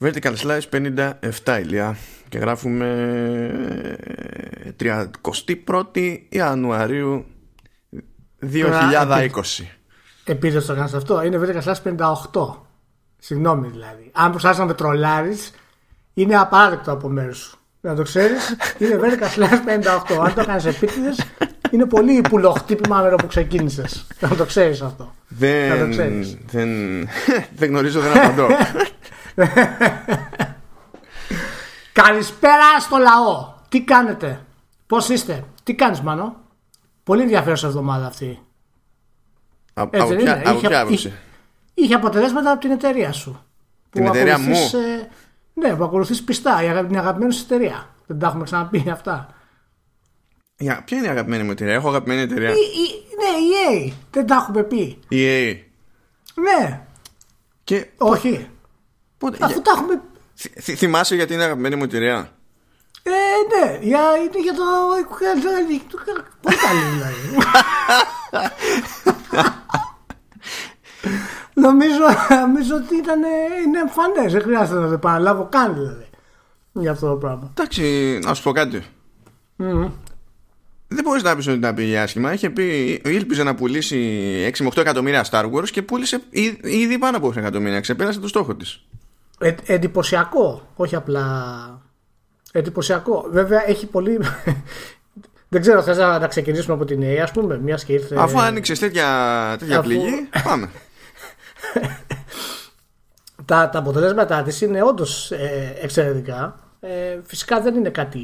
Vertical Slice 57 ηλιά και γράφουμε 31η Ιανουαρίου 2020. Επειδή το κάνει αυτό, είναι Vertical Slice 58. Συγγνώμη δηλαδή. Αν προσπαθεί να με τρολάρεις, είναι απαράδεκτο από μέρους σου. Να το ξέρεις, είναι Vertical Slice 58. Αν το κάνει επίτηδες, είναι πολύ πουλοχτύπημα μέρο που ξεκίνησες. Να το ξέρεις αυτό. Δεν, Να το ξέρεις. δεν, δεν γνωρίζω, δεν απαντώ. Καλησπέρα στο λαό. Τι κάνετε, πώς είστε, τι κάνεις, Μάνο; Πολύ ενδιαφέρουσα εβδομάδα αυτή. Α- Έτσι από δεν ποια, είναι. από Είχε- ποια άποψη. είχε- Είχε αποτελέσματα από την εταιρεία σου. Την Που εταιρεία ακολουθείς, μου; ε, ναι, που ακολουθείς πιστά. Η αγα- την αγαπημένη σου εταιρεία. Δεν τα έχουμε ξαναπεί αυτά. Για, ποια είναι η αγαπημένη μου εταιρεία, έχω αγαπημένη εταιρεία. Η, η, ναι, η EA. Δεν τα έχουμε πει. EA. Ναι, Και όχι. Πότε, Αφού για- τα έχουμε. θυ- θυ- θυμάσαι γιατί είναι αγαπημένη μου εταιρεία. Ε, ναι, για, είναι για το. Πολύ καλή δηλαδή. νομίζω, νομίζω ότι ήταν, είναι εμφανές. Δεν χρειάζεται να το επαναλάβω καν δηλαδή. Για αυτό το πράγμα. Εντάξει, να σου πω κάτι. Δεν μπορείς να πεις ότι τα πήγε άσχημα. Είχε πει, ήλπιζε να πουλήσει 6 με 8 εκατομμύρια Star Wars και πούλησε ή- ήδη πάνω από 8 εκατομμύρια. Ξεπέρασε το στόχο της. Ε, εντυπωσιακό, όχι απλά εντυπωσιακό. Βέβαια έχει πολύ. Δεν ξέρω, θες να, να ξεκινήσουμε από την ΕΕ, ας πούμε, μιας και ήρθε... Αφού άνοιξες τέτοια, τέτοια αφού- πληγή, πάμε. τα, τα αποτελέσματά της είναι όντως ε, εξαιρετικά. Ε, φυσικά δεν είναι κάτι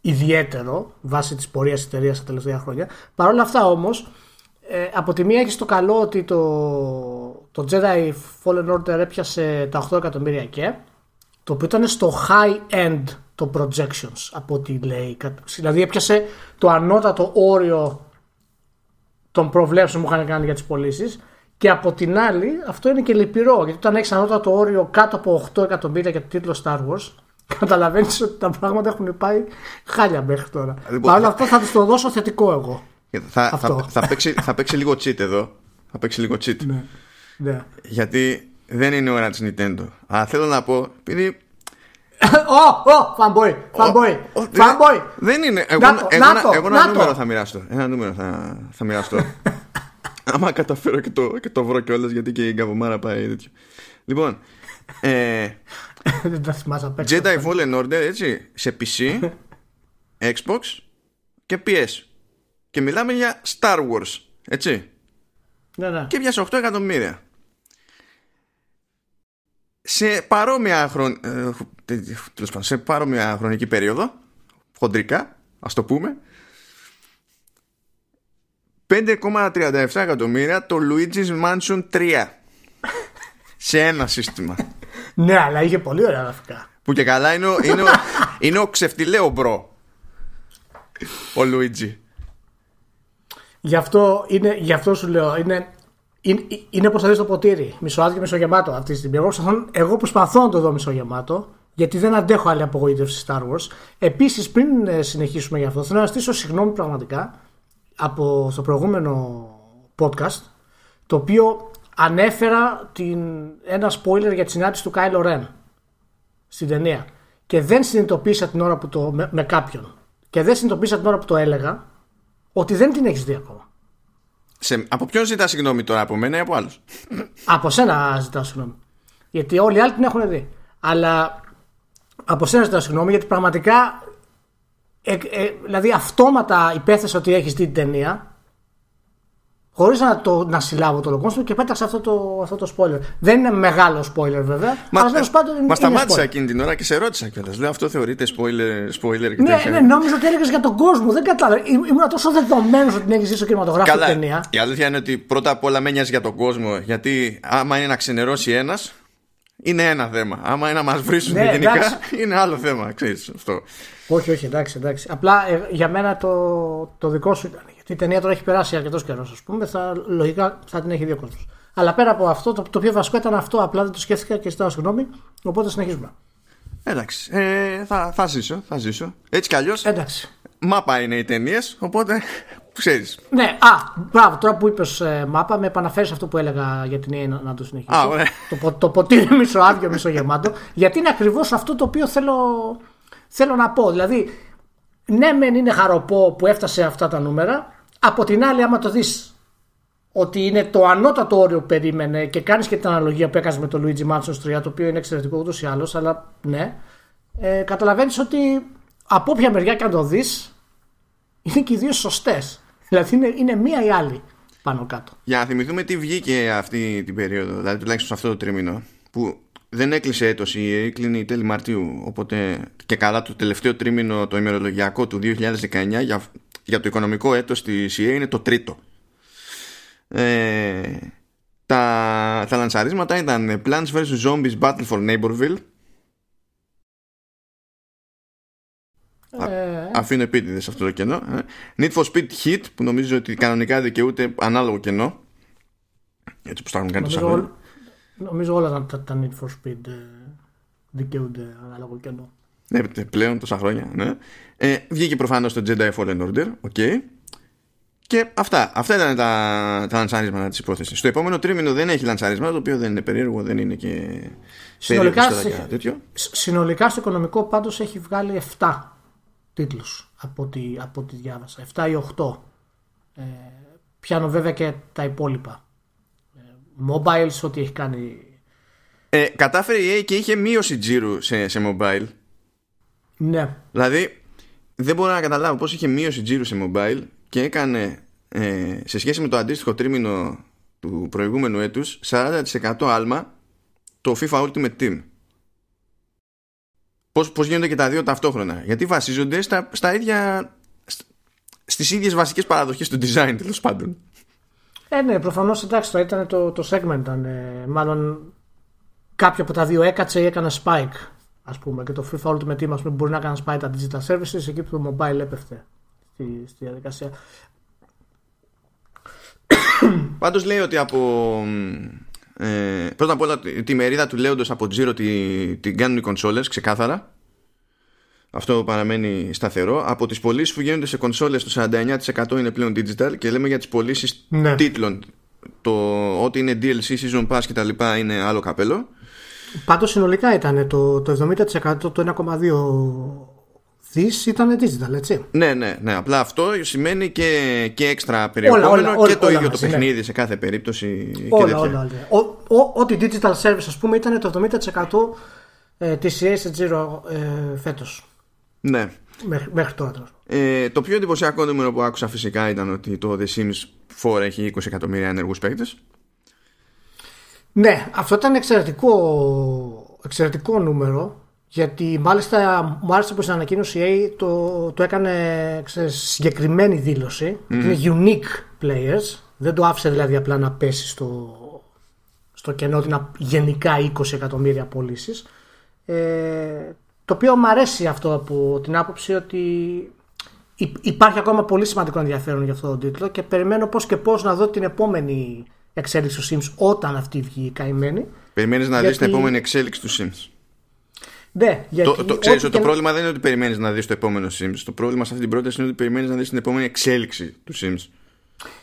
ιδιαίτερο βάσει της πορείας της εταιρείας τα τελευταία χρόνια. Παρ' όλα αυτά όμως, ε, από τη μία έχεις το καλό ότι το, το Jedi Fallen Order έπιασε τα 8 εκατομμύρια και το οποίο ήταν στο high end το projections από ό,τι λέει. Δηλαδή έπιασε το ανώτατο όριο των προβλέψεων που είχαν κάνει για τις πωλήσεις. Και από την άλλη, αυτό είναι και λυπηρό. Γιατί όταν έχεις ανώτατο όριο κάτω από 8 εκατομμύρια για το τίτλο Star Wars, καταλαβαίνεις ότι τα πράγματα έχουν πάει χάλια μέχρι τώρα. Λοιπόν, Παρ' όλα θα- αυτά θα τους το δώσω θετικό εγώ. θα, Αυτό. θα, θα, παίξει, θα παίξει λίγο cheat εδώ. Θα παίξει λίγο cheat. Ναι. Ναι. Γιατί δεν είναι ώρα της Nintendo. Αλλά θέλω να πω, επειδή. Ω, ω, fanboy, fanboy, Ο- ο- fanboy. Δεν είναι. Εγώ, Να το, εγώ, να ένα- το, εγώ να ένα το. νούμερο θα μοιραστώ. Ένα νούμερο θα, θα μοιραστώ. Άμα καταφέρω και το, και το βρω κιόλας, γιατί και η γκαβομάρα πάει τέτοιο. Λοιπόν, ε, Δεν τα θυμάσαι απ' έξω. Jedi Fallen Order, έτσι, σε PC, Xbox και PS. Και μιλάμε για Star Wars, έτσι. Ναι, ναι. Και πιάσε 8 εκατομμύρια. Σε παρόμοια, χρον... ε, τέλος πάντων, σε παρόμοια χρονική περίοδο, χοντρικά, ας το πούμε, 5,37 εκατομμύρια το Luigi's Mansion 3 σε ένα σύστημα. Ναι, αλλά είχε πολύ ωραία γραφικά. Που και καλά είναι ο, είναι ο, είναι ο ξεφτιλέο bro. Ο Λουίτζι. Γι' αυτό, είναι, γι αυτό σου λέω, είναι, είναι, είναι πως θα δεις το ποτήρι. Μισοάδειο και μισογεμάτο αυτή τη στιγμή. Εγώ προσπαθώ, εγώ προσπαθώ να το δω μισογεμάτο, γιατί δεν αντέχω άλλη απογοήτευση Star Wars. Επίσης, πριν ε, συνεχίσουμε γι' αυτό, θέλω να στήσω συγγνώμη πραγματικά από στο προηγούμενο podcast, το οποίο ανέφερα την, ένα spoiler για τη συνάντηση του Κάιλο Ρεν στην ταινία. Και δεν συνειδητοποίησα την ώρα που το. με, με κάποιον. Και δεν συνειδητοποίησα την ώρα που το έλεγα ότι δεν την έχεις δει ακόμα. Σε, από ποιον ζητά συγγνώμη τώρα, από μένα ή από άλλους; Από σένα ζητάω συγγνώμη. Γιατί όλοι οι άλλοι την έχουν δει. Αλλά από σένα ζητάω συγγνώμη γιατί πραγματικά. Ε, ε, δηλαδή αυτόματα υπέθεσα ότι έχεις δει την ταινία. Χωρίς να, το, να συλλάβω το κόσμο και πέταξα αυτό το, αυτό το spoiler. Δεν είναι μεγάλο spoiler βέβαια. αλλά τέλος πάντων είναι- μα είναι σταμάτησα spoiler. εκείνη την ώρα και σε ρώτησα κιόλας. Λέω αυτό θεωρείται spoiler, spoiler και Ναι, τέτοια. ναι, νόμιζα ότι έλεγες για τον κόσμο. Δεν κατάλαβα. Ή- Ήμουν τόσο δεδομένος ότι την έχεις ζήσει στο κινηματογράφο Καλά, την ταινία. η αλήθεια είναι ότι πρώτα απ' όλα με νοιάζει για τον κόσμο. Γιατί άμα είναι να ξενερώσει ένας, είναι ένα θέμα. Άμα είναι να μας βρίσουν Ναι, γενικά, εντάξει. είναι άλλο θέμα. Ξέρεις, αυτό. Όχι, όχι, εντάξει, εντάξει. Απλά ε, για μένα το, το δικό σου ήταν. Γιατί η ταινία τώρα έχει περάσει αρκετός καιρός, ας πούμε. Θα, λογικά θα την έχει δει ο κόσμος. Αλλά πέρα από αυτό, το, το πιο βασικό ήταν αυτό. Απλά δεν το σκέφτηκα και ζητάω συγγνώμη. Οπότε συνεχίζουμε. Εντάξει. Ε, θα, θα ζήσω, θα ζήσω. Έτσι κι αλλιώς, Εντάξει. μάπα είναι οι ταινίες. Οπότε ξέρεις. Ναι, α, μπράβο, τώρα που είπες ε, μάπα, με επαναφέρεις αυτό που έλεγα για την ΕΕ να, να το συνεχίσω. Α, ωραία. το, πο- το ποτήρι μισοάδιο, μισογεμάτο. γιατί είναι ακριβώς αυτό το οποίο θέλω, θέλω να πω. Δηλαδή, ναι, μεν είναι χαροπό που έφτασε αυτά τα νούμερα. Από την άλλη, άμα το δεις ότι είναι το ανώτατο όριο που περίμενε και κάνεις και την αναλογία που έκανες με το Luigi Mansion 3, το οποίο είναι εξαιρετικό ούτως ή άλλως, αλλά ναι, ε, καταλαβαίνεις ότι από όποια μεριά και αν το δεις, είναι και οι δύο σωστές. Δηλαδή είναι, είναι μία ή άλλη πάνω κάτω. Για να θυμηθούμε τι βγήκε αυτή την περίοδο, δηλαδή τουλάχιστον σε αυτό το τρίμηνο, που δεν έκλεισε έτος η EA, κλείνει τέλη Μαρτίου, οπότε και καλά το τελευταίο τρίμηνο το ημερολογιακό του 2019 για, για το οικονομικό έτος της EA είναι το τρίτο. Ε, τα, τα λανσαρίσματα ήταν Plants vs. Zombies Battle for Neighborville Ε, Αφήνω επίτηδες σε αυτό το κενό. ε. Need for Speed Heat που νομίζω ότι κανονικά δικαιούται ανάλογο κενό. Έτσι που τα έχουν κάνει τόσα νομίζω, χρόνια. ό- νομίζω όλα τα, τα, τα Need for Speed ε, δικαιούνται ανάλογο κενό. Ναι, τε- πλέον τόσα χρόνια. Ναι. Ε, βγήκε προφανώς το Jedi Fallen Order. OK. Και αυτά. Αυτά ήταν τα, τα λανσαρίσματα της υπόθεσης. Στο επόμενο τρίμηνο δεν έχει λανσαρίσματα, το οποίο δεν είναι περίεργο, δεν είναι και. Συνολικά, περίεργο σε- και τέτοιο. σ- συνολικά στο οικονομικό πάντως έχει βγάλει 7 τίτλους από ό,τι, από ό,τι διάβασα. 7 ή 8. Ε, πιάνω βέβαια και τα υπόλοιπα. Ε, mobiles, ό,τι έχει κάνει. Ε, κατάφερε η EA και είχε μείωση τζίρου σε, σε mobile. Ναι, Δηλαδή, δεν μπορώ να καταλάβω πώς είχε μείωση τζίρου σε mobile και έκανε ε, σε σχέση με το αντίστοιχο τρίμηνο του προηγούμενου έτους 40% άλμα το FIFA Ultimate Team. Πώς, πώς γίνονται και τα δύο ταυτόχρονα. Γιατί βασίζονται στα, στα ίδια, σ- στις ίδιες βασικές παραδοχές του design τέλος πάντων. Ε, ναι, προφανώς εντάξει, το, ήταν το, το segment ήταν. ε, μάλλον κάποιο από τα δύο έκατσε ή έκανε spike. Ας πούμε, και το FIFA Ultimate Team ας πούμε, μπορεί να κάνει spike τα digital services εκεί που το mobile έπεφτε στη, στη διαδικασία. Πάντως λέει ότι από ε, πρώτα απ' όλα τη μερίδα του λέοντος από Giro τη, την κάνουν οι κονσόλες ξεκάθαρα αυτό παραμένει σταθερό από τις πωλήσεις που γίνονται σε κονσόλες το 49% είναι πλέον digital και λέμε για τις πωλήσεις Ναι. τίτλων το ότι είναι DLC, Season Pass και τα λοιπά είναι άλλο καπέλο Πάντως συνολικά ήταν το, το 70% το 1,2 δις ήταν digital, έτσι. ναι ναι ναι απλά αυτό σημαίνει και, και έξτρα περιεχόμενο όλα, όλα, και το όλα ίδιο μαζί, το ναι. παιχνίδι σε κάθε περίπτωση και Όλα, τέτοια. όλα, όλα. Ο, ο, ό,τι digital service ας πούμε ήταν το 70% ε, της EA σε Giro ε, φέτος. Ναι Μέχρι, μέχρι τώρα. τέλος. Ε, το πιο εντυπωσιακό νούμερο που άκουσα φυσικά ήταν ότι το The Sims 4 έχει 20 εκατομμύρια ενεργούς παίκτες. Ναι, αυτό ήταν εξαιρετικό, εξαιρετικό νούμερο. Γιατί μάλιστα μου άρεσε που στην ανακοίνωση η EA το, το έκανε ξέρεις, συγκεκριμένη δήλωση. ότι Είναι unique players. Δεν το άφησε δηλαδή απλά να πέσει στο, στο κενό ότι είναι γενικά 20 εκατομμύρια πωλήσεις. Ε, το οποίο μου αρέσει αυτό από την άποψη ότι υ- υπάρχει ακόμα πολύ σημαντικό ενδιαφέρον για αυτό τον τίτλο και περιμένω πώς και πώς να δω την επόμενη εξέλιξη του Sims όταν αυτή βγει η καημένη. Περιμένεις να δεις Γιατί- την επόμενη εξέλιξη του Sims. Ναι, γιατί Το, το, ξέρεις ό,τι ότι το και- πρόβλημα δεν είναι ότι περιμένεις να δεις το επόμενο Sims. Το πρόβλημα σε αυτή την πρόταση είναι ότι περιμένεις να δεις την επόμενη εξέλιξη του Sims.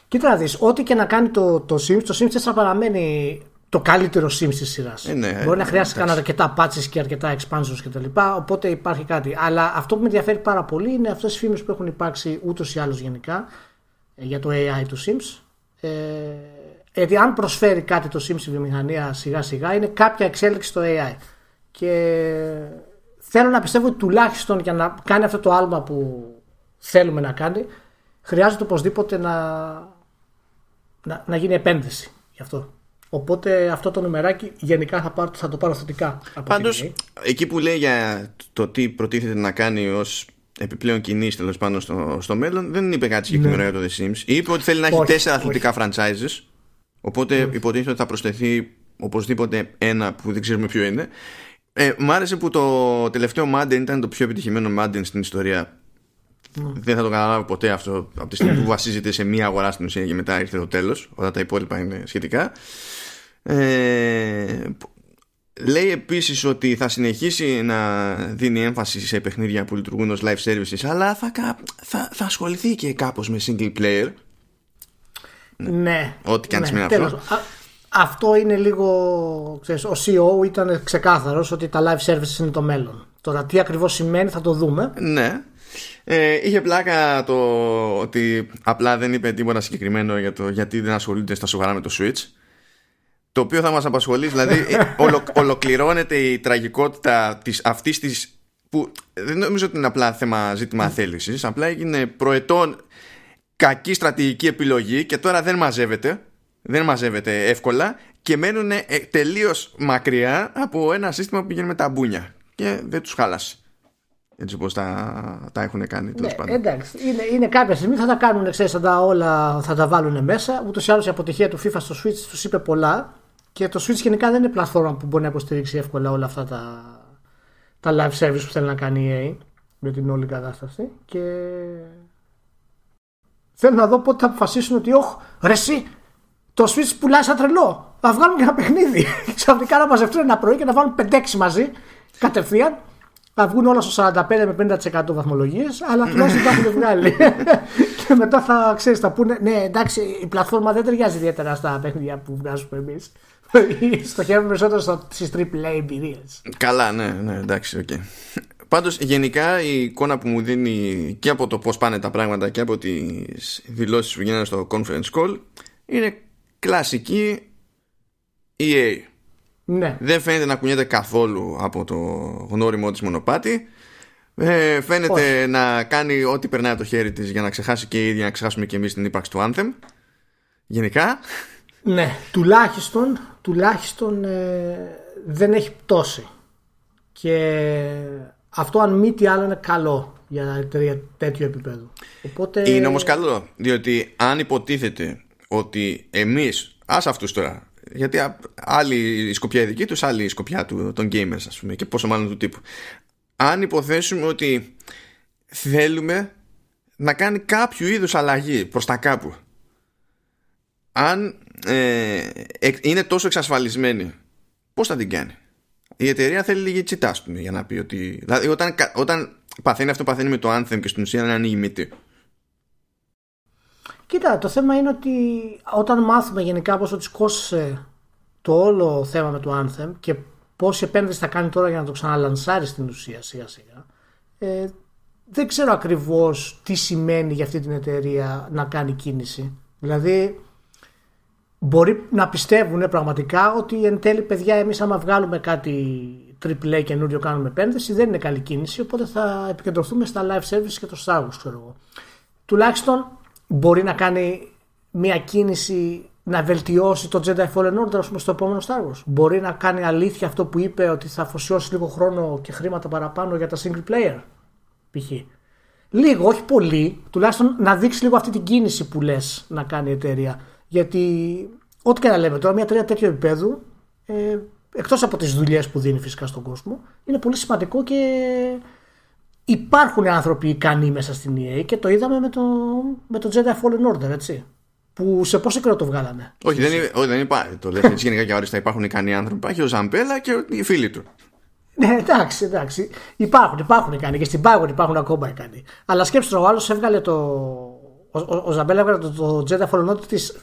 Κοίτα να δεις, ό,τι και να κάνει το, το Sims, το Sims 4 παραμένει το καλύτερο Sims της σειράς. Ε, ναι, Μπορεί να ε, χρειάζεται εντάξει. κανένα αρκετά patches και αρκετά expansions κτλ. Οπότε υπάρχει κάτι. Αλλά αυτό που με ενδιαφέρει πάρα πολύ είναι αυτές οι φήμες που έχουν υπάρξει ούτως ή άλλως γενικά ε, για το AI του Sims. Ε, γιατί αν προσφέρει κάτι το Sims στη βιομηχανία σιγά σιγά είναι κάποια εξέλιξη στο AI. Και θέλω να πιστεύω ότι τουλάχιστον για να κάνει αυτό το άλμα που θέλουμε να κάνει χρειάζεται οπωσδήποτε να, να, να γίνει επένδυση γι' αυτό. Οπότε αυτό το νομεράκι γενικά θα, πάρω, θα το πάρω θετικά. Από Πάντως, την EA. εκεί που λέει για το τι προτίθεται να κάνει ως επιπλέον κινήσει τέλος πάντων στο, στο μέλλον, δεν είπε κάτι συγκεκριμένο για το The Sims. Είπε ότι θέλει να έχει Ναι. Όχι, τέσσερα όχι. αθλητικά franchises. Οπότε υποτίθεται ότι θα προσθεθεί οπωσδήποτε ένα που δεν ξέρουμε ποιο είναι. Ε, μ' άρεσε που το τελευταίο Madden ήταν το πιο επιτυχημένο Madden στην ιστορία. Ναι. Δεν θα το καταλάβω ποτέ αυτό από τη στιγμή που βασίζεται σε μία αγορά στην ουσία και μετά ήρθε το τέλος. Όλα τα υπόλοιπα είναι σχετικά. Ε, λέει επίσης ότι θα συνεχίσει να δίνει έμφαση σε παιχνίδια που λειτουργούν ως live services αλλά θα, θα, θα ασχοληθεί και κάπως με single player ναι. Ό,τι και αν ναι, σημαίνει αυτό. αυτό είναι λίγο. Ξέρεις, ο CEO ήταν ξεκάθαρος ότι τα live services είναι το μέλλον. Τώρα τι ακριβώς σημαίνει θα το δούμε. Ναι. Ε, είχε πλάκα το ότι απλά δεν είπε τίποτα συγκεκριμένο για το γιατί δεν ασχολούνται στα σοβαρά με το Switch. Το οποίο θα μας απασχολεί, δηλαδή ε, ολο, ολοκληρώνεται η τραγικότητα της, αυτής της που δεν νομίζω ότι είναι απλά θέμα ζήτημα θέλησης, απλά έγινε προετών κακή στρατηγική επιλογή και τώρα δεν μαζεύεται, δεν μαζεύεται εύκολα και μένουν ε, τελείως μακριά από ένα σύστημα που πηγαίνει με τα μπούνια και δεν τους χάλασε. Έτσι όπως τα, τα έχουν κάνει ναι, Εντάξει, είναι, είναι κάποια στιγμή θα τα κάνουν, ξέρεις, θα τα όλα θα τα βάλουν μέσα. Ούτως ή άλλως η αποτυχία του FIFA στο Switch τους είπε πολλά και το Switch γενικά δεν είναι πλατφόρμα που μπορεί να υποστηρίξει εύκολα όλα αυτά τα, τα live service που θέλει να κάνει η EA με την όλη κατάσταση και Θέλω να δω πότε θα αποφασίσουν ότι, όχι, ρε, εσύ, το Switch πουλάει σαν τρελό. Θα βγάλουν και ένα παιχνίδι. Ξαφνικά να μαζευτούν ένα πρωί και να βάλουν 5-6 μαζί κατευθείαν. Θα βγουν όλα στο 45 με 50% βαθμολογίες, αλλά τουλάχιστον τα έχουν βγάλει. και μετά θα ξέρεις, θα πούνε, ναι, εντάξει, η πλατφόρμα δεν ταιριάζει ιδιαίτερα στα παιχνίδια που βγάζουμε εμείς. Στοχεύουμε περισσότερο στις AAA εμπειρίες. Καλά, ναι, ναι, εντάξει, OK. Okay. Πάντως γενικά η εικόνα που μου δίνει και από το πώς πάνε τα πράγματα και από τις δηλώσεις που γίνανε στο conference call είναι κλασική EA. Ναι. Δεν φαίνεται να κουνιέται καθόλου από το γνώριμο της μονοπάτι. Ε, φαίνεται να κάνει ό,τι περνάει από το χέρι της για να ξεχάσει και η ίδια να ξεχάσουμε και εμείς την ύπαρξη του Anthem. Γενικά. Ναι, τουλάχιστον, τουλάχιστον ε, δεν έχει πτώση. Και αυτό αν μη τι άλλο είναι καλό για εταιρεία τέτοιου επίπεδου. Οπότε... Είναι όμως καλό, διότι αν υποτίθεται ότι εμείς, ας αυτούς τώρα, γιατί άλλη η σκοπιά η δική τους, άλλη η σκοπιά του, των gamers ας πούμε και πόσο μάλλον του τύπου. Αν υποθέσουμε ότι θέλουμε να κάνει κάποιο είδους αλλαγή προς τα κάπου αν ε, είναι τόσο εξασφαλισμένη πώς θα την κάνει; Η εταιρεία θέλει λίγη τσιτά, πούμε, για να πει ότι. Δηλαδή, όταν, όταν παθαίνει αυτό, παθαίνει με το Anthem και στην ουσία να ανοίγει μύτη. Κοίτα, το θέμα είναι ότι όταν μάθουμε γενικά πόσο της κόστησε το όλο θέμα με το Anthem και πόση επένδυση θα κάνει τώρα για να το ξαναλανσάρει στην ουσία σιγά σιγά, ε, δεν ξέρω ακριβώς τι σημαίνει για αυτή την εταιρεία να κάνει κίνηση. Δηλαδή, μπορεί να πιστεύουν πραγματικά ότι εν τέλει παιδιά εμείς άμα βγάλουμε κάτι AAA καινούριο κάνουμε επένδυση δεν είναι καλή κίνηση οπότε θα επικεντρωθούμε στα live service και το Star Wars ξέρω εγώ. Τουλάχιστον μπορεί να κάνει μια κίνηση να βελτιώσει το Jedi Fallen Order πούμε, στο επόμενο Star Wars. Μπορεί να κάνει αλήθεια αυτό που είπε ότι θα αφοσιώσει λίγο χρόνο και χρήματα παραπάνω για τα single player π.χ. Λίγο, όχι πολύ, τουλάχιστον να δείξει λίγο αυτή την κίνηση που λες να κάνει η εταιρεία. Γιατί ό,τι και να λέμε τώρα, μια εταιρεία τέτοιου επίπεδου, ε, εκτός από τις δουλειές που δίνει φυσικά στον κόσμο, είναι πολύ σημαντικό και υπάρχουν άνθρωποι ικανοί μέσα στην EA και το είδαμε με το, με το Jedi Fallen Order, έτσι. Που σε πόσο καιρό το βγάλανε; Όχι, δεν, είναι, όχι, δεν υπάρχει. Το λες έτσι γενικά και όριστα υπάρχουν ικανοί άνθρωποι. Υπάρχει ο Ζαμπέλα και οι φίλοι του. Ναι, εντάξει, εντάξει. Υπάρχουν, υπάρχουν ικανοί και στην Πάγον υπάρχουν ακόμα ικανοί. Αλλά σκέψτε ο άλλος έβγαλε το, ο, ο, ο Ζαμπέλα έβγαλε το, το Jedi Fallen Order της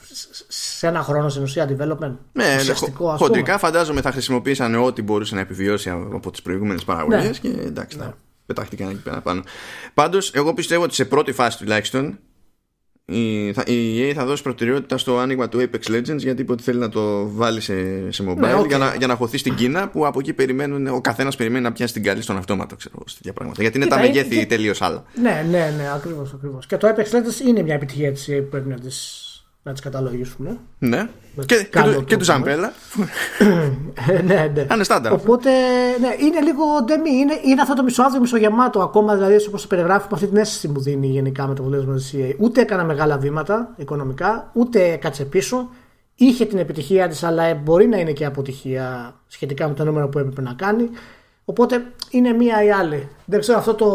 σε ένα χρόνο στην ουσία development. Ναι, ναι χοντρικά φαντάζομαι θα χρησιμοποίησαν ό,τι μπορούσε να επιβιώσει από τις προηγούμενες παραγωγές ναι. και εντάξει, ναι. πετάχτηκαν εκεί πέρα πάνω. Πάντως, εγώ πιστεύω ότι σε πρώτη φάση τουλάχιστον η, θα, η EA θα δώσει προτεραιότητα στο άνοιγμα του Apex Legends γιατί είπε ότι θέλει να το βάλει σε, σε mobile ναι, για, να, για να χωθεί στην Κίνα που από εκεί περιμένουν, ο καθένας περιμένει να πιάσει την καλή στον αυτόματο ξέρω, τέτοια πράγματα. Γιατί είναι τα μεγέθη και... τελείως άλλα. Ναι, ναι, ναι, ακριβώς. Ακριβώς. Και το Apex Legends είναι μια επιτυχία της EA που πρέπει να τη να τις καταλογίσουμε. Ναι. Και, και, του, και τους Ζαμπέλα. ναι, ναι. Αν στάνταρ. Οπότε ναι, είναι λίγο ντεμή. Είναι, είναι αυτό το μισοάδιο μισογεμάτο ακόμα, δηλαδή όπως το περιγράφω, αυτή την αίσθηση μου δίνει γενικά με το αποτέλεσμα τη CA. Ούτε έκανα μεγάλα βήματα οικονομικά, ούτε κάτσε πίσω. Είχε την επιτυχία της, αλλά μπορεί να είναι και αποτυχία σχετικά με το νούμερο που έπρεπε να κάνει. Οπότε είναι μία ή άλλη. Δεν ξέρω αυτό το,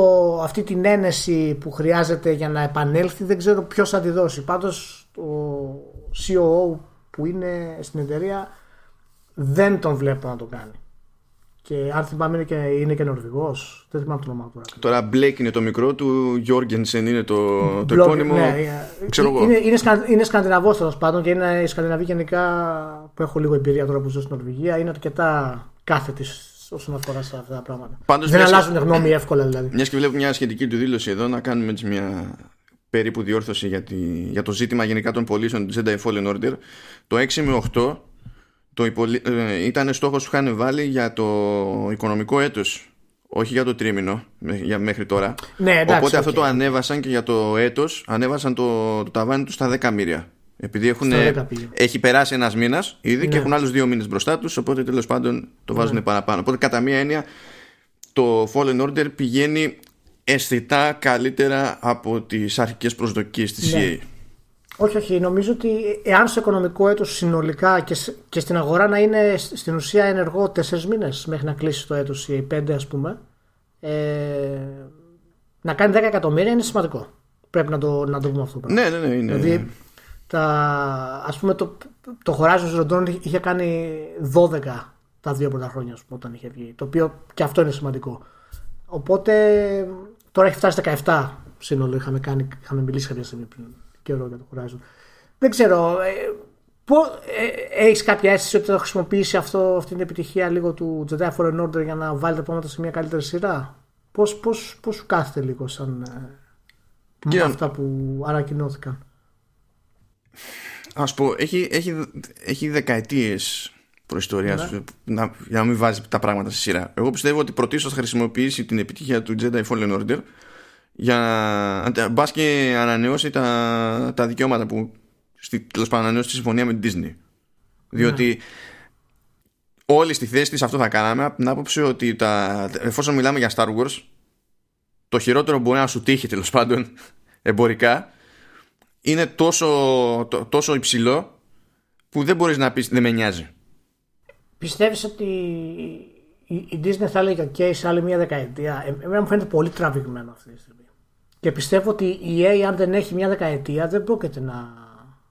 αυτή την ένεση που χρειάζεται για να επανέλθει, δεν ξέρω ποιος θα τη δώσει. Πάντως ο COO που είναι στην εταιρεία δεν τον βλέπω να το κάνει. Και αν θυμάμαι είναι και, είναι και Νορβηγός. Δεν θυμάμαι το όνομα του. Τώρα Blake είναι το μικρό του, Γιώργενσεν είναι το, το επώνυμο. Ναι, ξέρω είναι, εγώ. είναι, σκα, είναι Σκανδιναβός τέλος πάντων και είναι οι Σκανδιναβοί γενικά που έχω λίγο εμπειρία τώρα που ζω στην Νορβηγία. Είναι αρκετά κάθετη όσον αφορά σε αυτά τα πράγματα. Πάντως, Δεν αλλάζουν γνώμη εύκολα δηλαδή. Μιας και βλέπω μια σχετική του δήλωση εδώ να κάνουμε έτσι μια περίπου διόρθωση για, τη, για το ζήτημα γενικά των πωλήσεων του Jedi Fallen Order. Το 6 με 8 το υπολοι... ε, ήταν στόχος που είχαν βάλει για το οικονομικό έτος όχι για το τρίμηνο για μέχρι τώρα ναι, εντάξει, οπότε αυτό το ανέβασαν και για το έτος ανέβασαν το, το ταβάνι τους στα 10 μοίρια επειδή έχουν, έχει περάσει ένας μήνας ήδη και ναι. έχουν άλλους δύο μήνες μπροστά τους οπότε τέλος πάντων το βάζουν ναι. παραπάνω οπότε κατά μία έννοια το Fallen Order πηγαίνει αισθητά καλύτερα από τις αρχικές προσδοκίες της ναι. EA όχι, όχι. Νομίζω ότι εάν στο οικονομικό έτος συνολικά και, και στην αγορά να είναι στην ουσία ενεργό τέσσερις μήνες μέχρι να κλείσει το έτος ή πέντε ας πούμε ε, να κάνει 10 εκατομμύρια είναι σημαντικό. Πρέπει να το, να το πούμε αυτό. Ναι, ναι, ναι. Είναι. Δηλαδή, τα, ας πούμε το, το Horizon Zero Dawn είχε κάνει 12 τα δύο πρώτα χρόνια πούμε, όταν είχε βγει. Το οποίο και αυτό είναι σημαντικό. Οπότε τώρα έχει φτάσει 17 σύνολο. Είχαμε, κάνει, είχαμε μιλήσει κάποια στιγμή πριν καιρό για το Horizon. Δεν ξέρω. Ε, ε, έχεις κάποια αίσθηση ότι θα χρησιμοποιήσει αυτό, αυτή την επιτυχία λίγο του Jedi Fallen Order για να βάλει τα πράγματα σε μια καλύτερη σειρά; Πώς, πώς, πώς σου κάθεται λίγο σαν ε, αυτά που ανακοινώθηκαν; Ας πω, έχει, έχει, έχει δεκαετίες προϊστορίας ναι. να, για να μην βάζεις τα πράγματα σε σειρά. Εγώ πιστεύω ότι πρωτίστως θα χρησιμοποιήσει την επιτυχία του Jedi Fallen Order για να μπας και ανανεώσει τα, τα δικαιώματα που τέλος πάντων ανανεώσει τη συμφωνία με την Disney. Διότι ναι. όλοι στη θέση της αυτό θα κάναμε από την άποψη ότι τα, εφόσον μιλάμε για Star Wars, το χειρότερο μπορεί να σου τύχει τέλος πάντων εμπορικά είναι τόσο, τόσο υψηλό που δεν μπορείς να πεις δεν με νοιάζει. Πιστεύεις ότι η Disney θα έλεγε ok σε άλλη μια δεκαετία. Ε, εμένα μου φαίνεται πολύ τραβηγμένο αυτή τη στιγμή. Και πιστεύω ότι η EA αν δεν έχει μια δεκαετία δεν πρόκειται να...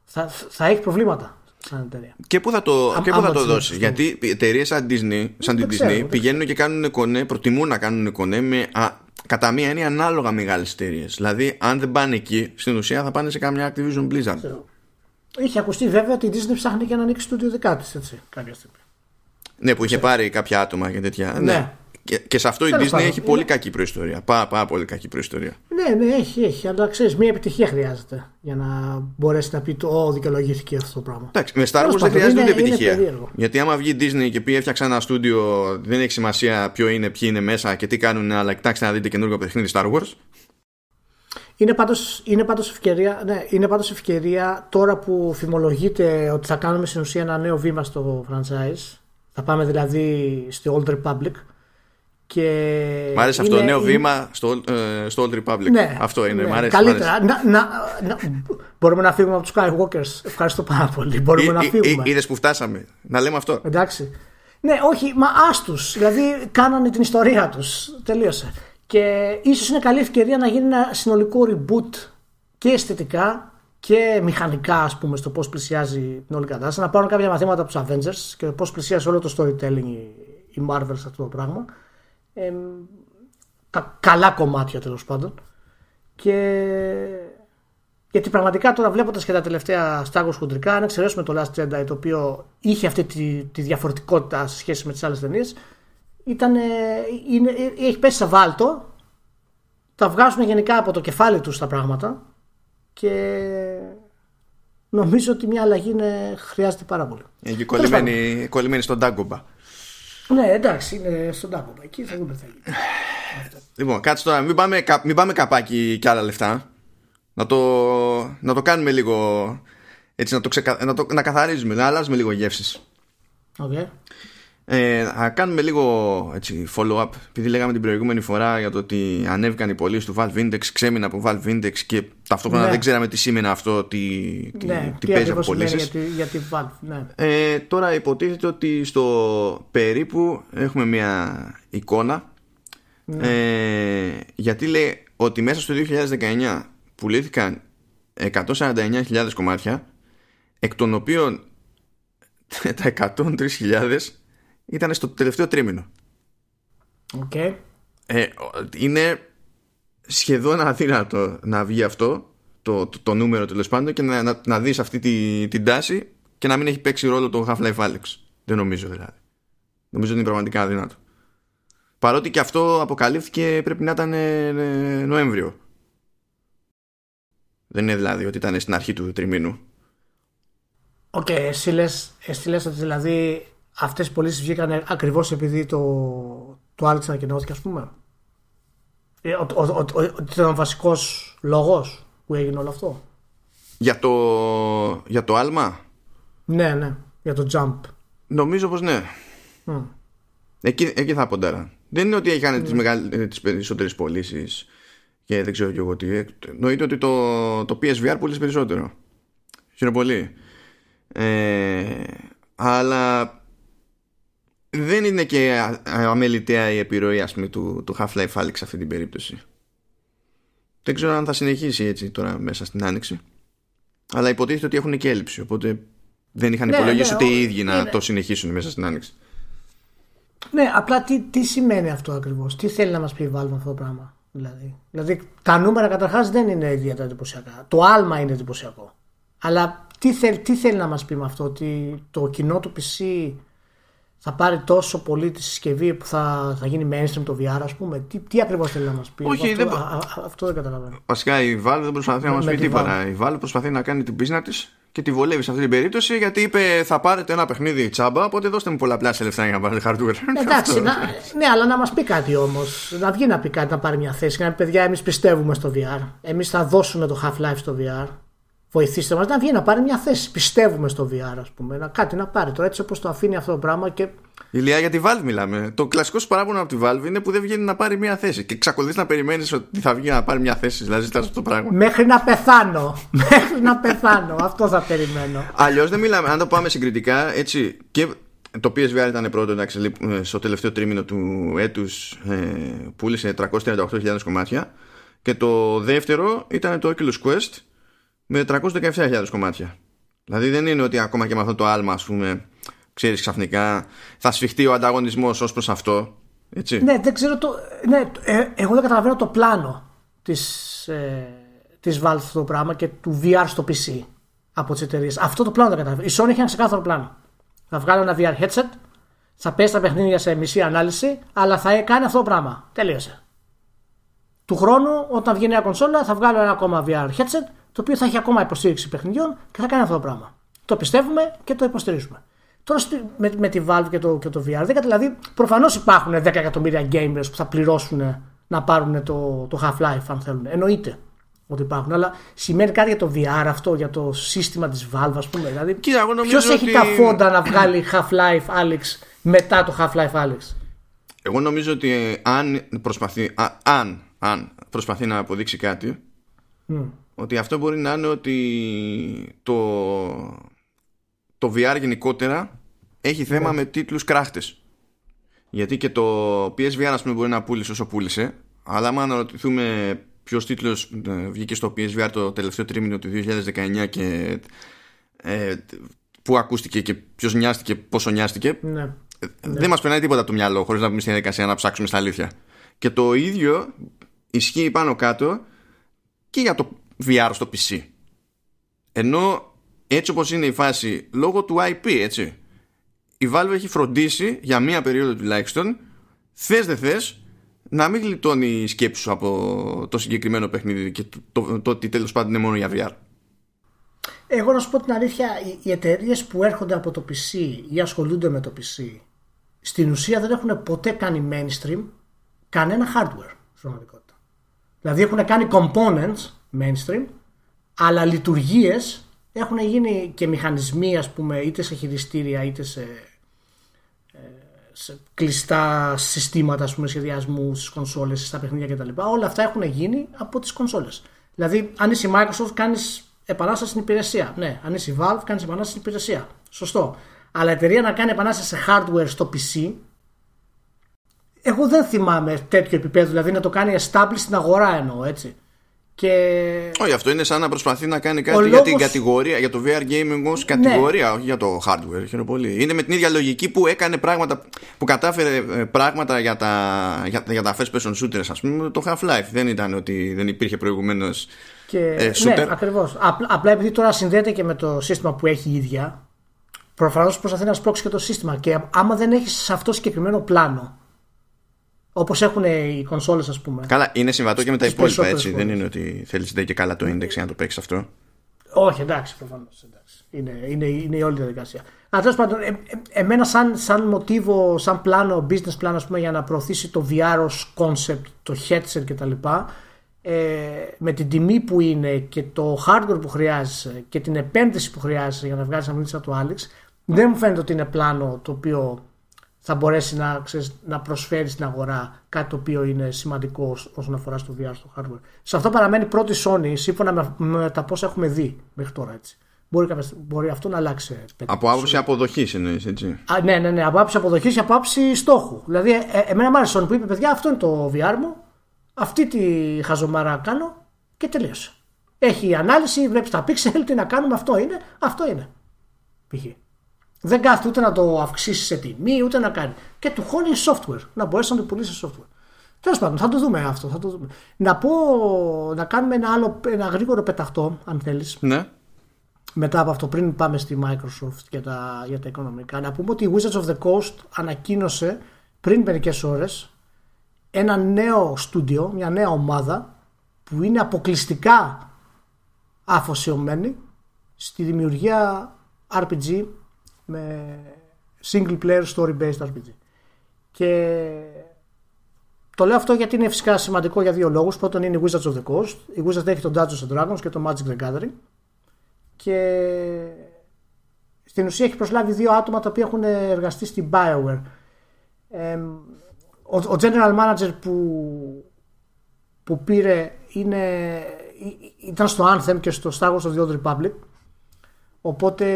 Θα, θα έχει προβλήματα σαν εταιρεία. Και πού θα το, Α, και πού θα το δώσεις; Γιατί εταιρείες σαν, Disney, σαν την Disney πηγαίνουν και κάνουν κονέ, προτιμούν να κάνουν κονέ με α, κατά μία έννοια ανάλογα μεγάλες εταιρείες. Δηλαδή, αν δεν πάνε εκεί, στην ουσία θα πάνε σε καμιά Activision Blizzard. Είχε ακουστεί βέβαια ότι η Disney ψάχνει και να ανοίξει το δικά της κάποια στιγμή. Ναι, που είχε πάρει κάποια άτομα και τέτοια. Ναι. ναι. Και, και σε αυτό η Disney έχει πολύ κακή προϊστορία. Πάρα, πάρα πολύ κακή προϊστορία. Ναι, ναι, έχει, έχει. Αλλά ξέρεις, μια επιτυχία χρειάζεται για να μπορέσει να πει το Ω, δικαιολογήθηκε αυτό το πράγμα. Εντάξει, με Star Wars δεν χρειάζεται ούτε επιτυχία. Γιατί άμα βγει η Disney και πει έφτιαξα ένα στούντιο, δεν έχει σημασία ποιο είναι, ποιοι είναι μέσα και τι κάνουν, αλλά κοιτάξτε να δείτε καινούργιο παιχνίδι Star Wars. Είναι πάντως, είναι, πάντως ευκαιρία, ναι, είναι πάντως ευκαιρία τώρα που φημολογείται ότι θα κάνουμε στην ουσία ένα νέο βήμα στο franchise. Θα πάμε δηλαδή στο Old Republic και μ' άρεσε αυτό το νέο βήμα στο, ε, στο Old Republic. Ναι, αυτό είναι. Ναι, καλύτερα. Να, να, να, μπορούμε να φύγουμε από τους Skywalkers. Ευχαριστώ πάρα πολύ. Μπορούμε να φύγουμε. Είδες που φτάσαμε. Να λέμε αυτό. Εντάξει. Ναι, όχι, μα άστου. Δηλαδή, κάνανε την ιστορία τους. Τελείωσε. Και ίσως είναι καλή ευκαιρία να γίνει ένα συνολικό reboot και αισθητικά και μηχανικά, ας πούμε, στο πώς πλησιάζει την όλη κατάσταση. Να πάρουν κάποια μαθήματα από τους Avengers και πώς πλησιάζει όλο το storytelling η Marvel σε αυτό το πράγμα τα καλά κομμάτια τέλος πάντων. Και γιατί πραγματικά τώρα βλέποντας και τα τελευταία Star Wars χοντρικά, αν εξαιρέσουμε το Last Jedi το οποίο είχε αυτή τη, τη διαφορετικότητα σε σχέση με τις άλλες ταινίες, ήταν, είναι, έχει πέσει σε βάλτο. Τα βγάζουν γενικά από το κεφάλι τους τα πράγματα και νομίζω ότι μια αλλαγή είναι, χρειάζεται πάρα πολύ. Είναι κολλημένη, κολλημένη στον Dagobah. Ναι, εντάξει, είναι στον τάκο. Εκεί θα δούμε θέλει. Λοιπόν, κάτσε τώρα, μην πάμε, μην πάμε καπάκι και άλλα λεφτά. Να το, να το κάνουμε λίγο. Έτσι, να, το ξεκα... να, το... να καθαρίζουμε, να αλλάζουμε λίγο γεύσεις. Okay. Ε, θα κάνουμε λίγο έτσι, follow-up επειδή λέγαμε την προηγούμενη φορά για το ότι ανέβηκαν οι πωλήσεις του Valve Index ξέμεινα από Valve Index και ταυτόχρονα ναι. δεν ξέραμε τι σήμαινε αυτό τι, τι, ναι, τι, τι παίζει από πωλήσεις. Για, τη, Valve, ναι. ε, τώρα υποτίθεται ότι στο περίπου έχουμε μια εικόνα ναι. ε, γιατί λέει ότι μέσα στο 2019 πουλήθηκαν 149.000 κομμάτια εκ των οποίων τα 103.000 ήταν στο τελευταίο τρίμηνο. Okay. Ε, είναι σχεδόν αδύνατο να βγει αυτό το, το, το νούμερο τέλος πάντων και να, να, να δεις αυτή τη, την τάση και να μην έχει παίξει ρόλο το Half-Life Alyx. Δεν νομίζω δηλαδή. Νομίζω ότι είναι πραγματικά αδύνατο. Παρότι και αυτό αποκαλύφθηκε πρέπει να ήταν ε, ε, Νοέμβριο. Δεν είναι δηλαδή ότι ήταν στην αρχή του τριμήνου. OK, okay, εσύ, λες, ότι δηλαδή αυτές οι πωλήσεις βγήκαν ακριβώς επειδή το, το Alex ανακοινώθηκε ας πούμε. Ε, ότι ήταν ο βασικός λόγος που έγινε όλο αυτό. Για το, για το άλμα; Ναι, ναι, για το jump. Νομίζω πως ναι. Mm. Εκεί, εκεί θα ποντέρα. Δεν είναι ότι είχαν mm. τις, μεγαλ... τις περισσότερες πωλήσεις και δεν ξέρω και εγώ τι. Εννοείται ότι το, το PSVR πουλήσεις περισσότερο. Χαίρομαι πολύ. Ε, αλλά δεν είναι και αμεληταία η επιρροή ας πούμε, του, του Half-Life Alyx σε αυτή την περίπτωση. Δεν ξέρω αν θα συνεχίσει έτσι τώρα μέσα στην άνοιξη. Αλλά υποτίθεται ότι έχουν και έλλειψη. Οπότε δεν είχαν ναι, υπολογίσει ναι, οι ίδιοι να το συνεχίσουν μέσα στην άνοιξη. Ναι, απλά τι, τι σημαίνει αυτό ακριβώς; Τι θέλει να μας πει η Valve αυτό το πράγμα. Δηλαδή; δηλαδή τα νούμερα καταρχάς δεν είναι ιδιαίτερα εντυπωσιακά. Το άλμα είναι εντυπωσιακό. Αλλά τι θέλει, τι θέλει να μας πει με αυτό, ότι το κοινό του PC θα πάρει τόσο πολύ τη συσκευή που θα, θα γίνει mainstream το VR, ας πούμε. Τι, τι ακριβώς θέλει να μας πει; Όχι, αυτό, δεν... Α, α, αυτό δεν καταλαβαίνω. Βασικά η Valve δεν προσπαθεί να μας πει τίποτα. Η Valve προσπαθεί να κάνει την πίσνα της και τη βολεύει σε αυτή την περίπτωση γιατί είπε θα πάρετε ένα παιχνίδι τσάμπα, οπότε δώστε μου πολλαπλάσια λεφτά για να πάρετε hardware. Εντάξει, να, ναι, αλλά να μας πει κάτι όμως. Να βγει να πει κάτι, να πάρει μια θέση. Και να πει παιδιά, εμείς πιστεύουμε στο VR. Εμείς θα δώσουμε το Half-Life στο VR βοηθήστε μας να βγει να πάρει μια θέση. Πιστεύουμε στο VR, ας πούμε. Να, κάτι να πάρει. Το έτσι όπως το αφήνει αυτό το πράγμα και. Ηλία για τη Valve μιλάμε. Το κλασικό σου παράπονο από τη Valve είναι που δεν βγαίνει να πάρει μια θέση. Και εξακολουθεί να περιμένεις ότι θα βγει να πάρει μια θέση. Δηλαδή ζητάς αυτό το πράγμα. Μέχρι να πεθάνω. Μέχρι να πεθάνω. αυτό θα περιμένω. Αλλιώς δεν μιλάμε. Αν το πάμε συγκριτικά, έτσι. Και το PSVR ήταν πρώτο εντάξει, στο τελευταίο τρίμηνο του έτους ε, πούλησε 338.000 κομμάτια. Και το δεύτερο ήταν το Oculus Quest με 317.000 κομμάτια. Δηλαδή δεν είναι ότι ακόμα και με αυτό το άλμα, ας πούμε, ξέρεις ξαφνικά, θα σφιχτεί ο ανταγωνισμός ως προς αυτό. Έτσι. Ναι, δεν ξέρω το... Ναι, ε, εγώ δεν καταλαβαίνω το πλάνο της, ε, της Valve αυτό το πράγμα και του VR στο PC από τις εταιρείες. Αυτό το πλάνο δεν καταλαβαίνω. Η Sony έχει ένα ξεκάθαρο πλάνο. Θα βγάλω ένα VR headset, θα πέσει τα παιχνίδια σε μισή ανάλυση, αλλά θα κάνει αυτό το πράγμα. Τελείωσε. Του χρόνου, όταν βγει νέα κονσόλα, θα βγάλω ένα ακόμα VR headset το οποίο θα έχει ακόμα υποστήριξη παιχνιδιών και θα κάνει αυτό το πράγμα. Το πιστεύουμε και το υποστηρίζουμε. Τώρα με, με τη Valve και το, και το VR, δηλαδή προφανώς υπάρχουν 10 εκατομμύρια gamers που θα πληρώσουν να πάρουν το, το Half-Life αν θέλουν. Εννοείται ότι υπάρχουν. Αλλά σημαίνει κάτι για το VR αυτό, για το σύστημα της Valve, ας πούμε. Δηλαδή, Ποιος έχει τα φόντα να βγάλει Half-Life Alex μετά το Half-Life Alex; Εγώ νομίζω ότι αν προσπαθεί, αν, αν προσπαθεί να αποδείξει κάτι, ότι αυτό μπορεί να είναι ότι το, το VR γενικότερα έχει θέμα ναι. με τίτλους κράχτες. Γιατί και το PSVR ας πούμε μπορεί να πούλησε όσο πούλησε, αλλά άμα αναρωτηθούμε ποιος τίτλος ε, βγήκε στο PSVR το τελευταίο τρίμηνο του 2019 και ε, πού ακούστηκε και ποιος νοιάστηκε, πόσο νοιάστηκε, ναι. Ε, δεν ναι. μας περνάει τίποτα από το μυαλό χωρίς να πούμε στη διαδικασία να ψάξουμε στα αλήθεια. Και το ίδιο ισχύει πάνω κάτω και για το VR στο PC. Ενώ έτσι όπως είναι η φάση λόγω του IP έτσι η Valve έχει φροντίσει για μία περίοδο τουλάχιστον θες δεν θες να μην γλιτώνει η σκέψη σου από το συγκεκριμένο παιχνίδι και το, το, ότι τέλος πάντων είναι μόνο για VR. Εγώ να σου πω την αλήθεια, οι εταιρείες που έρχονται από το PC ή ασχολούνται με το PC στην ουσία δεν έχουν ποτέ κάνει mainstream κανένα hardware στην πραγματικότητα. Δηλαδή έχουν κάνει components mainstream, αλλά λειτουργίες έχουν γίνει και μηχανισμοί, ας πούμε, είτε σε χειριστήρια είτε σε, ε, σε κλειστά συστήματα ας πούμε, σχεδιασμού στις κονσόλες, στα παιχνίδια κτλ. Όλα αυτά έχουν γίνει από τις κονσόλες. Δηλαδή, αν είσαι η Microsoft, κάνεις επανάσταση στην υπηρεσία. Ναι, αν είσαι η Valve, κάνεις επανάσταση στην υπηρεσία. Σωστό. Αλλά η εταιρεία να κάνει επανάσταση σε hardware στο PC, εγώ δεν θυμάμαι τέτοιο επίπεδο, δηλαδή να το κάνει establish στην αγορά εννοώ έτσι Και... Όχι, αυτό είναι σαν να προσπαθεί να κάνει κάτι για την κατηγορία, για το VR gaming ως ναι. κατηγορία, όχι για το hardware. Χαίρομαι πολύ. Είναι με την ίδια λογική που έκανε πράγματα, που κατάφερε ε, πράγματα για τα, για, για τα first person shooters, ας πούμε, το Half-Life. Δεν ήταν ότι δεν υπήρχε προηγουμένως και... ε, shooter. Ναι, ακριβώς. Απλά, απλά επειδή τώρα συνδέεται και με το σύστημα που έχει η ίδια, προφανώς προσπαθεί να σπρώξει και το σύστημα. Και άμα δεν έχεις σε αυτό συγκεκριμένο πλάνο Όπως έχουν οι κονσόλες, ας πούμε. Καλά, είναι συμβατό και με τα υπόλοιπα έτσι. Δεν είναι ότι θέλεις να και καλά το index για να το παίξεις αυτό. Όχι, εντάξει, προφανώς. Είναι, είναι, είναι η όλη διαδικασία. Αλλά τέλος πάντων, ε, ε, εμένα σαν, σαν μοτίβο, σαν πλάνο, business plan, ας πούμε, για να προωθήσει το VR ως concept, το headset κτλ. Ε, με την τιμή που είναι και το hardware που χρειάζεσαι και την επένδυση που χρειάζεσαι για να βγάλεις ένα από το Alex, δεν μου φαίνεται ότι είναι πλάνο το οποίο θα μπορέσει να, ξέρεις, να προσφέρει στην αγορά κάτι το οποίο είναι σημαντικό όσον αφορά στο VR, στο hardware. Σε αυτό παραμένει πρώτη Sony σύμφωνα με, με τα πόσα έχουμε δει μέχρι τώρα. Έτσι. Μπορεί, μπορεί αυτό να αλλάξει. Από άποψη αποδοχής εννοείς, έτσι. Α, ναι, ναι, ναι. Από άποψη αποδοχής και από άποψη στόχου. Δηλαδή, ε, ε εμένα μου άρεσε Sony που είπε: Παιδιά, αυτό είναι το VR μου. Αυτή τη χαζομάρα κάνω και τελείωσε. Έχει ανάλυση, βλέπεις τα pixel, τι να κάνουμε, αυτό είναι. Αυτό είναι. Π.χ. Δεν κάθεται ούτε να το αυξήσεις σε τιμή, ούτε να κάνει. Και του χώνει software. Να μπορέσει να το πουλήσει software. Τέλος πάντων, θα το δούμε αυτό. Θα το δούμε. Να πω, να κάνουμε ένα άλλο, ένα γρήγορο πεταχτό, αν θέλεις. Ναι. Μετά από αυτό, πριν πάμε στη Microsoft για τα, για τα οικονομικά, να πούμε ότι η Wizards of the Coast ανακοίνωσε πριν μερικές ώρες ένα νέο στούντιο, μια νέα ομάδα που είναι αποκλειστικά αφοσιωμένη στη δημιουργία RPG με single player story based RPG. Και το λέω αυτό γιατί είναι φυσικά σημαντικό για δύο λόγους. Πρώτον είναι η Wizards of the Coast. Η Wizards έχει το Dungeons and Dragons και το Magic the Gathering. Και στην ουσία έχει προσλάβει δύο άτομα τα οποία έχουν εργαστεί στην Bioware. ο, ο general manager που, που πήρε είναι, ήταν στο Anthem και στο Star Wars of the Old Republic Οπότε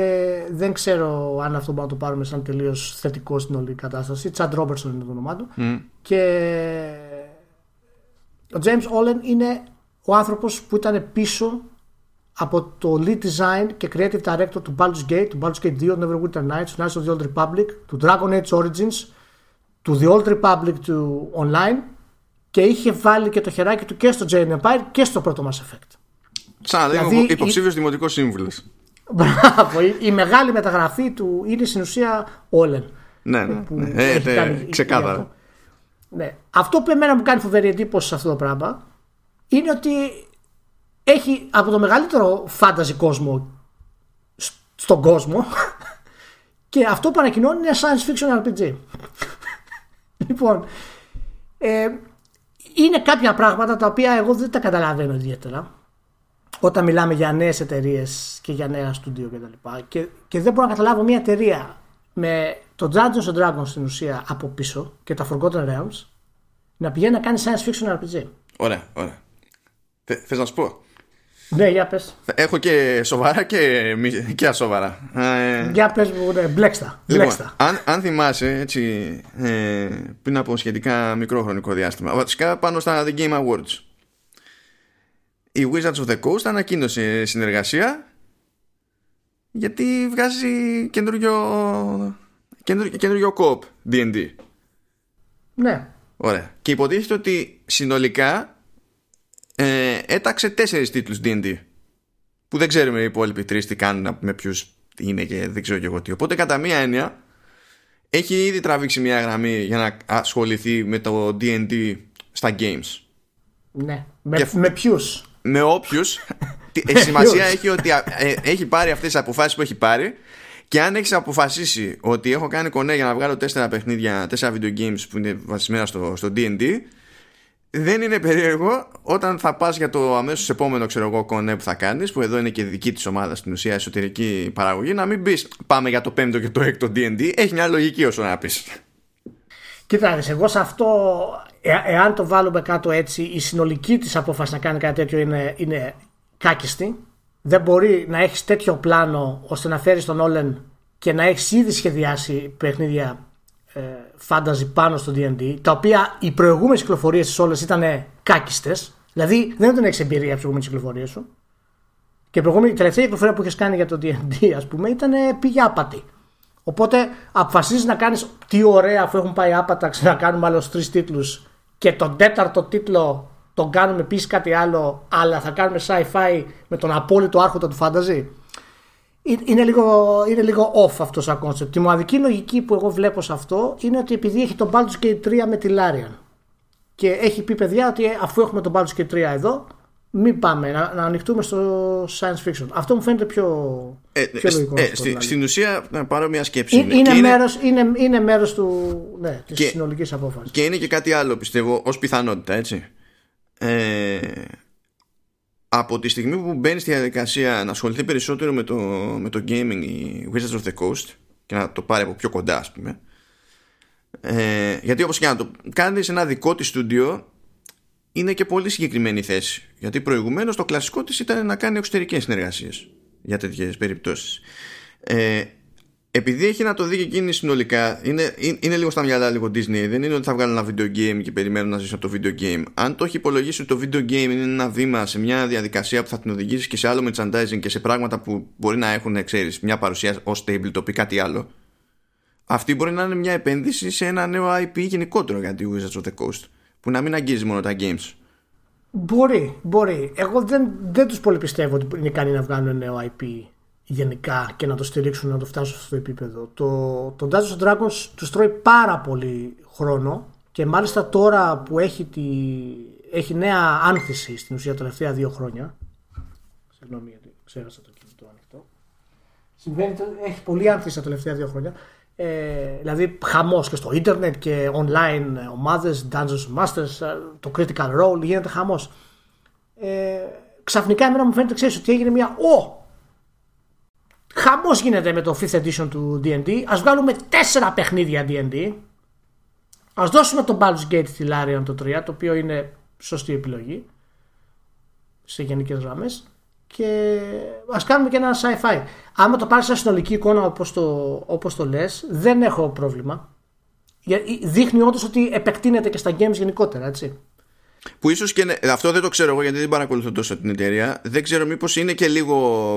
δεν ξέρω αν αυτό μπορούμε να το πάρουμε σαν τελείως θετικό στην όλη κατάσταση. Τσαντ Ρόμπερσον είναι το όνομά του. Και ο James Olin είναι ο άνθρωπος που ήταν πίσω από το lead design και creative director του Baldur's Gate, του Baldur's Gate 2, του Neverwinter Nights, του Knights of the Old Republic, του Dragon Age Origins, του The Old Republic του Online και είχε βάλει και το χεράκι του και στο Jane Empire και στο πρώτο Mass Effect. Σαν δηλαδή, υποψήφιο η... δημοτικός σύμβουλος. Μπράβο. Η, μεγάλη μεταγραφή του είναι στην ουσία Όλεν. Ναι, ναι. ναι. Ε, ναι ξεκάθαρα. Ναι. Αυτό που εμένα μου κάνει φοβερή εντύπωση σε αυτό το πράγμα είναι ότι έχει από το μεγαλύτερο φάνταζι κόσμο στον κόσμο και αυτό που ανακοινώνει είναι science fiction RPG. λοιπόν, ε, είναι κάποια πράγματα τα οποία εγώ δεν τα καταλαβαίνω ιδιαίτερα όταν μιλάμε για νέες εταιρείες και για νέα στούντιο κτλ. Και, και δεν μπορώ να καταλάβω μια εταιρεία με το Dungeons and Dragons στην ουσία από πίσω και τα Forgotten Realms να πηγαίνει να κάνει science fiction RPG. Ωραία, ωραία. Θε να σου πω; Ναι, για πες. Έχω και σοβαρά και, και ασόβαρα. Ε, για πες μου, ναι, μπλέξτα. Λοιπόν, αν, αν θυμάσαι, έτσι, ε, πριν από σχετικά μικρό χρονικό διάστημα, βασικά πάνω στα The Game Awards, η Wizards of the Coast ανακοίνωσε συνεργασία γιατί βγάζει καινούριο καινούριο, καινούριο κόπ D&D. Ναι. Ωραία. Και υποτίθεται ότι συνολικά ε, έταξε τέσσερις τίτλους D&D που δεν ξέρουμε οι υπόλοιποι τρεις τι κάνουν με ποιους είναι και δεν ξέρω και εγώ τι. Οπότε κατά μία έννοια έχει ήδη τραβήξει μια γραμμή για να ασχοληθεί με το D&D στα games. Ναι. Με, και... με ποιους; Με όποιους. σημασία έχει ότι ε, έχει πάρει αυτές τις αποφάσεις που έχει πάρει και αν έχεις αποφασίσει ότι έχω κάνει κονέ για να βγάλω τέσσερα παιχνίδια, τέσσερα video games που είναι βασισμένα στο, στο DD, δεν είναι περίεργο όταν θα πας για το αμέσως επόμενο ξέρω εγώ, κονέ που θα κάνεις, που εδώ είναι και δική της ομάδα στην ουσία εσωτερική παραγωγή, να μην πεις πάμε για το πέμπτο και το έκτο DD. Έχει μια λογική όσο να πεις. Κοιτάξτε, εγώ σε αυτό, ε, εάν το βάλουμε κάτω έτσι, η συνολική της απόφαση να κάνει κάτι τέτοιο είναι, είναι κάκιστη. Δεν μπορεί να έχεις τέτοιο πλάνο ώστε να φέρεις τον Όλεν και να έχεις ήδη σχεδιάσει παιχνίδια ε, fantasy πάνω στο D&D, τα οποία οι προηγούμενες κυκλοφορίες της όλες ήταν κάκιστες. Δηλαδή δεν τον έχεις εμπειρία από τι προηγούμενες κυκλοφορίες σου. Και η, προηγούμενη, η τελευταία κυκλοφορία που έχει κάνει για το DD, ας πούμε, ήταν πήγε άπατη. Οπότε αποφασίζεις να κάνεις τι ωραία αφού έχουν πάει άπατα, ξανακάνουμε άλλους τρεις τίτλους και τον τέταρτο τίτλο τον κάνουμε επίσης κάτι άλλο, αλλά θα κάνουμε sci-fi με τον απόλυτο άρχοντα του fantasy. Είναι λίγο, είναι λίγο off αυτός σαν concept. Τη μοναδική λογική που εγώ βλέπω σε αυτό είναι ότι επειδή έχει τον Baldur's Gate 3 με τη Larian και έχει πει παιδιά ότι αφού έχουμε τον Baldur's Gate 3 εδώ μην πάμε να, να ανοιχτούμε στο science fiction. Αυτό μου φαίνεται πιο, ε, πιο λογικό. Ε, στη, στην ουσία να πάρω μια σκέψη. Είναι, είναι, μέρος, είναι, είναι μέρος του, ναι, της και, συνολικής απόφασης. Και είναι και κάτι άλλο πιστεύω ως πιθανότητα έτσι. Ε, από τη στιγμή που μπαίνει στη διαδικασία να ασχοληθεί περισσότερο με το, με το gaming η Wizards of the Coast και να το πάρει από πιο κοντά ας πούμε ε, γιατί όπως και να το κάνεις σε ένα δικό της στούντιο είναι και πολύ συγκεκριμένη θέση γιατί προηγουμένως το κλασικό της ήταν να κάνει εξωτερικές συνεργασίες για τέτοιες περιπτώσεις ε, επειδή έχει να το δει και εκείνη συνολικά, είναι, είναι λίγο στα μυαλά λίγο Disney. Δεν είναι ότι θα βγάλω ένα video game και περιμένω να ζήσω από το video game. Αν το έχει υπολογίσει ότι το video game είναι ένα βήμα σε μια διαδικασία που θα την οδηγήσει και σε άλλο merchandising και σε πράγματα που μπορεί να έχουν, ξέρεις, μια παρουσία ως tabletop ή κάτι άλλο. Αυτή μπορεί να είναι μια επένδυση σε ένα νέο IP γενικότερο για τη Wizards of the Coast. Που να μην αγγίζει μόνο τα games. Μπορεί, μπορεί. Εγώ δεν, δεν τους πολύ πιστεύω ότι είναι ικανοί να βγάλουν νέο IP γενικά και να το στηρίξουν να το φτάσουν σε αυτό το επίπεδο. Το, το Dungeons Dragons τους τρώει πάρα πολύ χρόνο και μάλιστα τώρα που έχει, τη, έχει νέα άνθηση στην ουσία τα τελευταία δύο χρόνια. Συγγνώμη γιατί ξέχασα το κινητό ανοιχτό. Συμβαίνει ότι έχει πολύ άνθηση τα τελευταία δύο χρόνια. Ε, δηλαδή χαμός και στο ίντερνετ και online ομάδες, Dungeons Masters, ε, το Critical Role γίνεται χαμός. Ε, ξαφνικά εμένα μου φαίνεται ξέρεις ότι έγινε μια. Ω! Χαμός γίνεται με το 5th edition του DD. Α βγάλουμε 4 παιχνίδια DD. Α δώσουμε το Baldur's Gate στη Larian το 3, το οποίο είναι σωστή επιλογή σε γενικές γραμμές. Και ας κάνουμε και ένα sci-fi. Άμα το πάρεις σαν συνολική εικόνα όπως το, όπως το λες, δεν έχω πρόβλημα. Δείχνει όντως ότι επεκτείνεται και στα games γενικότερα, έτσι. Που ίσως και αυτό δεν το ξέρω εγώ γιατί δεν παρακολουθώ τόσο την εταιρεία. Δεν ξέρω μήπως είναι και λίγο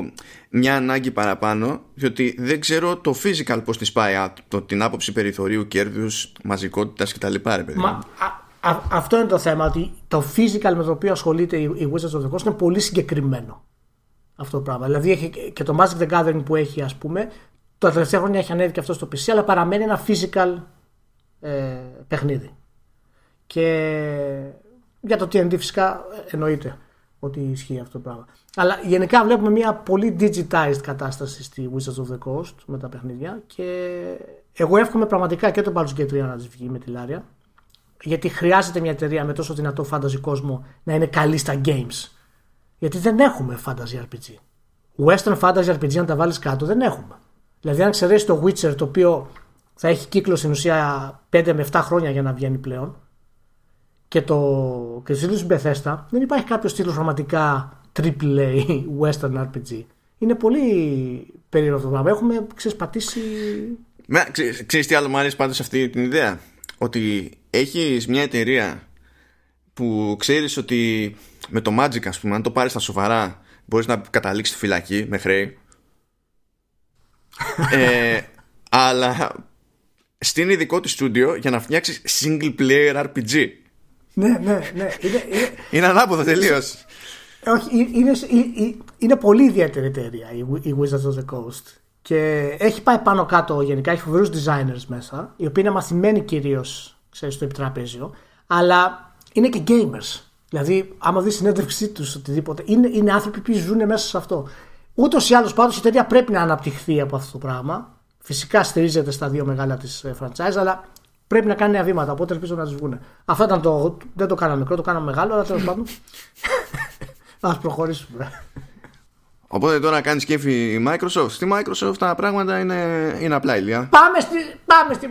μια ανάγκη παραπάνω, διότι δεν ξέρω το physical πώς τη πάει, το, την άποψη περιθωρίου, κέρδους, μαζικότητας κτλ. Μα, αυτό είναι το θέμα, ότι το physical με το οποίο ασχολείται η Wizards of the Coast είναι πολύ συγκεκριμένο. Αυτό το πράγμα. Δηλαδή έχει και το Magic the Gathering που έχει, ας πούμε, τα τελευταία χρόνια έχει ανέβει και αυτό στο PC, αλλά παραμένει ένα physical ε, παιχνίδι. Και για το TNT φυσικά εννοείται ότι ισχύει αυτό το πράγμα. Αλλά γενικά βλέπουμε μια πολύ digitized κατάσταση στη Wizards of the Coast με τα παιχνίδια και εγώ εύχομαι πραγματικά και το Baldur's Gate 3 να της βγει με τη Λάρια γιατί χρειάζεται μια εταιρεία με τόσο δυνατό fantasy κόσμο να είναι καλή στα games. Γιατί δεν έχουμε fantasy RPG. Western fantasy RPG να τα βάλεις κάτω δεν έχουμε. Δηλαδή αν ξέρεις το Witcher το οποίο θα έχει κύκλο στην ουσία 5 με 7 χρόνια για να βγαίνει πλέον και το και του Bethesda δεν υπάρχει κάποιος τίτλο πραγματικά AAA Western RPG. Είναι πολύ περίεργο αυτό το πράγμα. Έχουμε ξεσπατήσει. ξέρεις τι άλλο μου αρέσει πάντα σε αυτή την ιδέα; Ότι έχεις μια εταιρεία που ξέρεις ότι με το Magic ας πούμε αν το πάρεις στα σοβαρά μπορείς να καταλήξεις στη φυλακή με χρέη ε, αλλά στην ειδικό της στούντιο για να φτιάξεις single player RPG ναι, ναι, ναι. Είναι, είναι... είναι ανάποδο τελείως. Όχι, είναι, είναι, είναι πολύ ιδιαίτερη εταιρεία η Wizards of the Coast. Και έχει πάει πάνω κάτω γενικά, έχει φοβερούς designers μέσα, οι οποίοι είναι μαθημένοι κυρίως στο επιτραπέζιο, αλλά είναι και gamers. Δηλαδή, άμα δεις συνέντευξή τους, οτιδήποτε, είναι, είναι άνθρωποι που ζουν μέσα σε αυτό. Ούτως ή άλλως πάντως η εταιρεία πρέπει να αναπτυχθεί από αυτό το πράγμα. Φυσικά στηρίζεται στα δύο μεγάλα της ε, franchise, αλλά πρέπει να κάνει νέα βήματα. Οπότε ελπίζω να τι βγουν. Αυτό ήταν το. Δεν το κάναμε μικρό, το κάναμε μεγάλο, αλλά τέλος πάντων. Α προχωρήσουμε. Οπότε τώρα κάνεις κέφι η Microsoft. Στη Microsoft τα πράγματα είναι, είναι απλά ηλιά. Πάμε στη, πάμε στη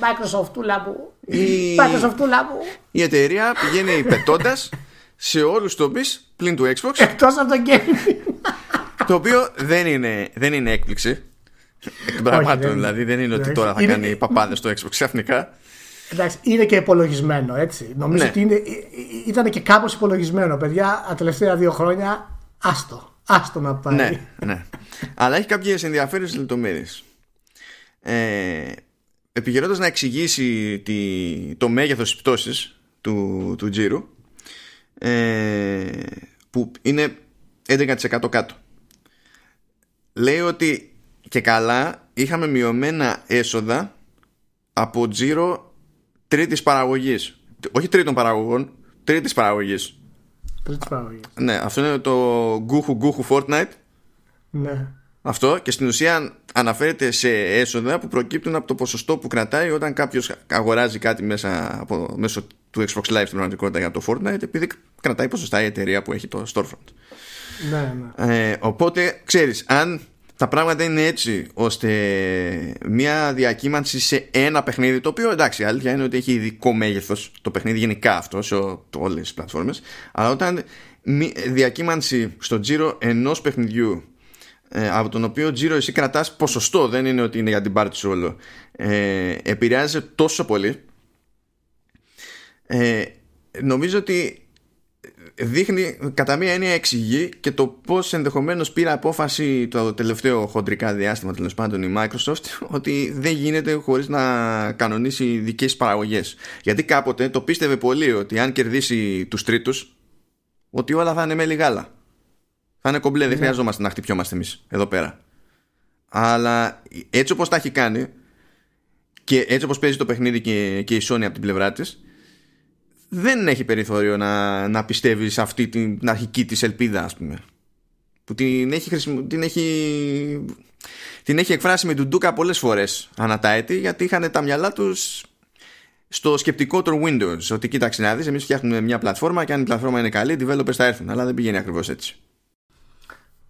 Microsoft, τούλα μου. Η... Microsoft τούλα μου. Η εταιρεία πηγαίνει πετώντας σε όλους του τομεί πλην του Xbox. Εκτός από το gaming. το οποίο δεν είναι, δεν είναι έκπληξη. Εκ πραγμάτων, δηλαδή δεν είναι ότι τώρα θα κάνει παπάδες στο Xbox ξαφνικά. Εντάξει, είναι και υπολογισμένο έτσι. Νομίζω Ναι. ότι είναι, ήταν και κάπως υπολογισμένο. Παιδιά, τα τελευταία δύο χρόνια, άστο. Άστο να πάει. Ναι, ναι. Αλλά έχει κάποιες ενδιαφέρουσες λεπτομέρειες. Ε, Επιγερώντας να εξηγήσει τη, το μέγεθος της πτώσης του, του τζίρου ε, που είναι 11% κάτω λέει ότι και καλά είχαμε μειωμένα έσοδα από τζίρο τρίτης παραγωγής όχι τρίτων παραγωγών τρίτης παραγωγής Τρίτης παραγωγής. ναι αυτό είναι το γκούχου γκούχου Fortnite Ναι. Αυτό και στην ουσία αναφέρεται σε έσοδα που προκύπτουν από το ποσοστό που κρατάει όταν κάποιος αγοράζει κάτι μέσα από, μέσω του Xbox Live στην πραγματικότητα για το Fortnite επειδή κρατάει ποσοστά η εταιρεία που έχει το storefront. Ναι, ναι. Ε, οπότε ξέρεις αν τα πράγματα είναι έτσι ώστε μια διακύμανση σε ένα παιχνίδι το οποίο εντάξει η αλήθεια είναι ότι έχει ειδικό μέγεθος το παιχνίδι γενικά αυτό σε όλες τις πλατφόρμες αλλά όταν μη- διακύμανση στο τζίρο ενός παιχνιδιού ε, από τον οποίο τζίρο εσύ κρατάς ποσοστό δεν είναι ότι είναι για την πάρτι σου όλο. Ε, επηρεάζει τόσο πολύ. Ε, νομίζω ότι δείχνει κατά μία έννοια εξηγεί και το πώς ενδεχομένως πήρε απόφαση το τελευταίο χοντρικά διάστημα τέλος πάντων η Microsoft ότι δεν γίνεται χωρίς να κανονίσει δικές της παραγωγές. Γιατί κάποτε το πίστευε πολύ ότι αν κερδίσει τους τρίτους ότι όλα θα είναι με λιγάλα θα είναι κομπλέ δεν χρειαζόμαστε να χτυπιόμαστε εμείς εδώ πέρα. Αλλά έτσι όπως τα έχει κάνει και έτσι όπως παίζει το παιχνίδι και, και η Sony από την πλευρά της δεν έχει περιθώριο να, να πιστεύει σε αυτή την αρχική της ελπίδα ας πούμε. Που την έχει, χρησιμο- την έχει, την έχει εκφράσει με ντουντούκα πολλές φορές ανά τα έτη γιατί είχαν τα μυαλά τους στο σκεπτικό των Windows. Ότι κοίταξε να δεις εμείς φτιάχνουμε μια πλατφόρμα και αν η πλατφόρμα είναι καλή οι developers θα έρθουν. Αλλά δεν πηγαίνει ακριβώς έτσι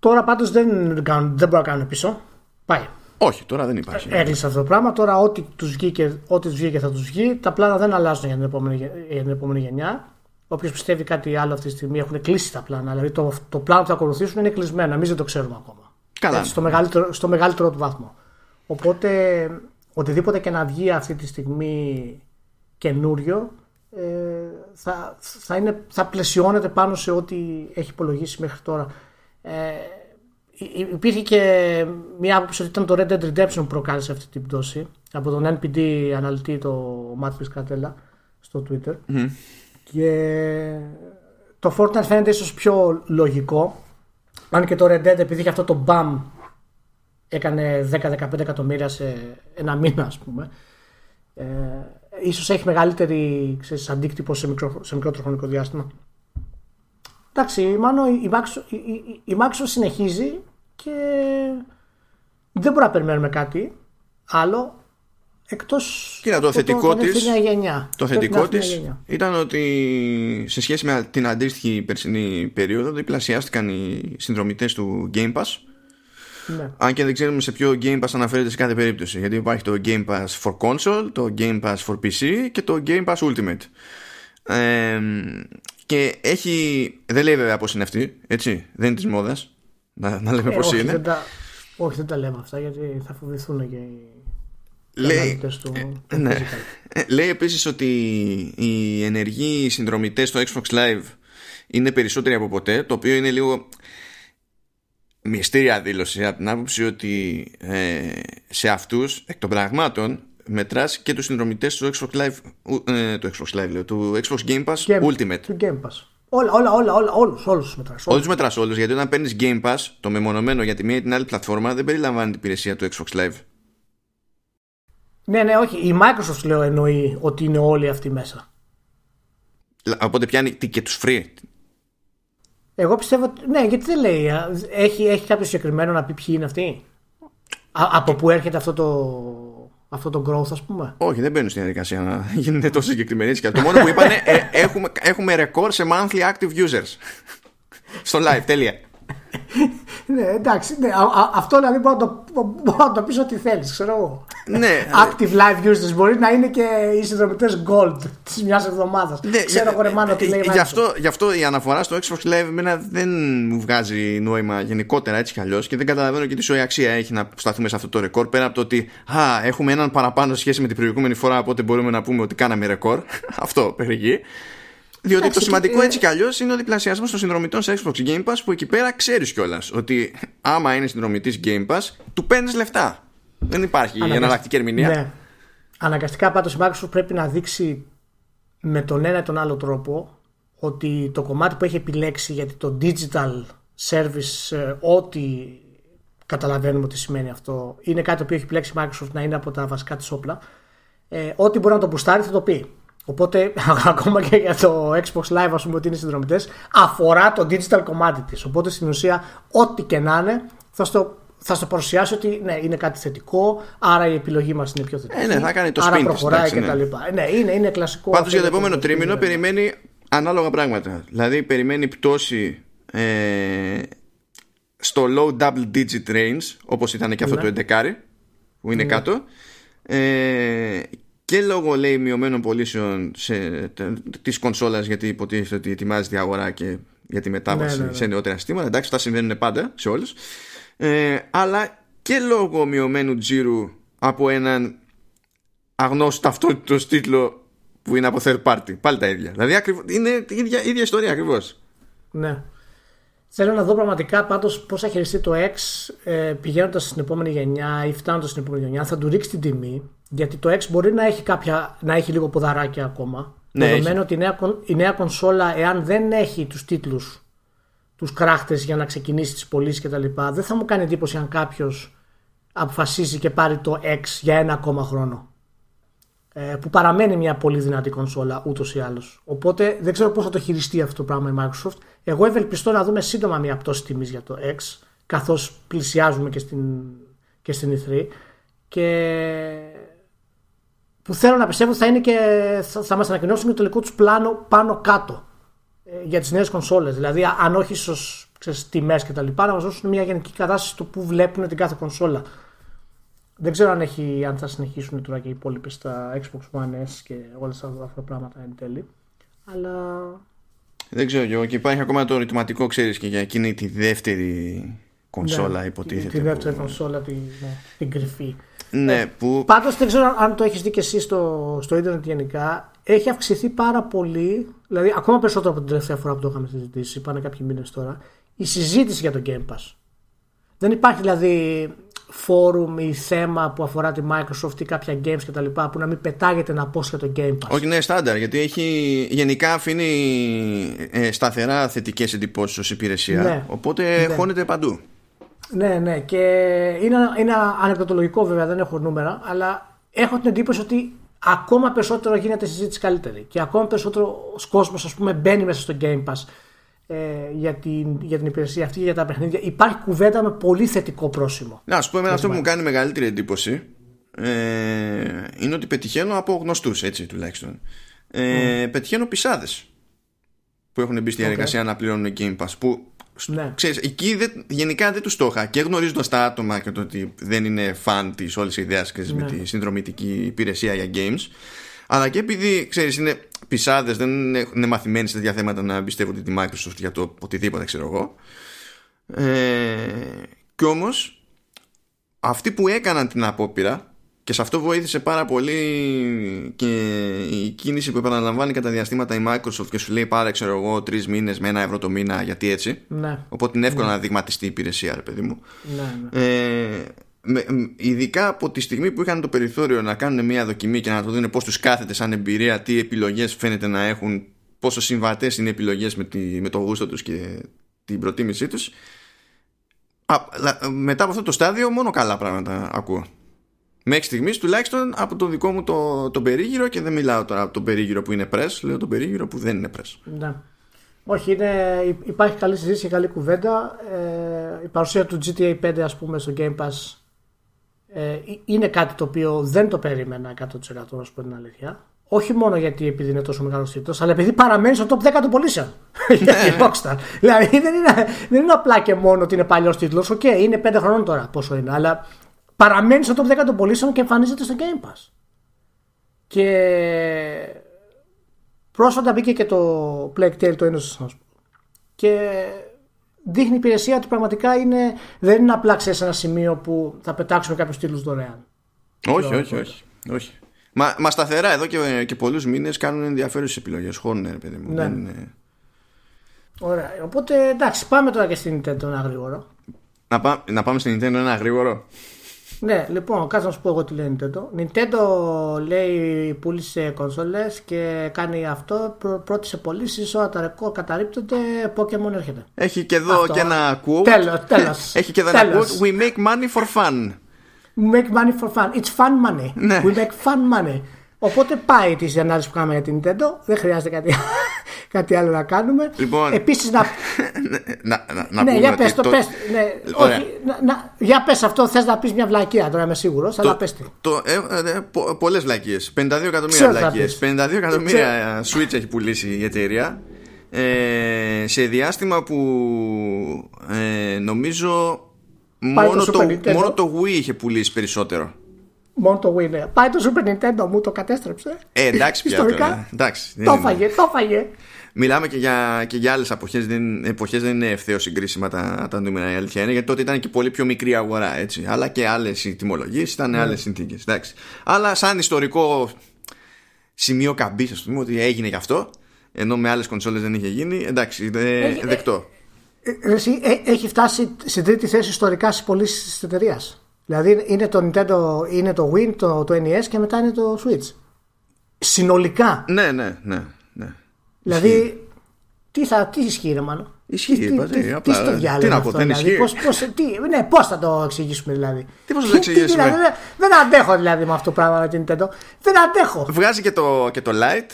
Τώρα πάντως δεν, κάνουν, δεν μπορούν να κάνουν πίσω. Πάει. όχι τώρα δεν υπάρχει Έκλεισε αυτό το πράγμα. Τώρα ό,τι τους βγήκε, ό,τι τους βγήκε θα τους βγει. Τα πλάνα δεν αλλάζουν για την επόμενη, γε- για την επόμενη γενιά. Όποιος πιστεύει κάτι άλλο αυτή τη στιγμή έχουν κλείσει τα πλάνα. Δηλαδή το, το πλάνο που θα ακολουθήσουν είναι κλεισμένο. Εμείς δεν το ξέρουμε ακόμα. Καλά. Έτσι, στο, μεγαλύτερο, στο μεγαλύτερο του βαθμό. Οπότε οτιδήποτε και να βγει αυτή τη στιγμή καινούριο ε, θα, θα, είναι, θα πλαισιώνεται πάνω σε ό,τι έχει υπολογίσει μέχρι τώρα. Ε, υ- υ- υπήρχε και μια άποψη ότι ήταν το Red Dead Redemption που προκάλεσε αυτή την πτώση από τον NPD αναλυτή το Matt Piscatella στο Twitter. Και το Fortnite φαίνεται ίσως πιο λογικό. Αν και το Red Dead επειδή είχε αυτό το BAM έκανε 10-15 εκατομμύρια σε ένα μήνα ας πούμε ε, ίσως έχει μεγαλύτερη ξέρεις, αντίκτυπο σε, μικρό, σε μικρότερο χρονικό διάστημα εντάξει μάλλον η, η, Microsoft, η, η, η Microsoft συνεχίζει και δεν μπορούμε να περιμένουμε κάτι άλλο εκτός Κοίτα, το από θετικό την της- ευθύνια γενιά. Το Πρέπει να θετικό έρθει μια της γενιά. ήταν ότι σε σχέση με την αντίστοιχη περσινή περίοδο διπλασιάστηκαν οι συνδρομητές του Game Pass Ναι. αν και δεν ξέρουμε σε ποιο Game Pass αναφέρεται σε κάθε περίπτωση γιατί υπάρχει το Game Pass for Console, το Game Pass for PC και το Game Pass Ultimate ε, και έχει δεν λέει βέβαια πως είναι αυτή έτσι, δεν είναι της μόδας να, να λέμε Ε, πως όχι, είναι Δεν τα, όχι, δεν τα λέμε αυτά γιατί θα φοβηθούν και οι λέει, αναλυτές του. του ναι. physical. Ε, Λέει επίσης ότι οι ενεργοί συνδρομητές στο Xbox Live είναι περισσότεροι από ποτέ, το οποίο είναι λίγο μυστήρια δήλωση από την άποψη ότι ε, σε αυτούς εκ των πραγμάτων μετράς και τους συνδρομητές του Xbox Live, ου- ε, του Xbox Live λέω, του Xbox Game Pass Game- Ultimate. Του Game Pass. Όλα, όλα, όλα, όλα όλους, όλους τους μετράς. Όχι τους μετράς όλους, γιατί όταν παίρνεις Game Pass, το μεμονωμένο για τη μία ή την άλλη πλατφόρμα δεν περιλαμβάνει την υπηρεσία του Xbox Live. Ναι, ναι, όχι. Η Microsoft λέω εννοεί ότι είναι όλοι αυτοί μέσα. Οπότε πιάνει και τους free. Εγώ πιστεύω ότι. Ναι, γιατί δεν λέει. α, Έχει, έχει κάποιο συγκεκριμένο να πει ποιοι είναι αυτοί; Α, από πού έρχεται αυτό το, αυτό το growth, ας πούμε. Όχι, δεν μπαίνουν στην διαδικασία να γίνουν τόσο συγκεκριμένοι έτσι. Το μόνο που είπανε ε, έχουμε, έχουμε ρεκόρ σε monthly active users. Στο live, τέλεια. Ναι, εντάξει. Ναι, α, α, αυτό δηλαδή μπορεί να το, μπορεί να το πει ό,τι θέλεις, ξέρω εγώ. ναι, active live users. Μπορεί να είναι και οι συνδρομητές gold της μιας εβδομάδας. Ναι, Ξέρω εγώ ρε μάνα τι λέει. γι, αυτό, γι' αυτό η αναφορά στο Xbox Live εμένα δεν μου βγάζει νόημα γενικότερα έτσι κι αλλιώς και δεν καταλαβαίνω και τι σοή αξία έχει να σταθούμε σε αυτό το ρεκόρ πέρα από το ότι α, έχουμε έναν παραπάνω σχέση με την προηγούμενη φορά οπότε μπορούμε να πούμε ότι κάναμε ρεκόρ. αυτό περιγεί. Διότι Εντάξει, το σημαντικό και... έτσι κι αλλιώς είναι ο διπλασιασμός των συνδρομητών σε Xbox Game Pass που εκεί πέρα ξέρεις κιόλας ότι άμα είναι συνδρομητής Game Pass, του παίρνεις λεφτά. Δεν υπάρχει Αναγκασ... εναλλακτική ερμηνεία. Ναι. Αναγκαστικά πάντως η Microsoft πρέπει να δείξει με τον ένα ή τον άλλο τρόπο ότι το κομμάτι που έχει επιλέξει γιατί το digital service, ε, ό,τι καταλαβαίνουμε ότι σημαίνει αυτό, είναι κάτι που έχει επιλέξει η Microsoft να είναι από τα βασικά της όπλα. Ε, ό,τι μπορεί να το μπουστάρει θα το πει. Οπότε, ακόμα και για το Xbox Live, ας πούμε, ότι είναι συνδρομητές, αφορά το digital κομμάτι της. Οπότε, στην ουσία, ό,τι και να είναι, θα στο, θα στο παρουσιάσει ότι ναι, είναι κάτι θετικό, άρα η επιλογή μας είναι πιο θετική. Ε, ναι, θα κάνει το άρα spin προχωράει της, κτλ. Ναι. ναι, είναι, είναι κλασικό. Πάντως για το επόμενο τρίμηνο περιμένει ανάλογα πράγματα. Δηλαδή, περιμένει πτώση ε, στο low double digit range, όπως ήταν και αυτό ναι. το 11 που είναι ναι. κάτω. Ε, και λόγω λέει μειωμένων πωλήσεων σε, της κονσόλας γιατί υποτίθεται ότι ετοιμάζεται η αγορά και για τη μετάβαση ναι, ναι, ναι. σε νεότερα συστήματα. Εντάξει αυτά συμβαίνουν πάντα σε όλους. Ε, αλλά και λόγω μειωμένου τζίρου από έναν αγνώστο ταυτότητος τίτλο που είναι από third party. Πάλι τα ίδια. Δηλαδή είναι η ίδια, ίδια ιστορία ακριβώς. Ναι Θέλω να δω πραγματικά πάντως πώς θα χειριστεί το X ε, πηγαίνοντας στην επόμενη γενιά ή φτάνοντας στην επόμενη γενιά. Θα του ρίξει την τιμή. Γιατί το X μπορεί να έχει, κάποια, να έχει λίγο ποδαράκια ακόμα. Ναι, δεδομένου ότι η νέα, η νέα κονσόλα, εάν δεν έχει τους τίτλους, τους κράχτες για να ξεκινήσει τις πωλήσεις κτλ., δεν θα μου κάνει εντύπωση αν κάποιος αποφασίσει και πάρει το X για ένα ακόμα χρόνο. Ε, που παραμένει μια πολύ δυνατή κονσόλα ούτως ή άλλως. Οπότε δεν ξέρω πώς θα το χειριστεί αυτό το πράγμα η Microsoft. Εγώ ευελπιστώ να δούμε σύντομα μια πτώση τιμής για το X, καθώς πλησιάζουμε και στην, και στην E3. Και που θέλω να πιστεύω θα είναι και θα, θα μας ανακοινώσουν το τελικό τους πλάνο πάνω κάτω ε, για τις νέες κονσόλες. Δηλαδή αν όχι στου τιμές και τα λοιπά να μας δώσουν μια γενική κατάσταση του που βλέπουν την κάθε κονσόλα. Δεν ξέρω αν, έχει, αν θα συνεχίσουν τώρα και οι υπόλοιπε στα Xbox One S και όλα αυτά τα πράγματα εν τέλει. Αλλά. Δεν ξέρω και εγώ. Και υπάρχει ακόμα το ρητηματικό, ξέρεις και για εκείνη τη δεύτερη κονσόλα, ναι, υποτίθεται. Τη, δεύτερη που... κονσόλα, την, ναι, την κρυφή. Ναι, ε, που... Πάντως δεν ξέρω αν το έχεις δει και εσύ στο, στο Ιντερνετ γενικά. Έχει αυξηθεί πάρα πολύ, δηλαδή ακόμα περισσότερο από την τελευταία φορά που το είχαμε συζητήσει, πάνε κάποιοι μήνες τώρα, η συζήτηση για το Game Pass. Δεν υπάρχει δηλαδή φόρουμ ή θέμα που αφορά τη Microsoft ή κάποια games κτλ. που να μην πετάγεται να πω για το Game Pass. Όχι, ναι, στάνταρ, γιατί έχει, γενικά αφήνει ε, σταθερά θετικές εντυπώσεις ως υπηρεσία. Ναι, οπότε ναι. χώνεται παντού. Ναι, ναι, και είναι, είναι ανεκδοτολογικό βέβαια, δεν έχω νούμερα, αλλά έχω την εντύπωση ότι ακόμα περισσότερο γίνεται συζήτηση καλύτερη και ακόμα περισσότερο κόσμος ας πούμε μπαίνει μέσα στο Game Pass ε, για, την, για την υπηρεσία αυτή για τα παιχνίδια. Υπάρχει κουβέντα με πολύ θετικό πρόσημο. Να, σου πω εμένα αυτό που μου κάνει μεγαλύτερη εντύπωση ε, είναι ότι πετυχαίνω από γνωστούς έτσι τουλάχιστον. Ε, mm. Πετυχαίνω πισάδες που έχουν μπει στη διαδικασία okay. να πληρώνουν Game Pass που ναι. Ξέρεις, εκεί δεν, γενικά δεν τους το είχα και γνωρίζοντα τα άτομα και το ότι δεν είναι φαν της όλης ιδέας ναι. με τη συνδρομητική υπηρεσία για games. Αλλά και επειδή ξέρεις, είναι πισάδες, δεν είναι μαθημένοι σε τέτοια θέματα να εμπιστεύονται τη Microsoft για το οτιδήποτε, ξέρω εγώ. Ε, κι όμως, αυτοί που έκαναν την απόπειρα και σε αυτό βοήθησε πάρα πολύ και η κίνηση που επαναλαμβάνει κατά διαστήματα η Microsoft και σου λέει πάρε ξέρω εγώ τρεις μήνες με ένα ευρώ το μήνα γιατί έτσι. Ναι. Οπότε είναι εύκολο ναι. να δειγματιστεί η υπηρεσία, ρε παιδί μου. Ναι, ναι. Ε, με, ειδικά από τη στιγμή που είχαν το περιθώριο να κάνουν μια δοκιμή και να το δουν πώς τους κάθεται σαν εμπειρία, τι επιλογές φαίνεται να έχουν, πόσο συμβατές είναι οι επιλογές με, με το γούστο τους και την προτίμησή τους. Μετά από αυτό το στάδιο, μόνο καλά πράγματα ακούω. Μέχρι στιγμής τουλάχιστον από το δικό μου το, το περίγυρο και δεν μιλάω τώρα από τον περίγυρο που είναι press, λέω τον περίγυρο που δεν είναι press. Ναι. Όχι, είναι, υπάρχει καλή συζήτηση και καλή κουβέντα. Ε, η παρουσία του GTA 5 ας πούμε στο Game Pass ε, είναι κάτι το οποίο δεν το περίμενα 100% να σου πω την αλήθεια. Όχι μόνο γιατί επειδή είναι τόσο μεγάλος τίτλος, αλλά επειδή παραμένει στο top 10 των πωλήσεων. για τη Rockstar. δηλαδή δεν είναι, δεν είναι απλά και μόνο ότι είναι παλιός τίτλος. OK, okay, είναι 5 χρόνων τώρα πόσο είναι, αλλά παραμένει στο top 10 των πωλήσεων και εμφανίζεται στο Game Pass. Και πρόσφατα μπήκε και το Plague Tale το Innocence και δείχνει υπηρεσία ότι πραγματικά είναι, δεν είναι απλά ξέρεις ένα σημείο που θα πετάξουμε κάποιους τίτλους δωρεάν. Όχι, όχι, όχι, όχι. Μα, μα σταθερά εδώ και, και πολλούς μήνες κάνουν ενδιαφέρουσες επιλογές. Χώνουν, παιδί μου. Ναι. Δεν είναι... Ωραία. Οπότε εντάξει, πάμε τώρα και στην Nintendo ένα γρήγορο. Να, πά, να πάμε στην Nintendo ένα γρήγορο. Ναι, λοιπόν, κάτσε να σου πω εγώ τι λέει Nintendo. Nintendo λέει πούλησε κονσόλες και κάνει αυτό. Πρώτη σε πωλήσεις, όλα τα ρεκόρ καταρρύπτονται. Pokemon έρχεται. Έχει και εδώ Αυτό. και ένα quote. Τέλος, τέλος. Έχει και εδώ ένα Τέλος. quote. We make money for fun. We make money for fun. It's fun money. Ναι. We make fun money. Οπότε πάει τη ανάλυση που κάνουμε για την Nintendo. Δεν χρειάζεται κάτι, κάτι άλλο να κάνουμε. Λοιπόν. Επίσης να. να, να, να ναι, πούμε για ότι πες το, πες. Ναι, Ωραία. όχι, να, να, για πες αυτό, θες να πεις μια βλακία τώρα είμαι σίγουρος, αλλά πες τι. Το, ε, ε, πο, πολλές βλακίες 52 εκατομμύρια Ξέρω τι θα βλακίες πεις. 52 εκατομμύρια Switch έχει πουλήσει η εταιρεία ε, σε διάστημα που ε, νομίζω Πάει μόνο το το, Super Nintendo. μόνο το Wii είχε πουλήσει περισσότερο Μόνο το Wii, ναι. Πάει το Super Nintendo μου, το κατέστρεψε. ε, εντάξει πια Ιστορικά. τώρα, εντάξει, δεν Το είναι. φάγε, το φάγε. Μιλάμε και για, και για άλλες εποχές. Δεν, εποχές δεν είναι ευθέως συγκρίσιμα τα, τα νούμερα. Η αλήθεια είναι γιατί τότε ήταν και πολύ πιο μικρή αγορά. Έτσι. Αλλά και άλλες τιμολογίες, ήταν Ναι. άλλε συνθήκε. Αλλά σαν ιστορικό σημείο καμπής, ας πούμε, ότι έγινε γι' αυτό. Ενώ με άλλες κονσόλες δεν είχε γίνει. Εντάξει, δε, Έχει- δεκτό. Ε, Εσύ, ε, έχει φτάσει στην τρίτη θέση ιστορικά στις πωλήσει της εταιρεία. Δηλαδή είναι το Nintendo, είναι το Wii, το, το NES και μετά είναι το Switch. Συνολικά. Ναι, ναι, ναι. ναι. Δηλαδή, τι, θα, τι ισχύει, ρε μάλλον. Ισχύει, τι, είπα, τι, ναι, τι, απλά, στο τι διάλογο να πω, αυτό, δεν δηλαδή, ισχύει. πώς, πώς, τι, ναι, πώς θα το εξηγήσουμε δηλαδή; Τι πώς θα το εξηγήσουμε; δηλαδή, δεν, δεν αντέχω δηλαδή με αυτό το πράγμα με την Nintendo. Δεν αντέχω. Βγάζει και το, και το Lite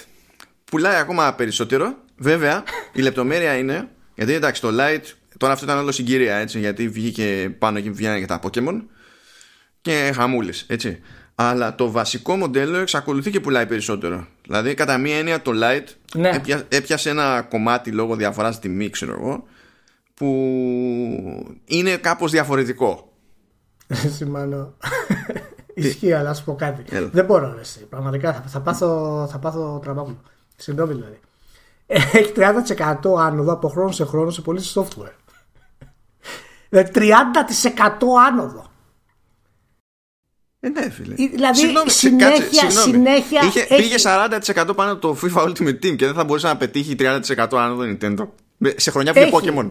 Πουλάει ακόμα περισσότερο Βέβαια η λεπτομέρεια είναι Γιατί εντάξει το Lite Τώρα αυτό ήταν όλο συγκυρία έτσι Γιατί βγήκε πάνω και βγαίνανε και τα Pokemon Και χαμούλης έτσι Αλλά το βασικό μοντέλο εξακολουθεί και πουλάει περισσότερο Δηλαδή κατά μία έννοια το Lite Ναι. έπια- Έπιασε ένα κομμάτι λόγω διαφοράς τιμή ξέρω εγώ Που είναι κάπως διαφορετικό Σημαίνω. Ισχύει, αλλά να σου πω κάτι. Έλα. Δεν μπορώ, ρε, εσύ. Πραγματικά θα, θα πάθω, θα πάθω τραμπάκουλο. Συγγνώμη δηλαδή. Έχει 30% άνοδο από χρόνο σε χρόνο σε πωλήσει software. Δηλαδή 30% άνοδο. Ε, ναι, φίλε. Ε, δηλαδή, Συγγνώμη, συνέχεια- κάτσε, συγγνώμη. συνέχεια Είχε, έχει- Πήγε 40% πάνω το FIFA Ultimate Team και δεν θα μπορούσε να πετύχει 30% άνοδο Nintendo. Με- Σε χρονιά βγήκε Έχει. Pokemon.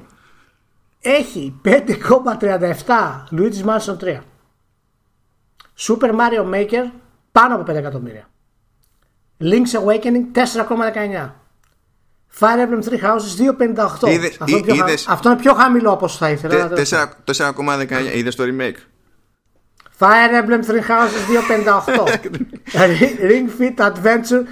Έχει 5,37 Luigi's Mansion 3. Super Mario Maker πάνω από 5 εκατομμύρια. Link's Awakening 4,19. Fire Emblem Three Houses 2,58. Είδες- αυτό, είναι πιο, χα- είδες- αυτό είναι πιο χαμηλό από όσο θα ήθελα. αλλά τέλος πάντων. 4,19. Είδες το remake; Fire Emblem Three Houses 2,58. Ring Fit Adventure.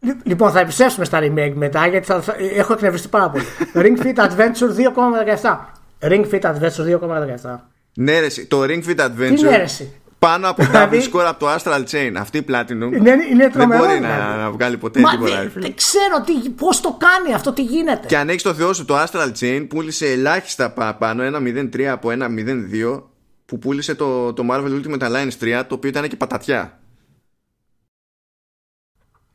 Λι- Λοιπόν, θα επιστρέψουμε στα remake μετά γιατί θα, θα- έχω εκνευριστεί πάρα πολύ. Ring Fit Adventure 2,17. Ring Fit Adventure 2,17. Ναι, ρε, εσύ, το Ring Fit Τι Adventure είναι ρε, εσύ; πάνω από Δηλαδή- double score από το Astral Chain. Αυτή η Platinum Είναι, είναι δεν τρομερό. μπορεί δηλαδή. να, να βγάλει ποτέ Μα τίποτα. δεν, ρε, φίλε. δεν ξέρω τι, πώς το κάνει αυτό, τι γίνεται. Και αν έχεις το θεό σου το Astral Chain πούλησε ελάχιστα παραπάνω ένα 0,3 από ένα 0,2 που πούλησε το, το Marvel Ultimate Alliance 3 το οποίο ήταν και πατατιά.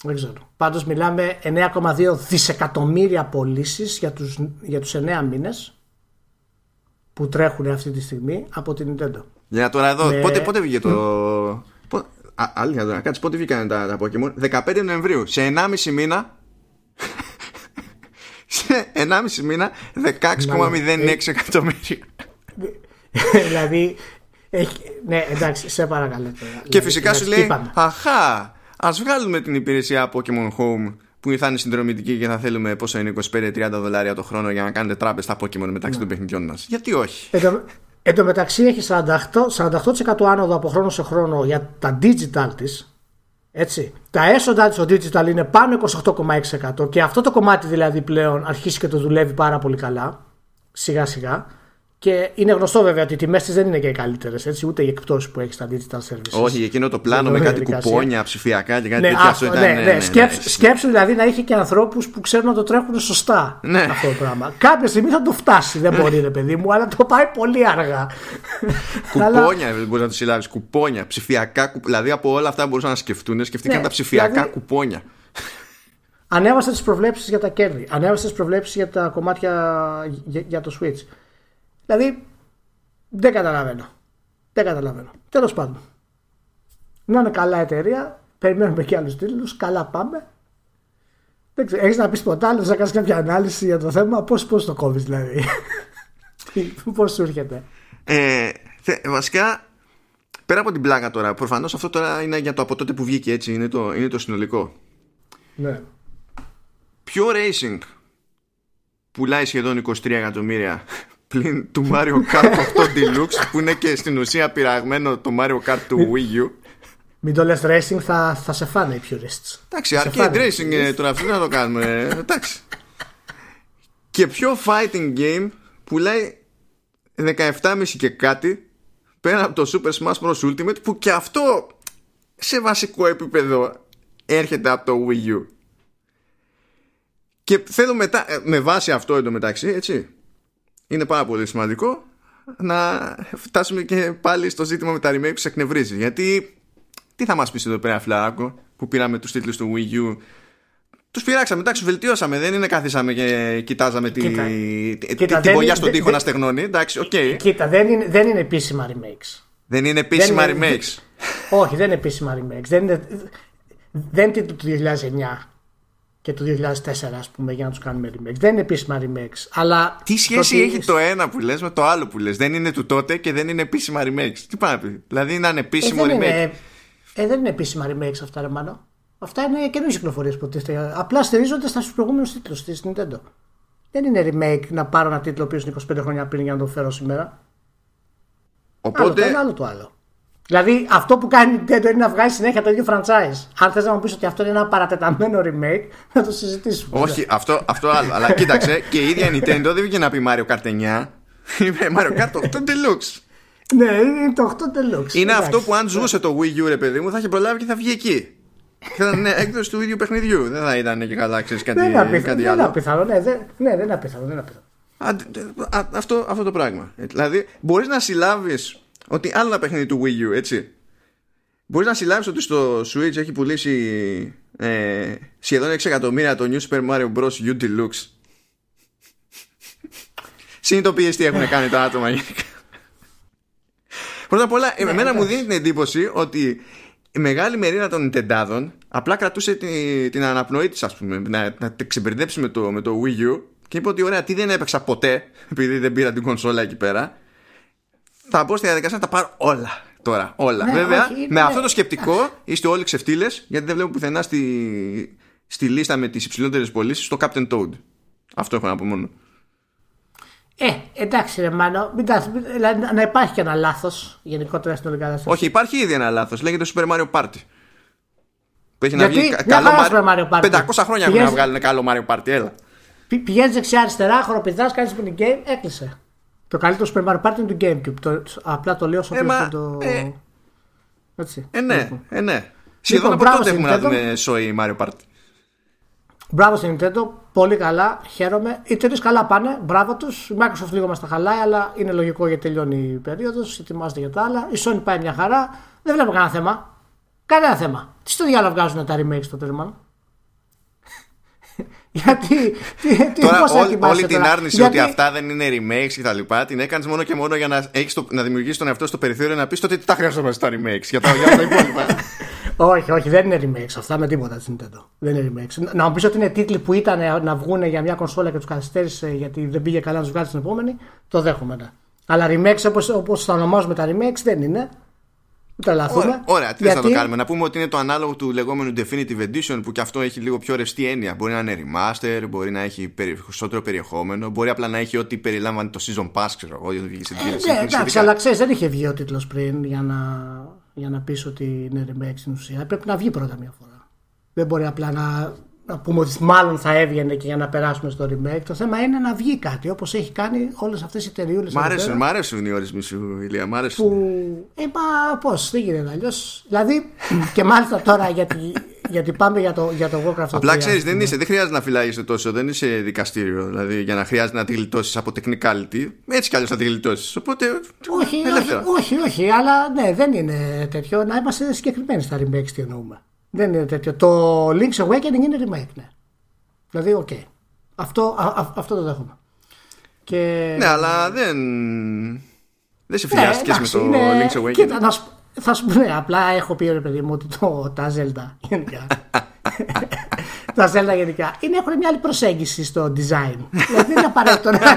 Δεν ξέρω. Πάντως μιλάμε 9,2 δισεκατομμύρια πωλήσεις για τους, για τους 9 μήνες που τρέχουν αυτή τη στιγμή από την Nintendo. Για τώρα εδώ, Με- πότε, πότε βγήκε το. Πο... Α, αλήθεια τώρα, κάτσε πότε βγήκαν τα, τα Pokemon. 15 Νοεμβρίου. Σε 1,5 μήνα. σε 1,5 μήνα 16,06 εκατομμύρια. δηλαδή, έχει, ναι εντάξει, σε παρακαλώ. τώρα. Και Δηλαδή, φυσικά σου εντάξει, λέει, τι είπαμε. Αχά, ας βγάλουμε την υπηρεσία Pokemon Home που θα είναι συνδρομητική και θα θέλουμε πόσο είναι 25-30 δολάρια το χρόνο για να κάνετε τράπεζα στα Pokemon μεταξύ των παιχνιδιών μας. Γιατί όχι; Εν τω- Εν τω μεταξύ έχει 48%, 48% άνοδο από χρόνο σε χρόνο για τα digital της έτσι. Τα έσοδα της στο digital είναι πάνω 28,6% και αυτό το κομμάτι δηλαδή πλέον αρχίσει και το δουλεύει πάρα πολύ καλά σιγά σιγά Και είναι γνωστό βέβαια ότι οι τιμές της δεν είναι και οι καλύτερες, ούτε οι εκπτώσεις που έχεις στα digital services. Όχι, εκείνο το πλάνο με κάτι κουπόνια ψηφιακά και κάτι ναι, τέτοιο. Αυτό, ήταν, ναι, ναι, ναι, σκέψου, ναι. σκέψου δηλαδή να είχε και ανθρώπους που ξέρουν να το τρέχουν σωστά ναι. αυτό το πράγμα. Κάποια στιγμή θα το φτάσει, δεν μπορεί, ρε παιδί μου, αλλά το πάει πολύ αργά. κουπόνια μπορείς να το συλλάβεις. Κουπόνια, ψηφιακά. Δηλαδή από όλα αυτά μπορούσαν να σκεφτούν, σκεφτήκαν τα ψηφιακά δηλαδή, κουπόνια. Ανέβασε τις προβλέψεις για τα κέρδη. Ανέβασε τις προβλέψεις για τα κομμάτια για, για το Switch. Δηλαδή δεν καταλαβαίνω. Δεν καταλαβαίνω. Τέλος πάντων. Να είναι καλά εταιρεία. Περιμένουμε και άλλους τίτλους. Καλά πάμε. Δεν ξέρω. Έχεις να πεις ποτέ άλλο, να κάνεις κάποια ανάλυση για το θέμα. Πώς πώς το κόβεις δηλαδή. Πώς σου έρχεται. Ε, βασικά, πέρα από την πλάκα τώρα, προφανώς αυτό τώρα είναι για το από τότε που βγήκε έτσι. Είναι το, είναι το συνολικό. Ναι. Ποιο racing πουλάει σχεδόν 23 εκατομμύρια πλην του Mario Kart 8 Deluxe που είναι και στην ουσία πειραγμένο το Mario Kart του Wii U. Μην το λες racing θα, θα σε φάνε οι purists. Εντάξει, arcade racing είναι τώρα αυτό να το κάνουμε. Εντάξει. Και πιο fighting game που λέει 17,5 και κάτι πέρα από το Super Smash Bros. Ultimate που και αυτό σε βασικό επίπεδο έρχεται από το Wii U. Και θέλω μετά, ε, με βάση αυτό εντωμεταξύ, έτσι, είναι πάρα πολύ σημαντικό να φτάσουμε και πάλι στο ζήτημα με τα remake που σε εκνευρίζει. Γιατί τι θα μας πεις εδώ πέρα Φλαράκο που πήραμε τους τίτλους του Wii U; Τους πειράξαμε, εντάξει, βελτιώσαμε. Δεν είναι καθίσαμε και κοιτάζαμε τη, κοίτα, την πογιά στον τοίχο να στεγνώνει. Εντάξει, okay. Κοίτα, δεν είναι, δεν είναι επίσημα remakes. Δεν είναι επίσημα δεν είναι, remakes. Όχι, δεν είναι επίσημα remakes. Δεν είναι, δεν είναι του 2009 και του 2004 ας πούμε για να τους κάνουμε remakes. Δεν είναι επίσημα remakes. Αλλά Τι σχέση έχει το ένα που λες με το άλλο που λες; Δεν είναι του τότε και δεν είναι επίσημα remakes. Τι πάει να πει; Δηλαδή να είναι επίσημο ε, remake. Είναι, ε, δεν είναι επίσημα remakes αυτά ρε μάνο. Αυτά είναι καινούργιες κυκλοφορίες που τίθεται. Απλά στηρίζονται στα προηγούμενους τίτλους της Nintendo. Δεν είναι remake να πάρω ένα τίτλο που είναι 25 χρόνια πριν για να το φέρω σήμερα. Οπότε... Άλλο το ένα, άλλο το άλλο. Δηλαδή αυτό που κάνει η Nintendo είναι να βγάζει συνέχεια το ίδιο franchise. Αν θες να μου πεις ότι αυτό είναι ένα παρατεταμένο remake, θα το συζητήσουμε. Όχι, αυτό, αυτό άλλο. Αλλά κοίταξε, και η ίδια η Nintendo δεν βγήκε να πει Mario Kart 9. Είπε Mario Kart 8 Deluxe. Ναι, είναι το 8 Deluxe. Είναι αυτό που αν ζούσε το Wii U, ρε παιδί μου, θα είχε προλάβει και θα βγει εκεί. Θα ήταν έκδοση του ίδιου παιχνιδιού. Δεν θα ήταν και καλά, ξέρεις κάτι, δεν κάτι άλλο. Δεν είναι απίθανο, ναι, δεν, ναι, δεν είναι απίθανο. Δεν Α, αυτό, αυτό το πράγμα. Δηλαδή, μπορείς να συλλάβεις ότι άλλο ένα παιχνίδι του Wii U, έτσι. Μπορείς να συλλάβεις ότι στο Switch έχει πουλήσει ε, σχεδόν 6 εκατομμύρια το New Super Mario Bros. U Deluxe. Συνειδητοποιείς τι έχουν κάνει τα άτομα γενικά. Πρώτα απ' όλα, ναι, εμένα μου δίνει την εντύπωση ότι η μεγάλη μερίδα των Nintendo απλά κρατούσε την, την αναπνοή της, ας πούμε, να, να ξεμπερδέψει με το, με το Wii U και είπε ότι ωραία, τι δεν έπαιξα ποτέ, επειδή δεν πήρα την κονσόλα εκεί πέρα θα μπω στη διαδικασία να τα πάρω όλα τώρα. Όλα. Ναι, Βέβαια, με αυτό το σκεπτικό είστε όλοι ξεφτύλες, γιατί δεν βλέπω πουθενά στη, στη λίστα με τις υψηλότερες πωλήσεις το Captain Toad. Αυτό έχω να πω μόνο. Ε, εντάξει, ρε Μάνο, μην τα, δηλαδή, να υπάρχει και ένα λάθος γενικότερα στην όλη κατάσταση. Όχι, υπάρχει ήδη ένα λάθος. Λέγεται Super Mario Party. Που έχει Γιατί, να βγει καλό Mario Party. 500 χρόνια έχουν να βγάλουν καλό Mario Party, έλα. Πηγαίνεις δεξιά-αριστερά, χοροπηδάς, κάνεις game, έκλεισε. Το καλύτερο Super Mario Party είναι του Gamecube. Το, απλά το λέω όσο ε, το. Ε, Έτσι. Ε, ναι, λοιπόν. ε, ναι. Σχεδόν λοιπόν, από τότε έχουμε να δούμε σοή Mario Party. Μπράβο στην Nintendo, πολύ καλά, χαίρομαι. Οι εταιρείε καλά πάνε, μπράβο τους. Η Microsoft λίγο μας τα χαλάει, αλλά είναι λογικό γιατί τελειώνει η περίοδος. Ετοιμάζεται για τα άλλα. Η Sony πάει μια χαρά. Δεν βλέπω κανένα θέμα. Κανένα θέμα. Τι στο διάλογο βγάζουν τα remakes στο τέλο γιατί. Τι, τι, τώρα, ό, όλη την άρνηση γιατί... ότι αυτά δεν είναι remakes και τα λοιπά την έκανες μόνο και μόνο για να, έχεις το, να δημιουργήσεις τον εαυτό στο περιθώριο να πεις ότι τα χρειαζόμαστε τα remakes για τα, για τα υπόλοιπα. όχι, όχι, δεν είναι remakes αυτά με τίποτα της Nintendo. Δεν είναι remakes. Να μου πεις ότι είναι τίτλοι που ήταν να βγουν για μια κονσόλα και τους καθυστέρησες γιατί δεν πήγε καλά να τους βγάλεις την επόμενη, το δέχομαι. Ναι. Αλλά remakes όπως τα ονομάζουμε τα remakes δεν είναι. Ωραία, ωραία, τι γιατί... να το κάνουμε. Να πούμε ότι είναι το ανάλογο του λεγόμενου Definitive Edition που και αυτό έχει λίγο πιο ρευστή έννοια. Μπορεί να είναι remaster, μπορεί να έχει περισσότερο περιεχόμενο, μπορεί απλά να έχει ό,τι περιλάμβανε το Season Pass, ξέρω εγώ, γιατί βγήκε στην ε, Ναι, εντάξει, αλλά ξέρεις, δεν είχε βγει ο τίτλος πριν για να, για να πεις ότι είναι remake στην ουσία. Πρέπει να βγει πρώτα μια φορά. Δεν μπορεί απλά να, να πούμε ότι μάλλον θα έβγαινε και για να περάσουμε στο remake. Το θέμα είναι να βγει κάτι όπως έχει κάνει όλες αυτές οι εταιρείε. Μ' αρέσουν, μ' αρέσουν οι ορισμοί σου, Ηλία. Μ' αρέσουν. Που. Ε, μα πώς, δεν γίνεται αλλιώς. Δηλαδή, και μάλιστα τώρα γιατί, γιατί πάμε για το, για το Warcraft. Απλά ξέρεις, δεν, είσαι, δεν χρειάζεται να φυλάγεις τόσο, δεν είσαι δικαστήριο. Δηλαδή, για να χρειάζεται να τη γλιτώσεις από technicality. Έτσι κι αλλιώς θα τη γλιτώσεις. Οπότε. Όχι, όχι, όχι, όχι, αλλά ναι, δεν είναι τέτοιο. Να είμαστε συγκεκριμένοι στα remakes τι εννοούμε. Δεν είναι τέτοιο. Το Link's Awakening είναι remake, ναι. Δηλαδή, OK. Okay. Αυτό, α, α, αυτό το δέχομαι. Και... Ναι, αλλά δεν. Δεν σε φιλιάστηκε ναι, με το είναι... Link's Awakening. Κοίτα, να, θα σου πω, ναι, απλά έχω πει ρε παιδί μου ότι το, τα Zelda γενικά. τα Zelda γενικά είναι, έχουν μια άλλη προσέγγιση στο design. δηλαδή δεν είναι απαραίτητο να,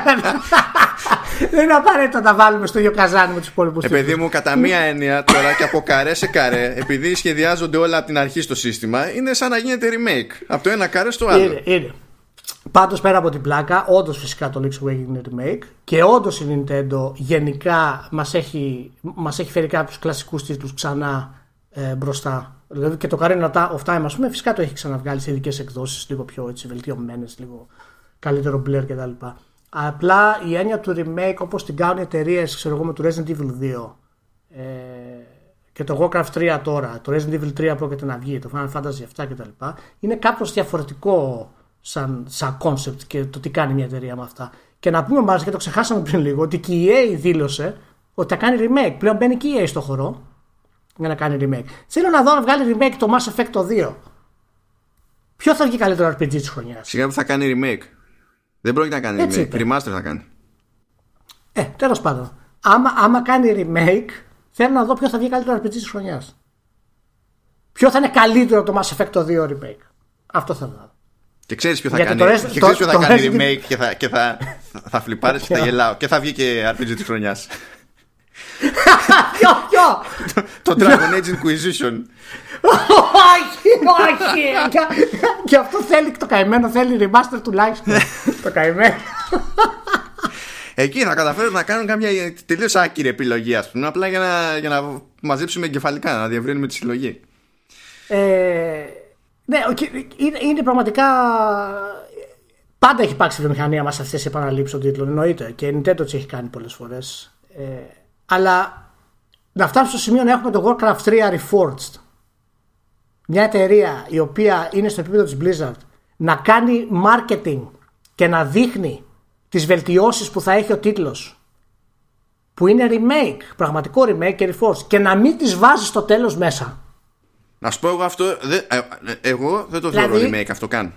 δεν είναι απαραίτητο να βάλουμε στο ίδιο καζάνι με τους υπόλοιπους. Επειδή μου κατά μία έννοια τώρα και από καρέ σε καρέ, επειδή σχεδιάζονται όλα από την αρχή στο σύστημα, είναι σαν να γίνεται remake. Από το ένα καρέ στο άλλο. Είναι, είναι. Πάντως πέρα από την πλάκα, όντως φυσικά το Link's Awakening είναι remake και όντως η Nintendo γενικά μας έχει, μας έχει φέρει κάποιους κλασικούς τίτλους ξανά ε, μπροστά. Δηλαδή και το Karina of Time, ας πούμε, φυσικά το έχει ξαναβγάλει σε ειδικές εκδόσεις, λίγο πιο έτσι, βελτιωμένες, λίγο καλύτερο μπλερ κτλ. Απλά η έννοια του remake όπως την κάνουν οι εταιρείες, ξέρω εγώ, με το Resident Evil 2 ε, και το Warcraft 3 τώρα, το Resident Evil 3 πρόκειται να βγει, το Final Fantasy 7 κτλ. Είναι κάπως διαφορετικό σαν, σαν concept και το τι κάνει μια εταιρεία με αυτά. Και να πούμε μάλιστα και το ξεχάσαμε πριν λίγο ότι και η EA δήλωσε ότι θα κάνει remake. Πλέον μπαίνει και η EA στο χώρο για να κάνει remake. Θέλω να δω να βγάλει remake το Mass Effect 2. Ποιο θα βγει καλύτερο RPG της χρονιάς; Σιγά που θα κάνει remake. Δεν πρόκειται να κάνει Έτσι remake. Είπε. Remaster θα κάνει. Ε, τέλος πάντων. Άμα, άμα κάνει remake, θέλω να δω ποιος θα βγει καλύτερο RPG της χρονιάς. Ποιο θα είναι καλύτερο το Mass Effect 2 remake. Αυτό θέλω να δω. Και ξέρεις ποιο θα κάνει, rest, και ξέρεις ποιο θα κάνει remake και θα, και θα, θα φλιπάρεις και θα γελάω. Και θα βγει και RPG της χρονιάς. Ποιο, ποιο! Το Dragon Age Inquisition. Όχι, όχι! Και αυτό θέλει το καημένο, θέλει remaster τουλάχιστον. Το καημένο. Εκεί θα καταφέρουν να κάνουν κάποια τελείως άκυρη επιλογή, ας πούμε, απλά για να, για να μαζέψουμε εγκεφαλικά, να διευρύνουμε τη συλλογή. Ε, ναι, είναι, είναι πραγματικά. Πάντα έχει υπάρξει η βιομηχανία μας αυτές οι επαναλήψεις των τίτλων, εννοείται. Και η Nintendo τις έχει κάνει πολλές φορές. Ε, αλλά να φτάσουμε στο σημείο να έχουμε το Warcraft 3 Reforged. Μια εταιρεία η οποία είναι στο επίπεδο της Blizzard να κάνει marketing και να δείχνει τις βελτιώσεις που θα έχει ο τίτλος που είναι remake, πραγματικό remake και reforged και να μην τις βάζει στο τέλος μέσα να σου πω εγώ αυτό. Δε, ε, ε, εγώ δεν το θεωρώ δηλαδή, remake αυτό καν.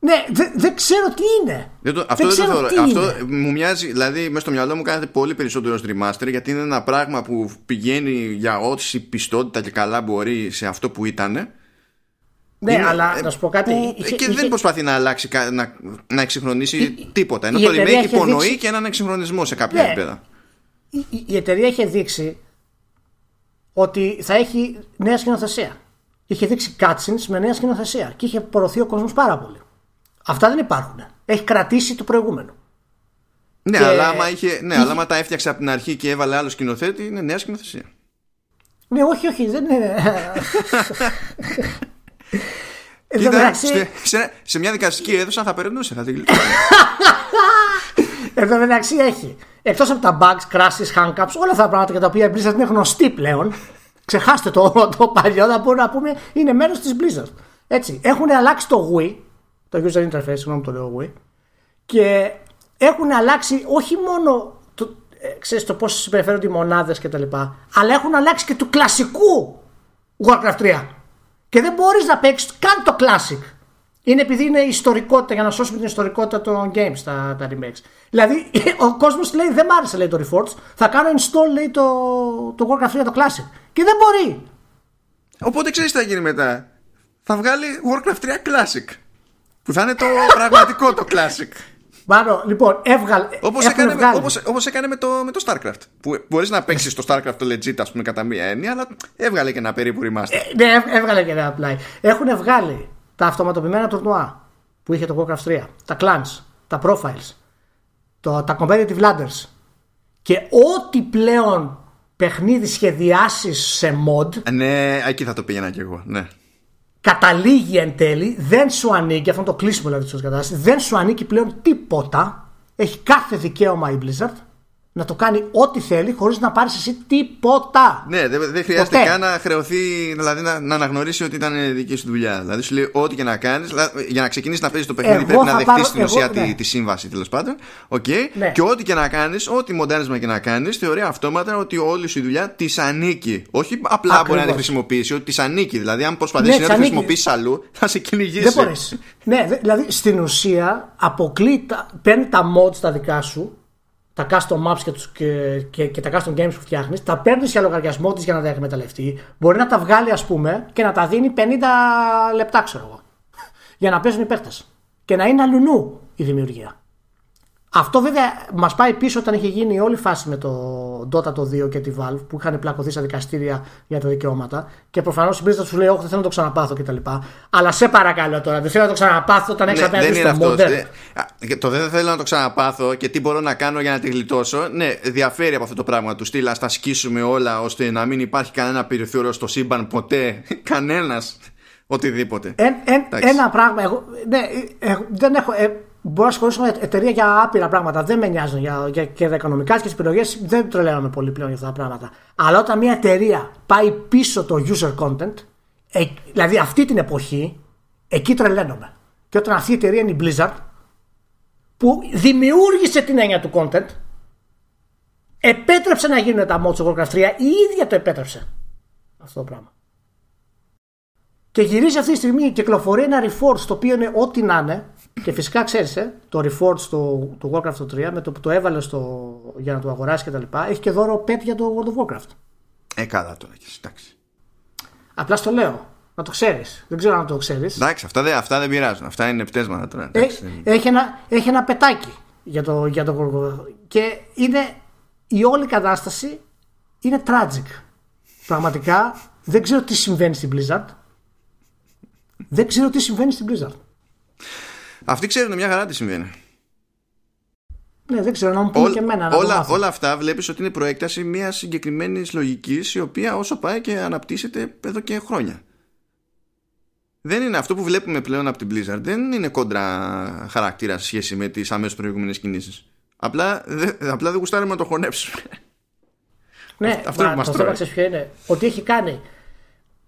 Ναι, δεν δε ξέρω τι είναι. Δεν το, αυτό δεν, δεν το θεωρώ. Αυτό μου μοιάζει, δηλαδή, μέσα στο μυαλό μου κάνετε πολύ περισσότερο remaster γιατί είναι ένα πράγμα που πηγαίνει για όση πιστότητα και καλά μπορεί σε αυτό που ήταν. Ναι, είναι, αλλά ε, να σου πω κάτι. Που, είχε, και είχε... δεν προσπαθεί να αλλάξει, να, να εξυγχρονίσει η, τίποτα. Ενώ το remake υπονοεί δείξει... και έναν εξυγχρονισμό σε κάποια ναι, επίπεδα. Η, η, η εταιρεία είχε δείξει ότι θα έχει νέα σκηνοθεσία. Είχε δείξει cutscenes με νέα σκηνοθεσία και είχε προωθεί ο κόσμος πάρα πολύ. Αυτά δεν υπάρχουν. Έχει κρατήσει το προηγούμενο. Ναι, και... αλλά, άμα είχε, ναι, αλλά άμα τα έφτιαξε από την αρχή και έβαλε άλλο σκηνοθέτη, είναι νέα σκηνοθεσία. Ναι, όχι, όχι, δεν είναι. Κοίτα, σε, σε, σε, μια δικαστική αίθουσα θα περνούσε, θα την Εδώ μεταξύ έχει. Εκτός από τα bugs, crashes, hangups, όλα αυτά τα πράγματα για τα οποία η Blizzard είναι γνωστή πλέον. Ξεχάστε το, το παλιό, θα μπορούμε να πούμε είναι μέρος της Blizzard. Έτσι. Έχουν αλλάξει το Wii, το user interface, συγγνώμη το λέω Wii, και έχουν αλλάξει όχι μόνο το, ε, ξέρεις, το πώς συμπεριφέρονται οι μονάδες κτλ. Αλλά έχουν αλλάξει και του κλασικού Warcraft 3. Και δεν μπορείς να παίξεις καν το classic. Είναι επειδή είναι ιστορικότητα για να σώσουμε την ιστορικότητα των games τα, τα remakes. Δηλαδή ο κόσμος λέει δεν μ' άρεσε λέει το Reforged, θα κάνω install λέει το, το Warcraft 3 το Classic. Και δεν μπορεί. Οπότε ξέρεις τι θα γίνει μετά. Θα βγάλει Warcraft 3 Classic. Που θα είναι το πραγματικό το Classic. Μάλλον, λοιπόν, έβγαλε. Όπως έκανε, με, όπως, όπως έκανε με, το, με το StarCraft. Που μπορείς να παίξεις το StarCraft το legit, ας πούμε, κατά μία έννοια, αλλά έβγαλε και ένα περίπου remaster. Ε, ναι, έβγαλε και ένα απλά. Έχουν βγάλει τα αυτοματοποιημένα τουρνουά που είχε το Warcraft 3, τα clans, τα profiles, το, τα competitive ladders και ό,τι πλέον παιχνίδι σχεδιάσεις σε mod. Ναι, εκεί θα το πήγαινα κι εγώ, ναι. Καταλήγει εν τέλει, δεν σου ανήκει, αυτό είναι το κλείσιμο δηλαδή της κατάστασης, δεν σου ανήκει πλέον τίποτα. Έχει κάθε δικαίωμα η Blizzard να το κάνει ό,τι θέλει χωρίς να πάρεις εσύ τίποτα. Ναι, δεν, δεν χρειάζεται Ποτέ. καν να χρεωθεί, δηλαδή να, να αναγνωρίσει ότι ήταν δική σου δουλειά. Δηλαδή σου λέει ό,τι και να κάνεις, για να ξεκινήσεις να παίζεις το παιχνίδι πρέπει να δεχτείς στην ουσία ναι. τη, τη, σύμβαση τέλος πάντων. Okay. Ναι. Και ό,τι και να κάνεις, ό,τι μοντάρισμα και να κάνεις, θεωρεί αυτόματα ότι όλη σου η δουλειά της ανήκει. Όχι απλά Ακριβώς. μπορεί να τη χρησιμοποιήσει, ότι της ανήκει. Δηλαδή, αν προσπαθήσεις ναι, να της χρησιμοποιήσεις αλλού, θα σε κυνηγήσει. Δεν μπορείς. ναι, δηλαδή στην ουσία αποκλεί, παίρνει τα mods τα δικά σου τα custom maps και, τους, και, και, και, τα custom games που φτιάχνεις, τα παίρνεις για λογαριασμό της για να τα εκμεταλλευτεί. Μπορεί να τα βγάλει, ας πούμε, και να τα δίνει 50 λεπτά, ξέρω εγώ. για να παίζουν οι παίχτε. Και να είναι αλουνού η δημιουργία. Αυτό βέβαια μας πάει πίσω όταν είχε γίνει όλη η φάση με το Dota το 2 και τη Valve που είχαν πλακωθεί στα δικαστήρια για τα δικαιώματα. Και προφανώς η Blizzard σου λέει: Όχι, δεν θέλω να το ξαναπάθω κτλ. Αλλά σε παρακαλώ τώρα, δεν θέλω να το ξαναπάθω όταν έχεις ναι, απέναντι στο modern. Ε, το δεν θέλω να το ξαναπάθω και τι μπορώ να κάνω για να τη γλιτώσω. Ναι, διαφέρει από αυτό το πράγμα του στυλ. Α τα σκίσουμε όλα ώστε να μην υπάρχει κανένα περιθώριο στο σύμπαν ποτέ. Κανένας. Οτιδήποτε. ένα πράγμα. Εγώ, ναι, ε, ε, δεν έχω, μπορώ να ασχολήσω με εταιρεία για άπειρα πράγματα. Δεν με νοιάζουν για, για, και τα οικονομικά και τι επιλογές. Δεν τρελαίνομαι πολύ πλέον για αυτά τα πράγματα. Αλλά όταν μια εταιρεία πάει πίσω το user content, ε, δηλαδή αυτή την εποχή, εκεί τρελαίνομαι. Και όταν αυτή η εταιρεία είναι η Blizzard, που δημιούργησε την έννοια του content, επέτρεψε να γίνουν τα mods του Warcraft 3, η ίδια το επέτρεψε αυτό το πράγμα. Και γυρίζει αυτή τη στιγμή και κυκλοφορεί ένα reforce το οποίο είναι ό,τι να είναι και φυσικά ξέρεις, ε, το reforge του, του Warcraft 3 με το που το έβαλες στο, για να το αγοράσεις και τα λοιπά, έχει και δώρο pet για το World of Warcraft. Ε, καλά τώρα εντάξει. Απλά στο λέω. Να το ξέρεις. Δεν ξέρω αν το ξέρεις. Εντάξει, αυτά δεν, αυτά δεν πειράζουν. Αυτά είναι πτέσματα τώρα. Ε, έχει, ένα, έχει ένα πετάκι για το, για το Warcraft. Και είναι η όλη κατάσταση είναι tragic. Πραγματικά δεν ξέρω τι συμβαίνει στην Blizzard. Δεν ξέρω τι συμβαίνει στην Blizzard. Αυτοί ξέρουν μια χαρά τι συμβαίνει. Ναι, δεν ξέρω να μου πούνε και εμένα. όλα, όλα αυτά βλέπεις ότι είναι προέκταση μιας συγκεκριμένης λογικής η οποία όσο πάει και αναπτύσσεται εδώ και χρόνια. Δεν είναι αυτό που βλέπουμε πλέον από την Blizzard. Δεν είναι κόντρα χαρακτήρα σε σχέση με τις αμέσω προηγούμενες κινήσεις. Απλά, δε, απλά δεν γουστάρουμε να το χωνέψουμε. Ναι, αυτό μα, το θέμα ποιο είναι. Ότι έχει κάνει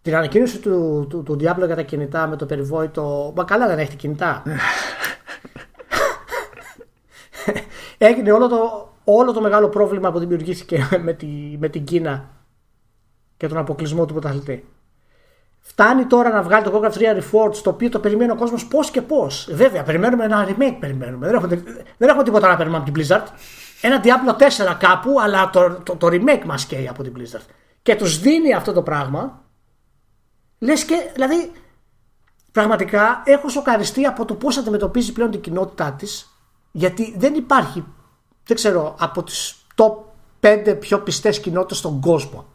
την ανακοίνωση του, του, του Diablo για τα κινητά με το περιβόητο. Μα καλά δεν έχει κινητά. Έγινε όλο το, όλο το μεγάλο πρόβλημα που δημιουργήθηκε με, τη, με την Κίνα και τον αποκλεισμό του πρωταθλητή. Φτάνει τώρα να βγάλει το Warcraft 3 Reforged το οποίο το περιμένει ο κόσμος πώς και πώς. Βέβαια, περιμένουμε ένα remake. Περιμένουμε. Δεν έχουμε, δεν έχουμε τίποτα να περιμένουμε από την Blizzard. Ένα Diablo 4 κάπου, αλλά το, το, το remake μας καίει από την Blizzard. Και τους δίνει αυτό το πράγμα Λες και, δηλαδή, πραγματικά έχω σοκαριστεί από το πώς αντιμετωπίζει πλέον την κοινότητά της, γιατί δεν υπάρχει, δεν ξέρω, από τις top 5 πιο πιστές κοινότητες στον κόσμο.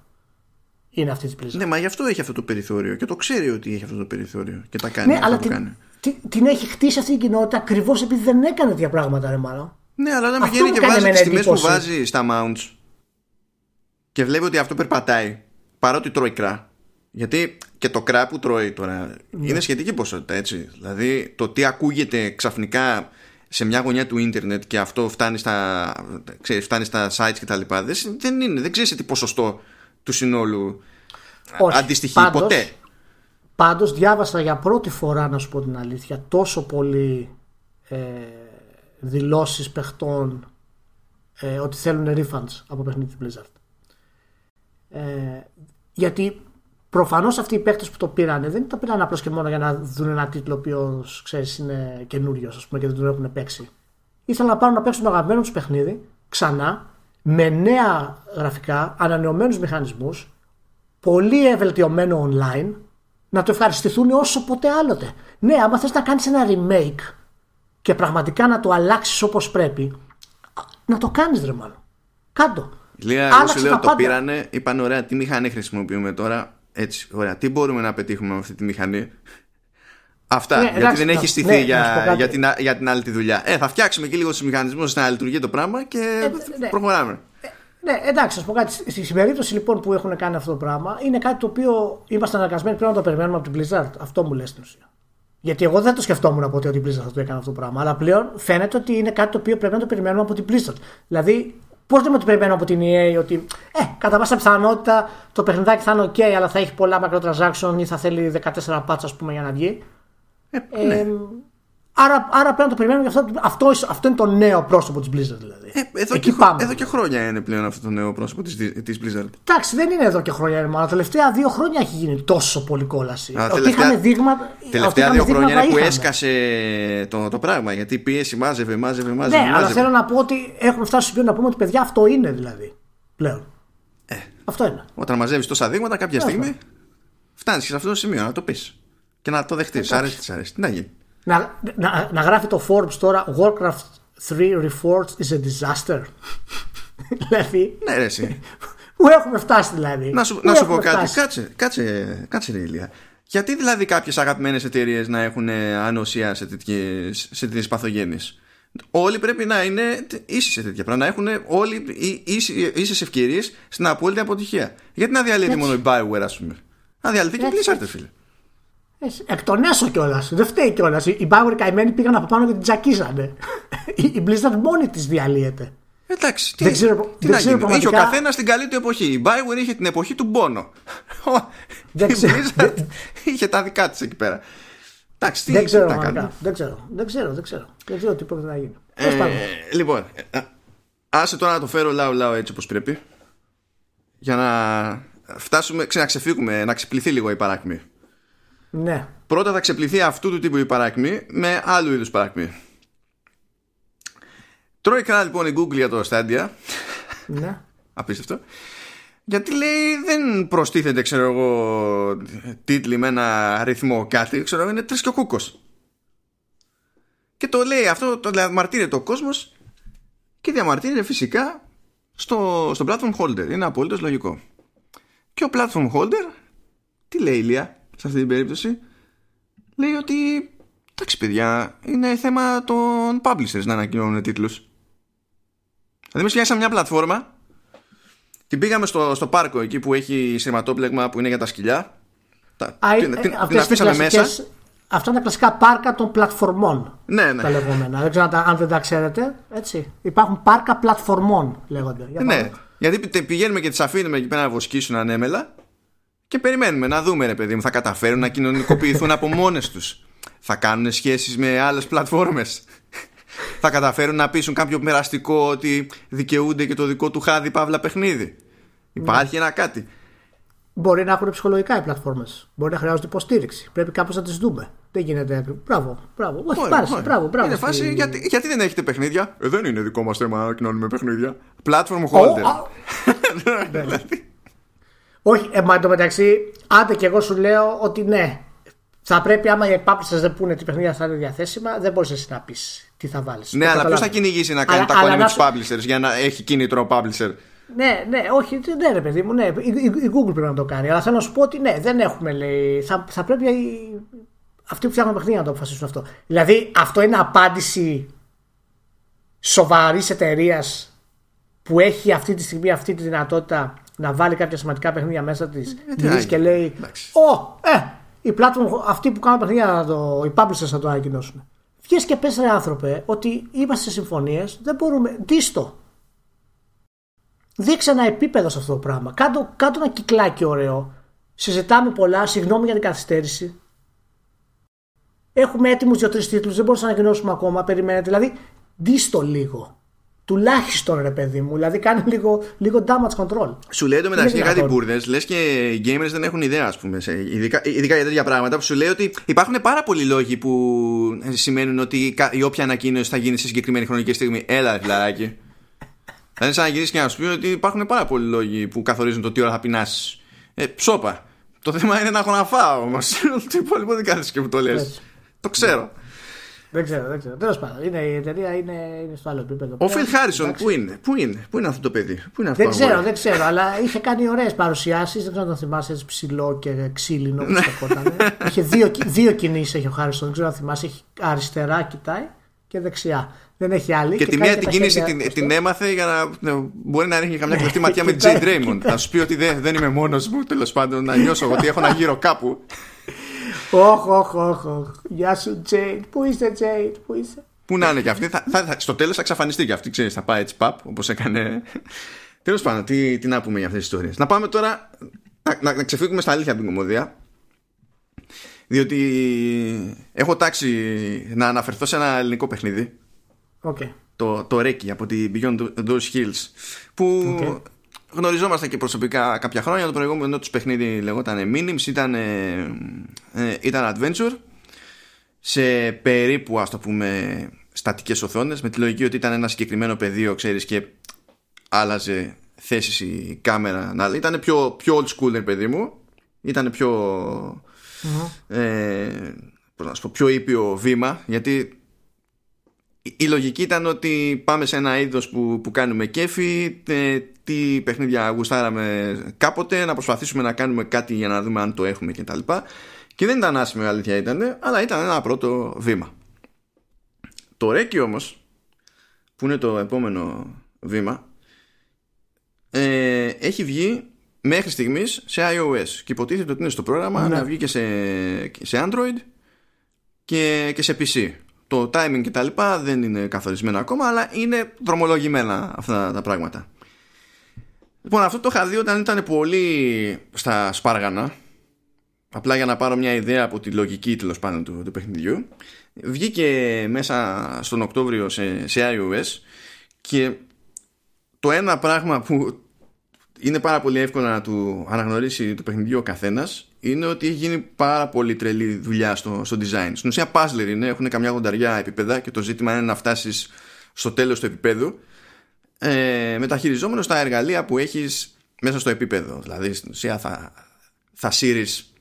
Είναι αυτή της πλήσης. Ναι, μα γι' αυτό έχει αυτό το περιθώριο και το ξέρει ότι έχει αυτό το περιθώριο και τα κάνει. Ναι, αλλά την, κάνει. Την, την, έχει χτίσει αυτή η κοινότητα ακριβώς επειδή δεν έκανε τέτοια πράγματα, ρε μάλλον. Ναι, αλλά όταν πηγαίνει και βάζει τις τιμές που βάζει στα mounts και βλέπει ότι αυτό περπατάει παρότι τρώει κρά γιατί και το κρά που τρώει τώρα ναι. είναι σχετική ποσότητα έτσι. Δηλαδή το τι ακούγεται ξαφνικά σε μια γωνιά του ίντερνετ και αυτό φτάνει στα, ξέρεις, φτάνει στα sites και τα λοιπά δεν, είναι, δεν ξέρεις τι ποσοστό του συνόλου Όχι, αντιστοιχεί πάντως, ποτέ. Πάντως διάβασα για πρώτη φορά να σου πω την αλήθεια τόσο πολύ ε, δηλώσεις παιχτών ε, ότι θέλουν refunds από παιχνίδι Blizzard. Ε, γιατί Προφανώς αυτοί οι παίκτε που το πήραν δεν το πήραν απλώς και μόνο για να δουν ένα τίτλο ο οποίος ξέρεις είναι καινούριος και δεν τον έχουν παίξει. Ήθελαν να πάρουν να παίξουν το αγαπημένο τους παιχνίδι ξανά με νέα γραφικά, ανανεωμένους μηχανισμούς, πολύ ευελτιωμένο online, να το ευχαριστηθούν όσο ποτέ άλλοτε. Ναι, άμα θες να κάνεις ένα remake και πραγματικά να το αλλάξεις όπως πρέπει, να το κάνεις ρε μάλλον. Κάντο. Λίγα, εγώ σου λέω, το πήρανε, είπαν ωραία, τι μηχανή χρησιμοποιούμε τώρα. Έτσι, ωραία. Τι μπορούμε να πετύχουμε με αυτή τη μηχανή; Αυτά. Ναι, γιατί δεν έχει στηθεί ναι, για, για, την, για την άλλη τη δουλειά. Ε, θα φτιάξουμε και λίγο τους μηχανισμούς ώστε να λειτουργεί το πράγμα και ε, ναι. προχωράμε. Ε, Ναι, εντάξει, α πω κάτι. Στην περίπτωση λοιπόν που έχουν κάνει αυτό το πράγμα, είναι κάτι το οποίο είμαστε αναγκασμένοι πλέον να το περιμένουμε από την Blizzard. Αυτό μου λες στην ουσία. Γιατί εγώ δεν το σκεφτόμουν ποτέ ότι η Blizzard θα το έκανε αυτό το πράγμα. Αλλά πλέον φαίνεται ότι είναι κάτι το οποίο πρέπει να το περιμένουμε από την Blizzard. Δηλαδή, πώς δεν το περιμένουμε από την EA ότι ε, κατά πάσα πιθανότητα το παιχνιδάκι θα είναι OK, αλλά θα έχει πολλά microtransaction ή θα θέλει 14 πάτσα, ας πούμε, για να βγει. Ε, ναι. Ε, άρα, άρα πρέπει να το περιμένουμε γι' αυτό. Αυτό, αυτό είναι το νέο πρόσωπο της Blizzard δηλαδή. Ε, εδώ, Εκεί και, πάμε. εδώ και χρόνια είναι πλέον αυτό το νέο πρόσωπο της, της Blizzard. Εντάξει, δεν είναι εδώ και χρόνια, αλλά τα τελευταία δύο χρόνια έχει γίνει τόσο πολύ κόλαση. Α, ότι τελευταία- είχαν δείγματα. ότι Τελευταία είχαν δύο χρόνια δείγματα είναι που είχαμε. έσκασε το, το πράγμα. Γιατί πίεση μάζευε, μάζευε, μάζευε. Ναι, αλλά μάζευε. θέλω να πω ότι έχουμε φτάσει στο σημείο να πούμε ότι παιδιά αυτό είναι δηλαδή. Πλέον. Ε. Αυτό είναι. Όταν μαζεύεις τόσα δείγματα, κάποια στιγμή φτάνεις σε αυτό το σημείο να το πεις. Και να το δεχτείς. Σ' αρέσει, σ' αρέσει. Τι να γίνει. Να, να, να γράφει το Forbes τώρα Warcraft 3 Reforged is a disaster. δηλαδή, Ναι, ρε, εσύ. πού έχουμε φτάσει δηλαδή; να σου, Πού να σου πω έχουμε κάτι. φτάσει; Κάτσε, κάτσε, κάτσε, ρε Ηλία. Γιατί δηλαδή κάποιες αγαπημένες εταιρείες να έχουν ε, ανοσία σε τέτοιες σε τέτοιες παθογένειες; Όλοι πρέπει να είναι ίσοι σε τέτοια πράγματα. Να έχουν όλοι ίσες ευκαιρίες στην απόλυτη αποτυχία. Γιατί να διαλύεται Έτσι. μόνο η Bioware, ας πούμε; Να διαλυθεί και η Έτσι. Blizzard, ρε φίλε. Έτσι, Εκ των έσω κιόλας. Δεν φταίει κιόλας. Οι Bauer καημένοι πήγαν από πάνω και την τζακίζανε. η η Blizzard μόνη της διαλύεται. Εντάξει, τι, Δεν ξέρω- τι δεν να ξέρω γίνει. Είχε ο πραγματικά- καθένας την καλή του εποχή. Η Bioware είχε την εποχή του Μπόνο. Δεν η ξέρω. Blizzard είχε τα δικά της εκεί πέρα. Εντάξει, τι, δεν τι ξέρω, να πραγματικά. κάνουμε. δεν ξέρω. Δεν ξέρω, δεν ξέρω. Δεν ξέρω τι πρόκειται να γίνει. Τέλος πάντων. Ε, λοιπόν, ε, άσε τώρα να το φέρω λαό λαό έτσι όπως πρέπει για να φτάσουμε, ξε- να ξεφύγουμε, να ξεπληθεί λίγο η παράκμη. Ναι. Πρώτα θα ξεπληθεί αυτού του τύπου η παράκμη με άλλου είδους παράκμη. Τρώει καλά λοιπόν η Google για το Stadia, ναι. απίστευτο, γιατί λέει δεν προστίθεται ξέρω εγώ τίτλοι με ένα αριθμό κάτι, ξέρω εγώ είναι τρεις και ο κούκος. Και το λέει αυτό, το διαμαρτύρεται ο κόσμος και διαμαρτύρεται φυσικά στο, στο platform holder. Είναι απολύτως λογικό. Και ο platform holder, τι λέει η Λία σε αυτή την περίπτωση, λέει ότι εντάξει παιδιά, είναι θέμα των publishers να ανακοινώνουν τίτλους. Δηλαδή εμείς φτιάξαμε μια πλατφόρμα την πήγαμε στο, στο πάρκο εκεί που έχει σειρματόπλεγμα που είναι για τα σκυλιά. Τα, Α, την, ε, την, αυτές την είναι αφήσαμε μέσα. κλασικές- Αυτά είναι τα κλασικά πάρκα των πλατφορμών. Ναι, ναι. Τα λεγόμενα. Δεν ξέρω αν τα- αν δεν τα ξέρετε. Έτσι. Υπάρχουν πάρκα πλατφορμών λέγονται. Για Ναι, πάμε. γιατί πη- πηγαίνουμε και τις αφήνουμε εκεί πέρα να βοσκήσουν ανέμελα και περιμένουμε να δούμε, ρε παιδί μου, θα καταφέρουν να κοινωνικοποιηθούν από μόνες τους. Θα κάνουν σχέσεις με άλλες πλατφόρμες. θα καταφέρουν να πείσουν κάποιο μοιραστικό ότι δικαιούνται και το δικό του χάδι παύλα παιχνίδι. Υπάρχει ένα κάτι. Μπορεί να έχουν ψυχολογικά οι πλατφόρμες. Μπορεί να χρειάζονται υποστήριξη. Πρέπει κάπως να τις δούμε. Δεν γίνεται. ακριβώς. Μπράβο, μπράβο. Όχι, Ωραία, πάρε. ωραία. Μπράβο, μπράβο. Είναι φάση, στη- γιατί, γιατί δεν έχετε παιχνίδια; Ε, δεν είναι δικό μας θέμα να κοινώνουμε παιχνίδια. Platform Ω, holder. α, Όχι, ε, μα εντωμεταξύ, άντε και εγώ σου λέω ότι ναι. Θα πρέπει, άμα οι publishers δεν πούνε τι παιχνίδια θα είναι διαθέσιμα, δεν μπορείς εσύ να πεις τι θα βάλεις. ναι, αλλά ποιος θα κυνηγήσει να κάνει Αλλά- τα αλλά κόλλη με να τους σου- publishers για να έχει κίνητρο ο publisher; Ναι, ναι, όχι, ναι, ρε παιδί μου, ναι. Η, η- η Google πρέπει να το κάνει. Αλλά θέλω να σου πω ότι ναι, δεν έχουμε, λέει. Θα, θα πρέπει οι- αυτοί που φτιάχνουν παιχνίδια να το αποφασίσουν αυτό. Δηλαδή, αυτό είναι απάντηση σοβαρής εταιρείας που έχει αυτή τη στιγμή αυτή τη δυνατότητα να βάλει κάποια σημαντικά παιχνίδια μέσα της. τι Γυρίζει να και γίνει. λέει: Εντάξει. Ω, ε, η platform, αυτοί που κάνουν παιχνίδια, να το, οι publishers θα το ανακοινώσουν. Βγες και πες ρε άνθρωπε ότι είμαστε σε συμφωνίες, δεν μπορούμε, δίστο. Δείξε ένα επίπεδο σε αυτό το πράγμα. Κάτω, κάτω ένα κυκλάκι ωραίο. Συζητάμε πολλά, συγγνώμη για την καθυστέρηση. Έχουμε έτοιμους δύο-τρεις τίτλους, δεν μπορούμε να ανακοινώσουμε ακόμα. Περιμένετε. Δηλαδή, δίστο λίγο. Τουλάχιστον ρε παιδί μου. Δηλαδή, κάνει λίγο, λίγο damage control. Σου λέει το μεταξύ Είναι κάτι δυνατόν. μπουρδε, λες και οι gamers δεν έχουν ιδέα, ας πούμε. Σε, ειδικά, ειδικά για τέτοια πράγματα που σου λέει ότι υπάρχουν πάρα πολλοί λόγοι που σημαίνουν ότι κα- η όποια ανακοίνωση θα γίνει σε συγκεκριμένη χρονική στιγμή. Έλα, φιλαράκι. Θα είναι σαν να γυρίσεις και να σου πει ότι υπάρχουν πάρα πολλοί λόγοι που καθορίζουν το τι ώρα θα πεινάσει. Ε, ψόπα. Το θέμα είναι να έχω να φάω όμως. Το υπόλοιπο δεν κάθεσαι και μου το λες. Έτσι. Το ξέρω. Δεν ξέρω, δεν ξέρω. Τέλος πάντων, είναι, η εταιρεία είναι, είναι στο άλλο επίπεδο. Ο πλέον. Phil Harrison, Εντάξει. πού είναι, πού είναι, πού είναι αυτό το παιδί, πού είναι αυτό Δεν το ξέρω, αγόρι; δεν ξέρω, αλλά είχε κάνει ωραίες παρουσιάσεις. Δεν ξέρω αν το θυμάσαι έτσι ψηλό και ξύλινο Ναι. που στεκόταν. είχε δύο, δύο κινήσεις έχει ο Χάριστον, δεν ξέρω αν θυμάσαι. Έχει αριστερά κοιτάει και δεξιά. Δεν έχει άλλη. Και, τη μία την κίνηση την, την, έμαθε για να ναι, μπορεί να ρίχνει καμιά κλεφτή ματιά με την Τζέι Raymond. Θα σου πει ότι δεν, δεν είμαι μόνος μου, τέλος πάντων, να νιώσω ότι έχω να γύρω κάπου. Όχι, όχι, όχι. Γεια σου, Τζέι. Πού είσαι, Τζέι, πού είσαι; Πού να είναι κι αυτή. Θα, θα, στο τέλος θα εξαφανιστεί κι αυτή, ξέρεις. Θα πάει έτσι παπ, όπως έκανε. Τέλος πάντων, τι, τι να πούμε για αυτές τις ιστορίες. Να πάμε τώρα. Να, να, να ξεφύγουμε στα αλήθεια από την κομμωδία. Διότι έχω τάξει να αναφερθώ σε ένα ελληνικό παιχνίδι. Okay. Το, το Reiki από την Beyond Those Hills. Που okay. Γνωριζόμαστε και προσωπικά κάποια χρόνια. Το προηγούμενο τους παιχνίδι λεγόταν Minims. Ήταν, ε, ε, ήταν adventure. Σε περίπου, ας το πούμε, στατικές οθόνες. Με τη λογική ότι ήταν ένα συγκεκριμένο πεδίο, ξέρεις, και άλλαζε θέση η κάμερα. Να, ήταν πιο, πιο old school, παιδί μου. Ήταν πιο ε, πώς να σου πω, πιο ήπιο βήμα γιατί η λογική ήταν ότι πάμε σε ένα είδος που, που κάνουμε κέφι ε, τι παιχνίδια γουστάραμε κάποτε να προσπαθήσουμε να κάνουμε κάτι για να δούμε αν το έχουμε και τα λοιπά και δεν ήταν άσχημη αλήθεια ήταν αλλά ήταν ένα πρώτο βήμα το Ρέκι όμως που είναι το επόμενο βήμα ε, έχει βγει μέχρι στιγμής σε iOS και υποτίθεται ότι είναι στο πρόγραμμα ναι. να βγει και σε, σε Android και, και σε PC. Το timing και τα λοιπά δεν είναι καθορισμένα ακόμα αλλά είναι δρομολογημένα αυτά τα πράγματα. Λοιπόν αυτό το είχα δει όταν ήταν πολύ στα σπάργανα. Απλά για να πάρω μια ιδέα από τη λογική τέλος πάντων του, του παιχνιδιού. Βγήκε μέσα στον Οκτώβριο σε, σε iOS και το ένα πράγμα που είναι πάρα πολύ εύκολο να του αναγνωρίσει το παιχνιδιού ο καθένας είναι ότι έχει γίνει πάρα πολύ τρελή δουλειά στο, στο design. Στην ουσία, puzzler είναι, έχουν καμιά γονταριά επίπεδα και το ζήτημα είναι να φτάσεις στο τέλος του επίπεδου ε, μεταχειριζόμενος τα εργαλεία που έχεις μέσα στο επίπεδο. Δηλαδή, στην ουσία θα, θα σύρεις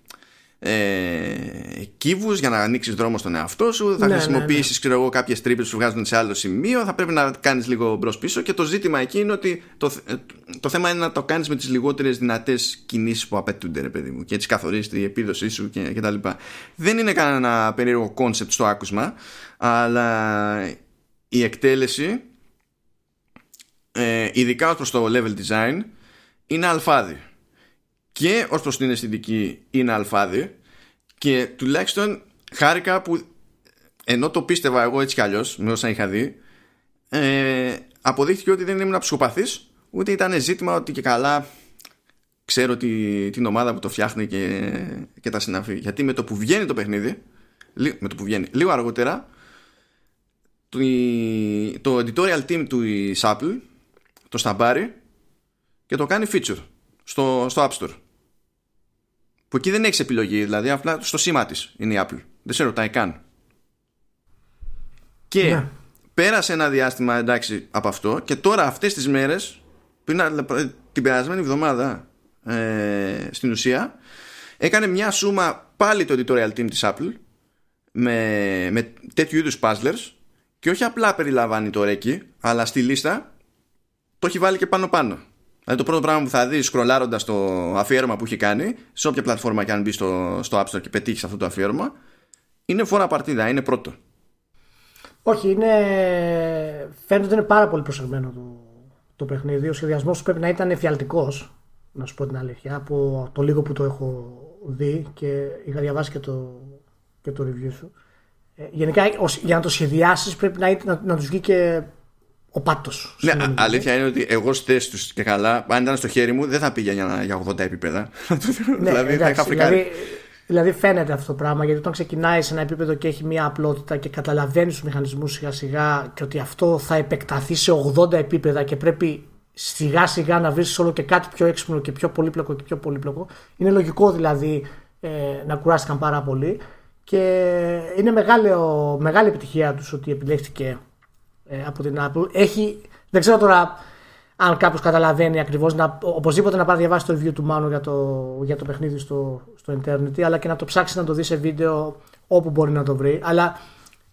ε, κύβους για να ανοίξεις δρόμο στον εαυτό σου. Θα ναι, χρησιμοποιήσεις ναι, ναι. κάποιες τρύπες που σου βγάζουν σε άλλο σημείο. Θα πρέπει να κάνεις λίγο μπρος πίσω. Και το ζήτημα εκεί είναι ότι το, το θέμα είναι να το κάνεις με τις λιγότερες δυνατές κινήσεις που απαιτούνται ρε παιδί μου. Και έτσι καθορίζεις η επίδοσή σου και, και τα λοιπά. Δεν είναι κανένα περίεργο concept στο άκουσμα αλλά η εκτέλεση ε, ειδικά ως προς το level design είναι αλφάδι. Και ως προς την αισθητική είναι αλφάδι. Και τουλάχιστον χάρηκα που ενώ το πίστευα εγώ έτσι κι αλλιώς με όσα είχα δει ε, αποδείχθηκε ότι δεν ήμουν ψυχοπαθής ούτε ήταν ζήτημα ότι και καλά ξέρω τη, την ομάδα που το φτιάχνει και, και τα συναφή. Γιατί με το που βγαίνει το παιχνίδι με το που βγαίνει λίγο αργότερα το, το editorial team του Apple το σταμπάρει και το κάνει feature στο, στο App Store που εκεί δεν έχεις επιλογή, δηλαδή απλά στο σήμα της είναι η Apple. Δεν σε ρωτάει καν. Και ναι. πέρασε ένα διάστημα εντάξει από αυτό και τώρα αυτές τις μέρες πριν την περασμένη εβδομάδα ε, στην ουσία έκανε μια σούμα πάλι το editorial team της Apple με, με τέτοιου είδους puzzlers και όχι απλά περιλαμβάνει το Reiki αλλά στη λίστα το έχει βάλει και πάνω πάνω Δηλαδή το πρώτο πράγμα που θα δεις σκρολάροντα το αφιέρωμα που έχει κάνει, σε όποια πλατφόρμα και αν μπει στο, στο App Store και πετύχεις αυτό το αφιέρωμα, είναι φορά παρτίδα, είναι πρώτο. Όχι, είναι... φαίνεται ότι είναι πάρα πολύ προσεγμένο το, το παιχνίδι. Ο σχεδιασμός του πρέπει να ήταν εφιαλτικός, να σου πω την αλήθεια, από το λίγο που το έχω δει και είχα διαβάσει και το, και το review σου. Ε, γενικά, για να το σχεδιάσεις πρέπει να, να, να τους βγει και ο πάτος. Ναι, αλήθεια είναι ότι εγώ στι θέσει του και καλά, αν ήταν στο χέρι μου, δεν θα πήγα για, για 80 επίπεδα. ναι, δηλαδή, εντάξει, θα δηλαδή, δηλαδή φαίνεται αυτό το πράγμα, γιατί όταν ξεκινάει σε ένα επίπεδο και έχει μια απλότητα και καταλαβαίνεις τους μηχανισμούς σιγά σιγά και ότι αυτό θα επεκταθεί σε 80 επίπεδα και πρέπει σιγά σιγά να βρεις όλο και κάτι πιο έξυπνο και πιο πολύπλοκο και πιο πολύπλοκο. Είναι λογικό δηλαδή ε, να κουράστηκαν πάρα πολύ. Και είναι μεγάλη, μεγάλη επιτυχία τους ότι επιλέχθηκε ε, από την Apple. Έχει, δεν ξέρω τώρα αν κάποιος καταλαβαίνει ακριβώς, οπωσδήποτε να πάρει διαβάσει το review του Μάνου για το, για το παιχνίδι στο, στο Internet, αλλά και να το ψάξει να το δει σε βίντεο όπου μπορεί να το βρει. Αλλά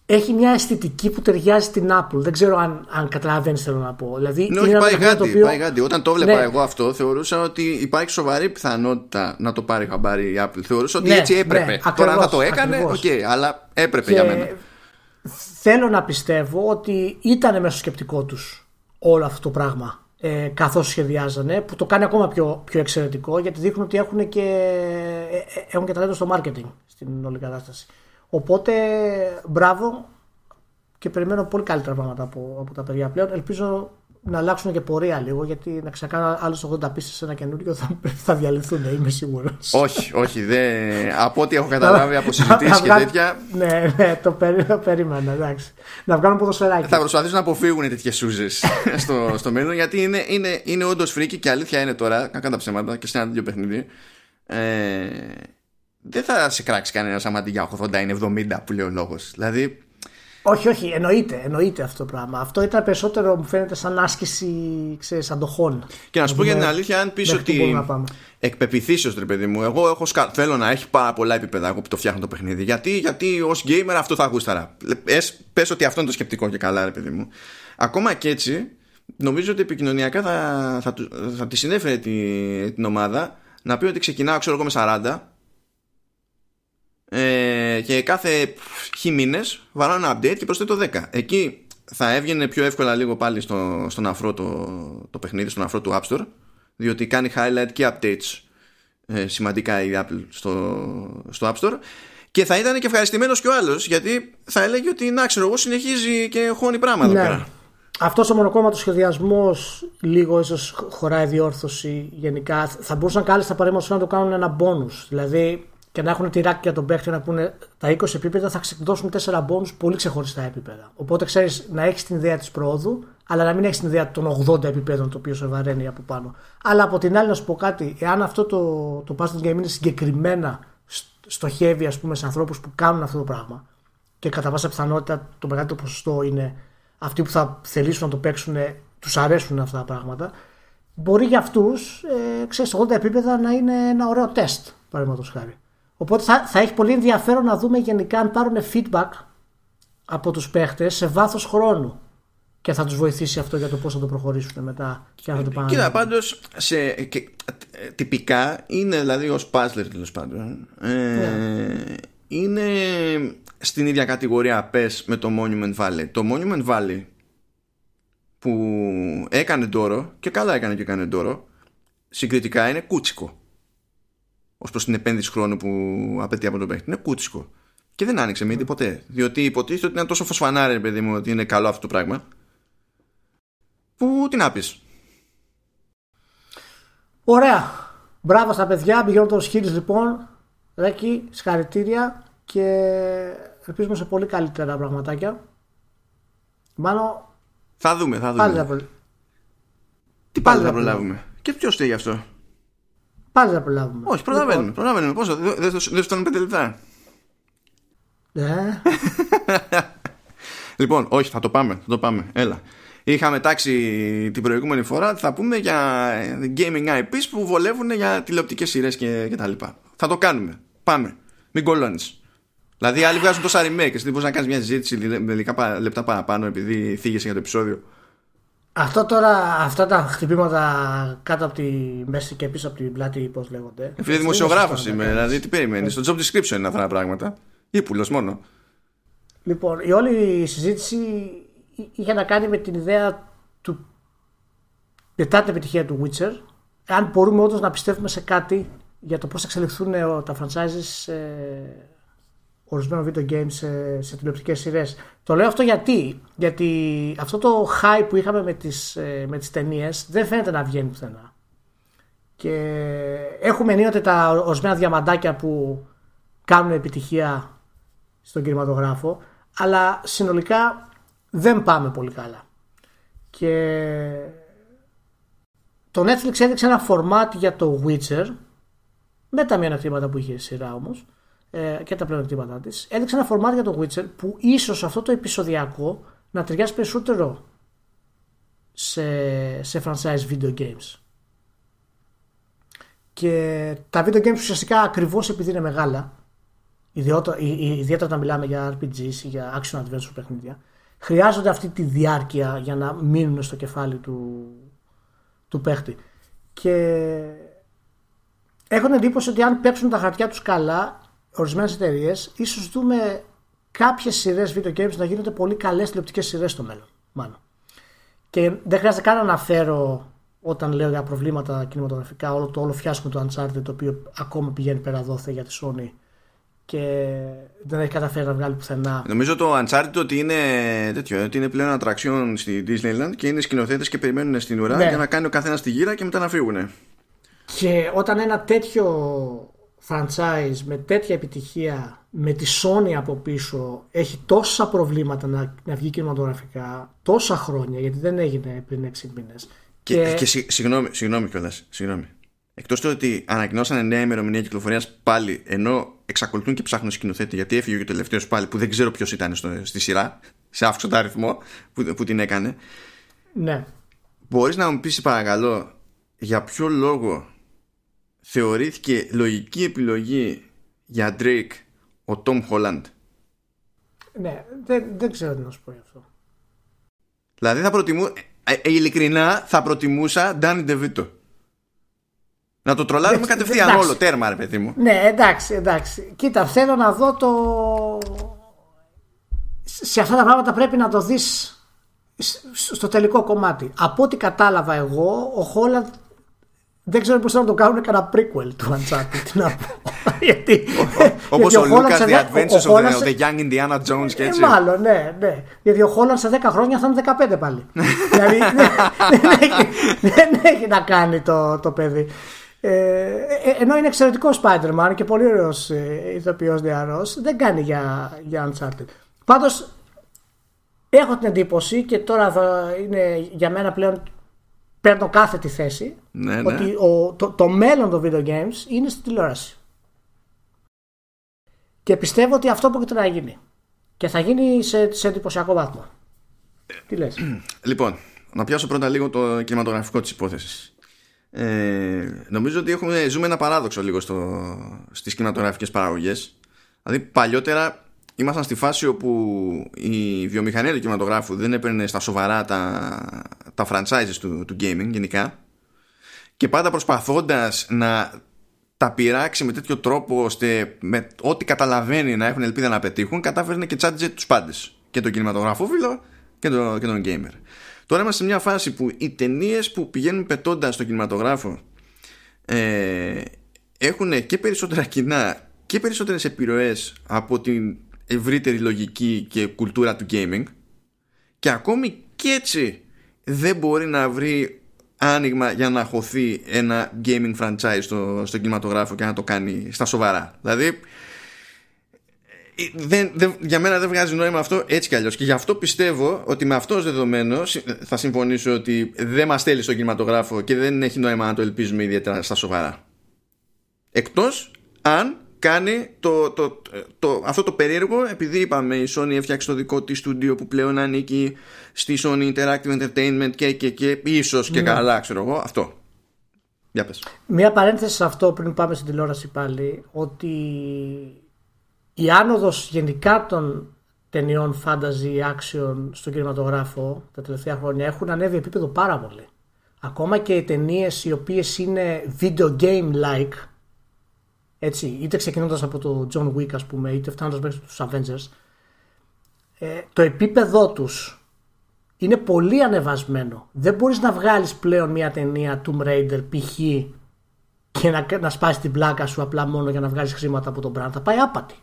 έχει μια αισθητική που ταιριάζει στην Apple. Δεν ξέρω αν, αν καταλαβαίνεις, θέλω να πω. Δηλαδή, ναι, όχι, πάει γάντι, οποίο... πάει γάντι. Όταν το βλέπα ναι. εγώ αυτό, θεωρούσα ότι υπάρχει σοβαρή πιθανότητα να το πάρει χαμπάρι η Apple. Θεωρούσα ότι ναι, έτσι έπρεπε. Ναι, ακριβώς, Τώρα, αν θα το έκανε, OK, okay, αλλά έπρεπε και... για μένα θέλω να πιστεύω ότι ήταν μέσα στο σκεπτικό τους όλο αυτό το πράγμα ε, καθώς σχεδιάζανε που το κάνει ακόμα πιο, πιο εξαιρετικό γιατί δείχνουν ότι έχουν και, ε, ε, έχουν και ταλέντο στο marketing στην όλη κατάσταση. Οπότε μπράβο και περιμένω πολύ καλύτερα πράγματα από, από τα παιδιά πλέον. Ελπίζω να αλλάξουν και πορεία λίγο γιατί να ξεκάνω άλλους 80 πίσει σε ένα καινούριο θα, θα διαλυθούν, είμαι σίγουρος. όχι, όχι. Δε... από ό,τι έχω καταλάβει από συζητήσεις και τέτοια. Ναι, ναι, το, περί, το περίμενα. Εντάξει. Να βγάλουν ποδοσφαιράκι. Θα προσπαθήσουν να αποφύγουν τέτοιες σούζες στο, στο μέλλον γιατί είναι, είναι, είναι όντως φρίκι και αλήθεια είναι τώρα, κακά τα ψέματα και σε ένα τέτοιο παιχνίδι. Ε, δεν θα σε κράξει κανένας άμα αντί για 80 είναι 70 που λέει ο λόγος. Δηλαδή όχι, όχι, εννοείται, εννοείται αυτό το πράγμα. Αυτό ήταν περισσότερο, μου φαίνεται, σαν άσκηση ξέρεις, αντοχών. Και να σου πω για την αλήθεια, αν πεις ότι εκπεπιθήσεω, ρε παιδί μου, εγώ έχω σκα... θέλω να έχει πάρα πολλά επίπεδα εγώ που το φτιάχνω το παιχνίδι. Γιατί, γιατί ως gamer αυτό θα γούσταρα. Πες ότι αυτό είναι το σκεπτικό και καλά, ρε παιδί μου. Ακόμα και έτσι, νομίζω ότι επικοινωνιακά θα, θα, θα, θα τη συνέφερε την, την ομάδα να πει ότι ξεκινάω, ξέρω εγώ, με 40 ε, και κάθε χι μήνες βαρώ ένα update και προσθέτω 10. Εκεί θα έβγαινε πιο εύκολα λίγο πάλι στο, στον αφρό το, το παιχνίδι, στον αφρό του App Store, διότι κάνει highlight και updates ε, σημαντικά η Apple στο, στο App Store. Και θα ήταν και ευχαριστημένος και ο άλλος, γιατί θα έλεγε ότι να ξέρω εγώ συνεχίζει και χώνει πράγματα ναι. εδώ πέρα. Αυτός ο μονοκόμματος σχεδιασμός λίγο ίσως χωράει διόρθωση γενικά. Θα μπορούσαν κάλλιστα παραδείγματος να το κάνουν ένα bonus. Δηλαδή και να έχουν τυράκι για τον παίχτη να πούνε τα 20 επίπεδα θα ξεκινήσουν 4 μπόνους πολύ ξεχωριστά επίπεδα. Οπότε ξέρεις να έχεις την ιδέα της προόδου, αλλά να μην έχεις την ιδέα των 80 επίπεδων το οποίο σε βαραίνει από πάνω. Αλλά από την άλλη, να σου πω κάτι, εάν αυτό το, το puzzle game είναι συγκεκριμένα στοχεύει ας πούμε, σε ανθρώπους που κάνουν αυτό το πράγμα και κατά πάσα πιθανότητα το μεγαλύτερο ποσοστό είναι αυτοί που θα θελήσουν να το παίξουν, τους αρέσουν αυτά τα πράγματα. Μπορεί για αυτούς, ε, ξέρεις, 80 επίπεδα να είναι ένα ωραίο τεστ, παραδείγματος χάρη. Οπότε θα, θα έχει πολύ ενδιαφέρον να δούμε γενικά αν πάρουν feedback από τους παίχτες σε βάθος χρόνου και θα τους βοηθήσει αυτό για το πώς θα το προχωρήσουν μετά και αν θα το πάνε. Κοίτα πάντως σε, και, τυπικά είναι δηλαδή ως puzzler τέλος πάντων ε, ναι. είναι στην ίδια κατηγορία πες με το Monument Valley. Το Monument Valley που έκανε τόρο και καλά έκανε και έκανε τόρο συγκριτικά είναι κούτσικο ως προς την επένδυση χρόνου που απαιτεί από τον παίχτη. Είναι κούτσικο. Και δεν άνοιξε με ποτέ. Διότι υποτίθεται ότι είναι τόσο φωσφανάρε, παιδί μου, ότι είναι καλό αυτό το πράγμα. Που τι να πεις. Ωραία. Μπράβο στα παιδιά. Πηγαίνω το Skills λοιπόν. Ρέκι, συγχαρητήρια και ελπίζουμε σε πολύ καλύτερα πραγματάκια. Μάλλον. Θα δούμε, θα δούμε. Πάλι θα Τι πάλι, θα προλάβουμε. Και ποιος θέλει αυτό. Πάλι να προλάβουμε. Όχι, προλαβαίνουμε. Λοιπόν. προλαβαίνουμε. Πόσο, δεν φτάνουν πέντε λεπτά. Ναι. λοιπόν, όχι, θα το πάμε. Θα το πάμε. Έλα. Είχαμε τάξει την προηγούμενη φορά θα πούμε για gaming IPs που βολεύουν για τηλεοπτικές σειρές και, και τα λοιπά. Θα το κάνουμε. Πάμε. Μην κολώνεις. Δηλαδή άλλοι βγάζουν τόσα remake και εσύ μπορείς να κάνεις μια συζήτηση με λίγα λεπτά παραπάνω επειδή θίγεσαι για το επεισόδιο. Αυτό τώρα, αυτά τα χτυπήματα κάτω από τη μέση και πίσω από την πλάτη, πώς λέγονται; Επειδή δημοσιογράφος είμαι, δηλαδή τι περιμένεις; Στο job description είναι αυτά τα πράγματα. Ύπουλος μόνο. Λοιπόν, η όλη συζήτηση είχε να κάνει με την ιδέα του μετά την επιτυχία του Witcher, αν μπορούμε όντως να πιστεύουμε σε κάτι για το πώς θα εξελιχθούν τα franchises ορισμένων video games σε, σε τηλεοπτικές σειρές. Το λέω αυτό γιατί, γιατί αυτό το hype που είχαμε με τις, ε, με τις ταινίες δεν φαίνεται να βγαίνει πουθενά. Και έχουμε ενίοτε τα ορισμένα διαμαντάκια που κάνουν επιτυχία στον κινηματογράφο, αλλά συνολικά δεν πάμε πολύ καλά. Και το Netflix έδειξε ένα format για το Witcher, με τα μειονεκτήματα που είχε σειρά όμως, ε, και τα πλεονεκτήματά της, έδειξε ένα φορμάτ για το Witcher που ίσως αυτό το επεισοδιακό να ταιριάζει περισσότερο σε, σε franchise video games. Και τα video games ουσιαστικά ακριβώς επειδή είναι μεγάλα, ιδιαίτερα όταν μιλάμε για RPGs ή για action adventure παιχνίδια, χρειάζονται αυτή τη διάρκεια για να μείνουν στο κεφάλι του, του παίχτη. Και έχω την εντύπωση ότι αν πέψουν τα χαρτιά τους καλά ορισμένες εταιρείες, ίσως δούμε κάποιες σειρές video games να γίνονται πολύ καλές τηλεοπτικές σειρές στο μέλλον. Μάλλον. Και δεν χρειάζεται καν να αναφέρω όταν λέω για προβλήματα κινηματογραφικά όλο το όλο φιάσκο του Uncharted το οποίο ακόμα πηγαίνει πέρα δόθε για τη Sony και δεν έχει καταφέρει να βγάλει πουθενά. Νομίζω το Uncharted ότι είναι, τέτοιο, ότι είναι πλέον ατραξιόν στη Disneyland και είναι σκηνοθέτες και περιμένουν στην ουρά ναι. για να κάνει ο καθένας τη γύρα και μετά να φύγουν. Και όταν ένα τέτοιο franchise με τέτοια επιτυχία με τη Sony από πίσω έχει τόσα προβλήματα να, να βγει κινηματογραφικά τόσα χρόνια γιατί δεν έγινε πριν 6 μήνες και, και... και συγγνώμη, συγγνώμη κιόλας συγγνώμη. Εκτός του ότι ανακοινώσανε νέα ημερομηνία κυκλοφορίας πάλι, ενώ εξακολουθούν και ψάχνουν σκηνοθέτη, γιατί έφυγε και ο τελευταίος πάλι, που δεν ξέρω ποιος ήταν στο, στη σειρά, σε αύξοντα αριθμό που, που την έκανε. Ναι. Μπορείς να μου πεις, παρακαλώ, για ποιο λόγο θεωρήθηκε λογική επιλογή για Drake ο Tom Holland. Ναι, δεν, δεν ξέρω τι να σου πω γι' αυτό. Δηλαδή θα προτιμού... Ε, ε, ειλικρινά θα προτιμούσα Danny DeVito. Να το τρολάρουμε κατευθείαν εντάξει. όλο, τέρμα ρε παιδί μου. Ναι, εντάξει, εντάξει. Κοίτα, θέλω να δω το... Σε αυτά τα πράγματα πρέπει να το δεις στο τελικό κομμάτι. Από ό,τι κατάλαβα εγώ, ο Χόλαντ δεν ξέρω πώς θα το κάνουν κανένα prequel του Uncharted. Τι να πω. γιατί. Όπως ο Lucas The Adventures of the Young Indiana Jones και έτσι. Ε, μάλλον, ναι, ναι. Γιατί ο Χόλαντ σε 10 χρόνια θα είναι 15 πάλι. δηλαδή δεν έχει να κάνει το παιδί. Ε, ε, ενώ είναι εξαιρετικό Spider-Man και πολύ ωραίος ηθοποιός νεαρό, δεν κάνει για, για Uncharted. Πάντως έχω την εντύπωση και τώρα είναι για μένα πλέον παίρνω κάθε τη θέση ναι, ναι. ότι ο, το, το μέλλον των video games είναι στη τηλεόραση. Και πιστεύω ότι αυτό πρόκειται να γίνει. Και θα γίνει σε, σε εντυπωσιακό βαθμό. Τι λες; Λοιπόν, να πιάσω πρώτα λίγο το κινηματογραφικό της υπόθεσης. Ε, νομίζω ότι έχουμε, ζούμε ένα παράδοξο λίγο στο, στις κινηματογραφικές παραγωγές. Δηλαδή παλιότερα ήμασταν στη φάση όπου η βιομηχανία του κινηματογράφου δεν έπαιρνε στα σοβαρά τα, τα franchises του, του gaming γενικά. Και πάντα προσπαθώντας να τα πειράξει με τέτοιο τρόπο ώστε με ό,τι καταλαβαίνει να έχουν ελπίδα να πετύχουν κατάφερνε και τσάντιζε τους πάντες. Και τον κινηματογραφόφιλο και, το, και τον gamer. Τώρα είμαστε σε μια φάση που οι ταινίες που πηγαίνουν πετώντας στον κινηματογράφο ε, έχουν και περισσότερα κοινά και περισσότερες επιρροές από την ευρύτερη λογική και κουλτούρα του gaming. Και ακόμη και έτσι δεν μπορεί να βρει άνοιγμα για να χωθεί ένα gaming franchise στο, στο κινηματογράφο και να το κάνει στα σοβαρά. Δηλαδή, ε, δεν, δεν, για μένα δεν βγάζει νόημα αυτό έτσι κι αλλιώς και γι' αυτό πιστεύω ότι με αυτός δεδομένος θα συμφωνήσω ότι δεν μας θέλει στο κινηματογράφο και δεν έχει νόημα να το ελπίζουμε ιδιαίτερα στα σοβαρά εκτός αν κάνει το, το, το, αυτό το περίεργο επειδή είπαμε η Sony έφτιαξε το δικό της στούντιο που πλέον ανήκει στη Sony Interactive Entertainment και, και, και ίσως και ναι. καλά ξέρω εγώ αυτό για πες. Μια παρένθεση σε αυτό πριν πάμε στην τηλεόραση πάλι ότι η άνοδος γενικά των ταινιών fantasy action στον κινηματογράφο τα τελευταία χρόνια έχουν ανέβει επίπεδο πάρα πολύ. Ακόμα και οι ταινίες οι οποίες είναι video game like έτσι, είτε ξεκινώντας από το John Wick, ας πούμε, είτε φτάνοντας μέχρι τους Avengers, ε, το επίπεδό τους είναι πολύ ανεβασμένο. Δεν μπορείς να βγάλεις πλέον μια ταινία Tomb Raider π.χ. και να, να σπάσεις την πλάκα σου απλά μόνο για να βγάλεις χρήματα από τον brand. Θα πάει άπατη.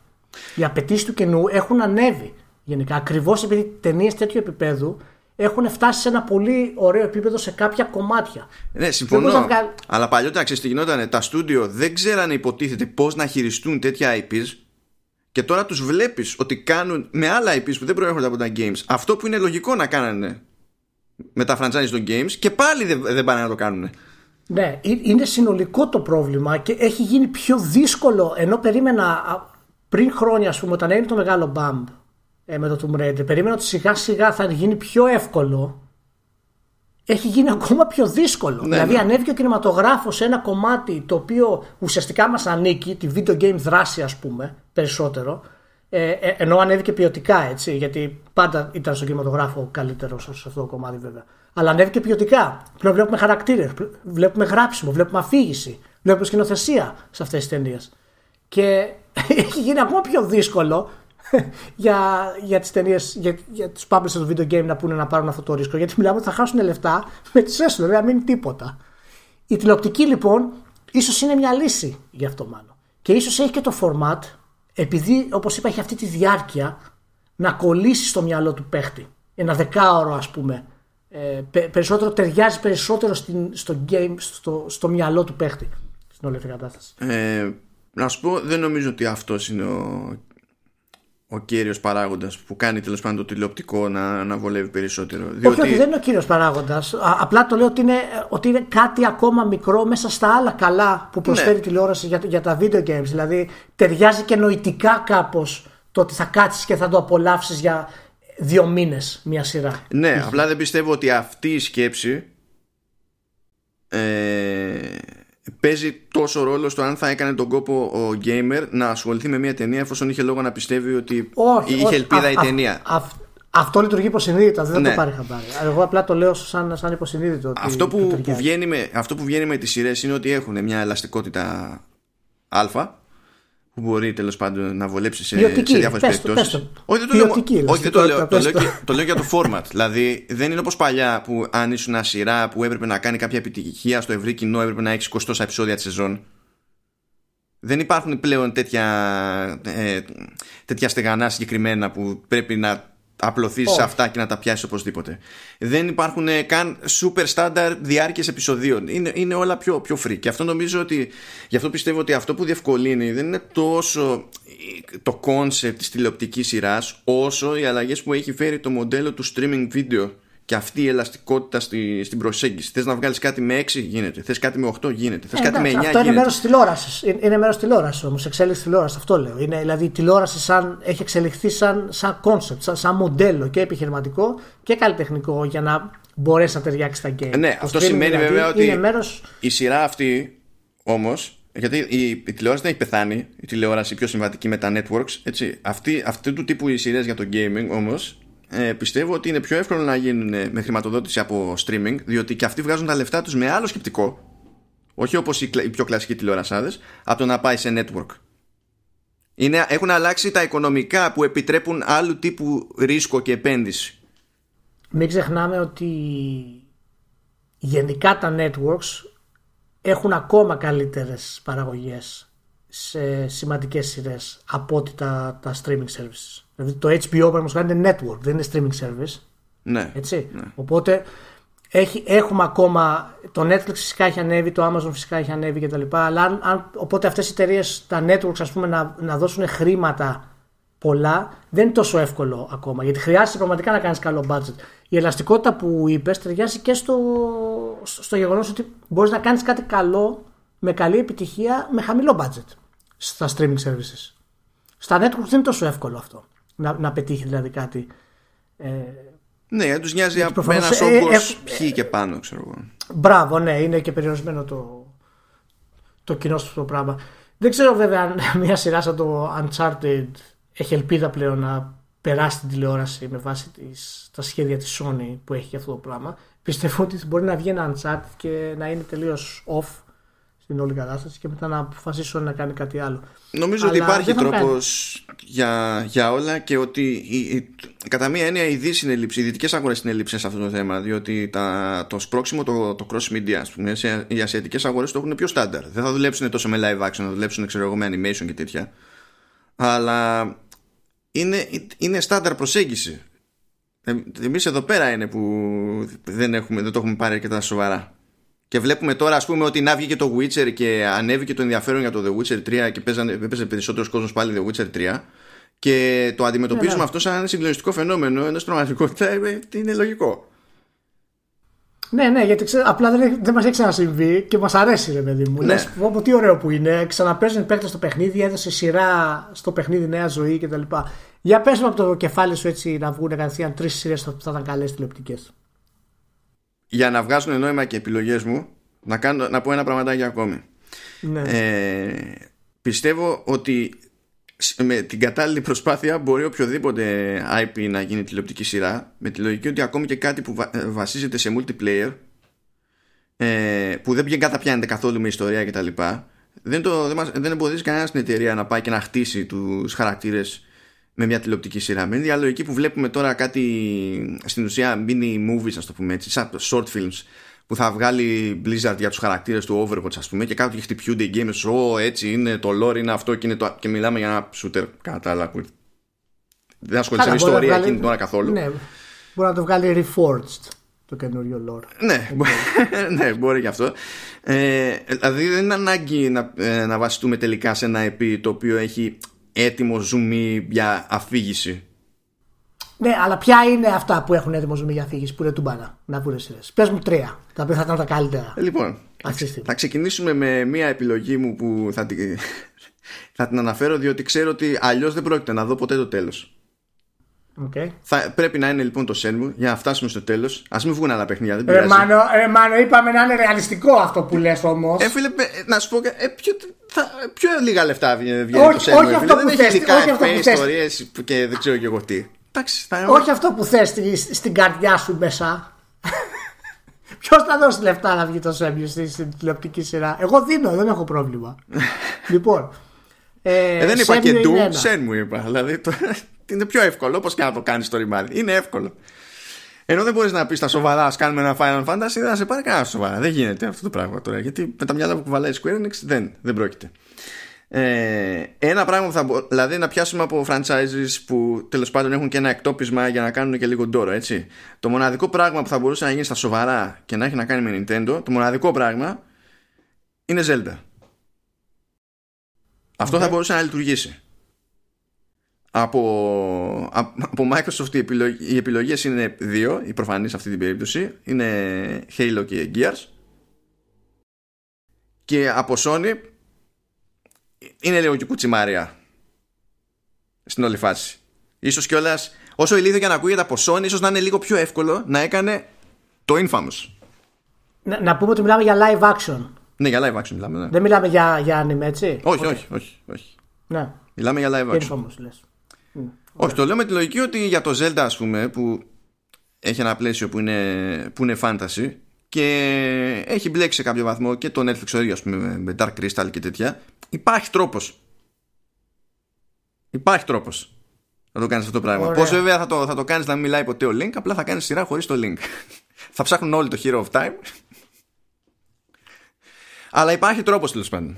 Οι απαιτήσεις του καινού έχουν ανέβει. Γενικά, ακριβώς επειδή ταινίες τέτοιου επίπεδου έχουν φτάσει σε ένα πολύ ωραίο επίπεδο σε κάποια κομμάτια. Ναι, συμφωνώ. Αλλά παλιότερα, ξέρει τι γινόταν, τα στούντιο δεν ξέρανε υποτίθεται πώς να χειριστούν τέτοια IPs και τώρα τους βλέπεις ότι κάνουν με άλλα IPs που δεν προέρχονται από τα games αυτό που είναι λογικό να κάνανε με τα franchise των games και πάλι δεν, δεν πάνε να το κάνουν. Ναι, είναι συνολικό το πρόβλημα και έχει γίνει πιο δύσκολο ενώ περίμενα πριν χρόνια, ας πούμε, όταν έγινε το μεγάλο bump ε, με το Tomb Raider. Περίμενα ότι σιγά σιγά θα γίνει πιο εύκολο. Έχει γίνει ακόμα πιο δύσκολο. Ναι, δηλαδή, ναι. ανέβηκε ο κινηματογράφος σε ένα κομμάτι το οποίο ουσιαστικά μας ανήκει, τη video game δράση, ας πούμε, περισσότερο. Ε, ε, ενώ ανέβηκε ποιοτικά, έτσι, γιατί πάντα ήταν στον κινηματογράφο καλύτερος σε αυτό το κομμάτι, βέβαια. Αλλά ανέβηκε ποιοτικά. Πλέον βλέπουμε χαρακτήρες, βλέπουμε γράψιμο, βλέπουμε αφήγηση, βλέπουμε σκηνοθεσία σε αυτές τις ταινίες. Και έχει γίνει ακόμα πιο δύσκολο για, για τις ταινίες, για, για τους publishers του video game να πούνε να πάρουν αυτό το ρίσκο. Γιατί μιλάμε ότι θα χάσουν λεφτά με τις έσοδο, δηλαδή να μείνει τίποτα. Η τηλεοπτική λοιπόν ίσως είναι μια λύση γι' αυτό μάλλον. Και ίσως έχει και το format, επειδή όπως είπα έχει αυτή τη διάρκεια να κολλήσει στο μυαλό του παίχτη. Ένα δεκάωρο ας πούμε. Ε, περισσότερο ταιριάζει περισσότερο στην, στο, game, στο, στο μυαλό του παίχτη στην όλη αυτή κατάσταση. Ε, να σου πω, δεν νομίζω ότι αυτός είναι ο, ο κύριος παράγοντας που κάνει τέλος πάντων το τηλεοπτικό να, να βολεύει περισσότερο. Διότι... Όχι, όχι, δεν είναι ο κύριος παράγοντας. Απλά το λέω ότι είναι, ότι είναι κάτι ακόμα μικρό μέσα στα άλλα καλά που προσφέρει ναι. τηλεόραση για, για τα video games. Δηλαδή ταιριάζει και νοητικά κάπως το ότι θα κάτσεις και θα το απολαύσεις για δύο μήνες μια σειρά. Ναι, απλά δεν πιστεύω ότι αυτή η σκέψη. Ε, παίζει τόσο ρόλο στο αν θα έκανε τον κόπο ο gamer να ασχοληθεί με μια ταινία εφόσον είχε λόγο να πιστεύει ότι όχι, είχε όχι, ελπίδα η ταινία. αυτό λειτουργεί υποσυνείδητα, δεν ναι. το πάρει χαμπάρι. Εγώ απλά το λέω σαν, σαν υποσυνείδητο. αυτό, που, που βγαίνει με, αυτό που βγαίνει με τις σειρές είναι ότι έχουν μια ελαστικότητα α που μπορεί τέλος πάντων να βολέψει σε, σε διάφορες περιπτώσεις. Όχι, δεν το, λέω, όχι, δεν το, λέω, το, λέω, το λέω για το format. δηλαδή δεν είναι όπως παλιά που αν ήσουν ένα σειρά που έπρεπε να κάνει κάποια επιτυχία στο ευρύ κοινό, έπρεπε να έχεις 20 επεισόδια τη σεζόν. Δεν υπάρχουν πλέον τέτοια, ε, τέτοια στεγανά συγκεκριμένα που πρέπει να απλωθείς σε αυτά και να τα πιάσεις οπωσδήποτε. Δεν υπάρχουν καν super standard διάρκειες επεισοδίων. Είναι, είναι όλα πιο, πιο free. Και αυτό νομίζω ότι. Γι' αυτό πιστεύω ότι αυτό που διευκολύνει δεν είναι τόσο το concept της τηλεοπτικής σειράς, όσο οι αλλαγές που έχει φέρει το μοντέλο του streaming video και αυτή η ελαστικότητα στη, στην προσέγγιση. Θες να βγάλεις κάτι με 6 γίνεται. Θες κάτι με 8 γίνεται. Θες ε, κάτι με 9 αυτό γίνεται. Είναι μέρος της τηλεόρασης. Είναι, είναι μέρος της τηλεόρασης όμως. Εξέλιξη τηλεόρασης. Αυτό λέω. Είναι, δηλαδή η τηλεόραση σαν, έχει εξελιχθεί σαν, σαν concept, σαν, σαν μοντέλο και επιχειρηματικό και καλλιτεχνικό για να μπορέσει να ταιριάξει τα game. Ναι, αυτό σημαίνει δηλαδή, βέβαια ότι μέρος... η σειρά αυτή όμως. Γιατί η, η τηλεόραση δεν έχει πεθάνει, η τηλεόραση πιο συμβατική με τα networks. Έτσι. Αυτή, αυτού του τύπου οι σειρές για το gaming όμως ε, πιστεύω ότι είναι πιο εύκολο να γίνουν ε, με χρηματοδότηση από streaming, διότι και αυτοί βγάζουν τα λεφτά τους με άλλο σκεπτικό, όχι όπως οι, οι πιο κλασικοί τηλεορασάδες, από το να πάει σε network. Είναι, έχουν αλλάξει τα οικονομικά που επιτρέπουν άλλου τύπου ρίσκο και επένδυση. Μην ξεχνάμε ότι γενικά τα networks έχουν ακόμα καλύτερες παραγωγές σε σημαντικές σειρές από ότι τα, τα streaming services. Δηλαδή το HBO πρέπει είναι network, δεν είναι streaming service. Ναι. Έτσι. Ναι. Οπότε έχει, έχουμε ακόμα. Το Netflix φυσικά έχει ανέβει, το Amazon φυσικά έχει ανέβει κτλ. Αλλά αν, αν, οπότε αυτές οι εταιρείες, τα networks, ας πούμε, να, να δώσουν χρήματα πολλά, δεν είναι τόσο εύκολο ακόμα. Γιατί χρειάζεται πραγματικά να κάνεις καλό budget. Η ελαστικότητα που είπες ταιριάζει και στο, στο, στο γεγονός ότι μπορείς να κάνεις κάτι καλό με καλή επιτυχία με χαμηλό budget στα streaming services. Στα networks δεν είναι τόσο εύκολο αυτό να, να πετύχει δηλαδή κάτι. Ε, ναι, τους νοιάζει από ένας όγκο ε, ε, ποιοι και πάνω, ξέρω εγώ. Μπράβο, ναι, είναι και περιορισμένο το, το κοινό στο πράγμα. Δεν ξέρω βέβαια αν μια σειρά σαν το Uncharted έχει ελπίδα πλέον να περάσει την τηλεόραση με βάση τις, τα σχέδια της Sony που έχει για αυτό το πράγμα. Πιστεύω ότι μπορεί να βγει ένα Uncharted και να είναι τελείως off στην όλη κατάσταση και μετά να αποφασίσω να κάνει κάτι άλλο. Νομίζω Αλλά ότι υπάρχει τρόπος για, για όλα και ότι η, κατά μία έννοια η Δύση είναι λήψη, οι δυτικές αγορές είναι λήψη σε αυτό το θέμα. Διότι τα, το σπρώξιμο, το, το cross media, ας πούμε, οι ασιατικές αγορές το έχουν πιο στάνταρ. Δεν θα δουλέψουν τόσο με live action, θα δουλέψουν ξέρω εγώ, με animation και τέτοια. Αλλά είναι, είναι στάνταρ προσέγγιση. Ε, Εμείς εδώ πέρα είναι που δεν, έχουμε, δεν το έχουμε πάρει αρκετά σοβαρά. Και βλέπουμε τώρα, ας πούμε, ότι να βγει και το Witcher και ανέβηκε το ενδιαφέρον για το The Witcher 3 και παίζανε, περισσότερος κόσμος πάλι The Witcher 3. Και το αντιμετωπίζουμε ναι, ναι. αυτό σαν συγκλονιστικό φαινόμενο, ενώ στην πραγματικότητα είναι λογικό. Ναι, ναι, γιατί ξέρω, απλά δεν, δεν μας έχει ξανασυμβεί και μας αρέσει, ρε παιδί μου. Ναι. Λες, πω, τι ωραίο που είναι. Ξαναπέζουν παίκτες στο παιχνίδι, έδωσε σειρά στο παιχνίδι νέα ζωή κτλ. Για πες από το κεφάλι σου έτσι να βγουν κατευθείαν τρεις σειρές που θα ήταν καλές τηλεοπτικές για να βγάζουν νόημα και επιλογές μου να, κάνω, να πω ένα πραγματάκι ακόμη ναι. ε, πιστεύω ότι με την κατάλληλη προσπάθεια μπορεί οποιοδήποτε IP να γίνει τηλεοπτική σειρά με τη λογική ότι ακόμη και κάτι που ε, βασίζεται σε multiplayer ε, που δεν καταπιάνεται καθόλου με ιστορία κτλ δεν, το, δεν, δεν εμποδίζει κανένας στην εταιρεία να πάει και να χτίσει τους χαρακτήρες με μια τηλεοπτική σειρά. Με μια λογική που βλέπουμε τώρα κάτι στην ουσία mini movies, ας το πούμε έτσι, σαν short films που θα βγάλει Blizzard για τους χαρακτήρες του Overwatch ας πούμε και κάποιοι χτυπιούνται οι gamers Ω έτσι είναι το lore είναι αυτό και, είναι το... και μιλάμε για ένα shooter κατά άλλα που δεν ασχολείται με ιστορία εκείνη την ώρα καθόλου. Ναι, μπορεί να το βγάλει Reforged το καινούριο lore. Ναι, ναι μπορεί και αυτό. Ε, δηλαδή δεν είναι ανάγκη να, ε, να βασιστούμε τελικά σε ένα EP το οποίο έχει έτοιμο zoom για αφήγηση ναι, αλλά ποια είναι αυτά που έχουν έτοιμο zoom για αφήγηση που είναι τουμπάνα; Να βγουν σειρές. Πες μου τρία, τα οποία θα ήταν τα καλύτερα. Λοιπόν, θα ξεκινήσουμε με μία επιλογή μου που θα την, θα την αναφέρω διότι ξέρω ότι αλλιώς δεν πρόκειται να δω ποτέ το τέλος. Okay. Θα, πρέπει να είναι λοιπόν το Shenmue για να φτάσουμε στο τέλος. Α μην βγουν άλλα παιχνίδια, δεν πειράζει. Μάνο, ε, μάνο, είπαμε να είναι ρεαλιστικό αυτό που λες όμως. Ε, φίλε, να σου πω, ε, πιο, θα, πιο λίγα λεφτά βγαίνει το Shenmue. Όχι αυτό δεν έχει ειδικά ιστορίες και δεν ξέρω και εγώ τι. Εντάξει, θα... Όχι αυτό που θες στην, στην καρδιά σου μέσα. Ποιος θα δώσει λεφτά να βγει το Shenmue στην τηλεοπτική σειρά; Εγώ δίνω, δεν έχω πρόβλημα. λοιπόν. Ε, ε, δεν είπα και ντου, Shenmue είπα. Δηλαδή το, είναι πιο εύκολο, όπως και να το κάνεις το ρημάδι. Είναι εύκολο. Ενώ δεν μπορείς να πεις στα σοβαρά, ας κάνουμε ένα Final Fantasy, δεν θα σε πάρει κανένα σοβαρά. Δεν γίνεται αυτό το πράγμα τώρα. Γιατί με τα μυαλά που κουβαλάει Square Enix δεν, δεν πρόκειται. Ε, ένα πράγμα που θα δηλαδή να πιάσουμε από franchises που τέλος πάντων έχουν και ένα εκτόπισμα για να κάνουν και λίγο ντόρο, έτσι. Το μοναδικό πράγμα που θα μπορούσε να γίνει στα σοβαρά και να έχει να κάνει με Nintendo, το μοναδικό πράγμα είναι Zelda. Αυτό θα μπορούσε να λειτουργήσει. Από, από Microsoft οι, επιλογ, οι επιλογές είναι δύο οι προφανείς σε αυτή την περίπτωση. Είναι Halo και Gears. Και από Sony είναι λίγο και κουτσιμάρια στην όλη φάση. Ίσως κιόλας όσο ηλίθιο και να ακούγεται από Sony ίσως να είναι λίγο πιο εύκολο να έκανε το Infamous. Να, να πούμε ότι μιλάμε για live action ναι για live action μιλάμε ναι. δεν μιλάμε για, για anime έτσι; Όχι, όχι, όχι, όχι. Ναι. Μιλάμε για live action. Infamous, λες; Όχι, το λέω με τη λογική ότι για το Zelda, ας πούμε, που έχει ένα πλαίσιο που είναι, που είναι fantasy και έχει μπλέξει σε κάποιο βαθμό και το Netflix ο ίδιο, με Dark Crystal και τέτοια. Υπάρχει τρόπος. Υπάρχει τρόπος να το κάνεις αυτό το πράγμα. Πώς βέβαια θα το, θα το κάνεις να μην μιλάει ποτέ ο Link, απλά θα κάνεις σειρά χωρίς το Link. θα ψάχνουν όλοι το Hero of Time. Αλλά υπάρχει τρόπος τέλος πάντων.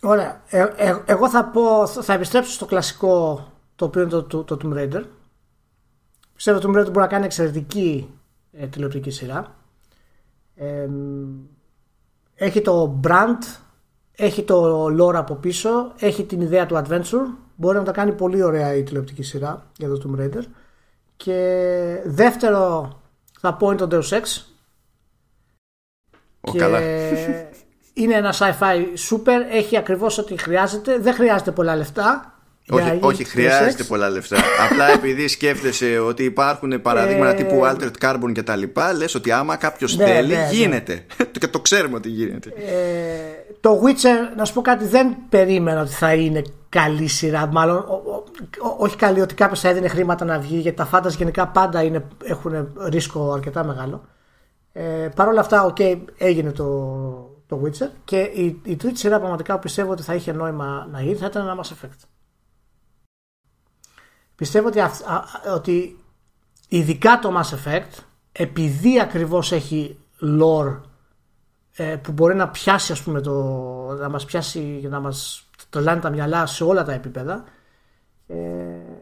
Ωραία. Ε, ε, εγώ θα πω, θα επιστρέψω στο κλασικό το οποίο είναι το, το, το Tomb Raider. Πιστεύω ότι το Tomb Raider μπορεί να κάνει εξαιρετική ε, τηλεοπτική σειρά. Ε, έχει το brand, έχει το lore από πίσω, έχει την ιδέα του adventure. Μπορεί να τα κάνει πολύ ωραία η τηλεοπτική σειρά για το Tomb Raider. Και δεύτερο θα πω είναι το Deus Ex. και καλά. Είναι ένα sci-fi super, έχει ακριβώς ό,τι χρειάζεται, δεν χρειάζεται πολλά λεφτά όχι, όχι χρειάζεται πολλά λεφτά. Απλά επειδή σκέφτεσαι ότι υπάρχουν παραδείγματα ε, τύπου Altered Carbon και τα λοιπά, λες ότι άμα κάποιος ναι, θέλει, ναι, ναι. γίνεται. και το ξέρουμε ότι γίνεται. Ε, το Witcher, να σου πω κάτι, δεν περίμενα ότι θα είναι καλή σειρά. Μάλλον, όχι καλή, ότι κάποιος θα έδινε χρήματα να βγει, γιατί τα φάντα γενικά πάντα είναι, έχουν ρίσκο αρκετά μεγάλο. Ε, Παρ' όλα αυτά, okay, έγινε το, το Witcher και η, η τρίτη σειρά πραγματικά που πιστεύω ότι θα είχε νόημα να γίνει θα ήταν ένα Mass Effect. Πιστεύω ότι, ότι ειδικά το Mass Effect επειδή ακριβώς έχει lore ε, που μπορεί να πιάσει ας πούμε το, να μας πιάσει να μας τρελάνει τα μυαλά σε όλα τα επίπεδα ε,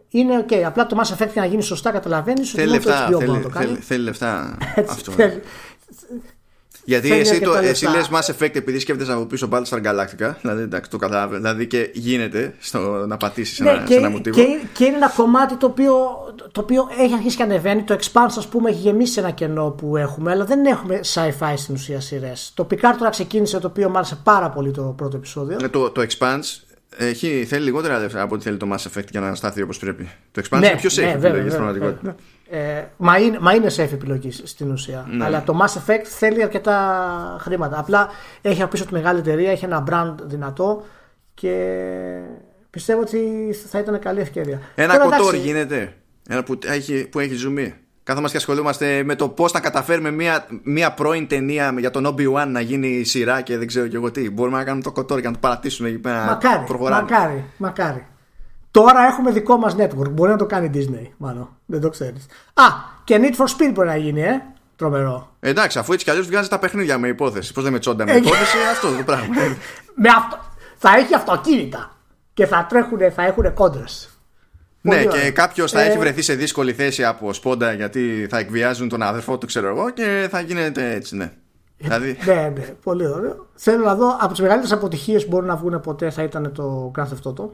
είναι ok. Απλά το Mass Effect για να γίνει σωστά καταλαβαίνεις ότι θέλει λεφτά, θέλει, θέλει, θέλει λεφτά αυτό. Γιατί εσύ, το, εσύ λες Mass Effect επειδή σκέφτεσαι από πίσω Battlestar Galactica δηλαδή, εντάξει, το καταλαβαίνω, δηλαδή και γίνεται στο, να πατήσεις ναι, ένα, και, σε ένα μοτίβο και, και, είναι ένα κομμάτι το οποίο, το οποίο έχει αρχίσει και ανεβαίνει το Expanse ας πούμε έχει γεμίσει ένα κενό που έχουμε αλλά δεν έχουμε sci-fi στην ουσία σειρές. το Picard τώρα ξεκίνησε το οποίο μου άρεσε πάρα πολύ το πρώτο επεισόδιο ναι, το, το Expanse έχει, θέλει λιγότερα λεφτά από ό,τι θέλει το Mass Effect για να στάθει όπως πρέπει. Το Expanse ναι, είναι πιο safe ναι, επιλογή στην πραγματικότητα. Ε, μα, είναι, μα είναι safe επιλογής στην ουσία. Ναι. Αλλά το Mass Effect θέλει αρκετά χρήματα. Απλά έχει από πίσω τη μεγάλη εταιρεία, έχει ένα brand δυνατό και πιστεύω ότι θα ήταν καλή ευκαιρία. Ένα κοτόρ γίνεται. Ένα που έχει, που έχει ζουμί. Κάθομαστε και ασχολούμαστε με το πώς θα καταφέρουμε μια, μια πρώην ταινία για τον Obi-Wan να γίνει σειρά και δεν ξέρω και εγώ τι. Μπορούμε να κάνουμε το κοτόρ και να το παρατήσουμε εκεί πέρα. Μακάρι, μακάρι, μακάρι. Τώρα έχουμε δικό μας network. Μπορεί να το κάνει η Disney, μάλλον. Δεν το ξέρεις. Α, και Need for Speed μπορεί να γίνει, ε. Τρομερό. Εντάξει, αφού έτσι κι αλλιώς βγάζει τα παιχνίδια με υπόθεση. Πώς δεν με τσόντα με υπόθεση, αυτό το πράγμα. με αυτό. Θα έχει αυτοκίνητα και θα τρέχουν, θα έχουν κόντρες. Ναι, και κάποιος θα ε... έχει βρεθεί σε δύσκολη θέση από σπόντα γιατί θα εκβιάζουν τον αδερφό του, ξέρω εγώ, και θα γίνεται έτσι, ναι. Δηλαδή... ναι, ναι, πολύ ωραίο. Θέλω να δω από τις μεγαλύτερες αποτυχίες που μπορούν να βγουν ποτέ θα ήταν το Grand Theft Auto.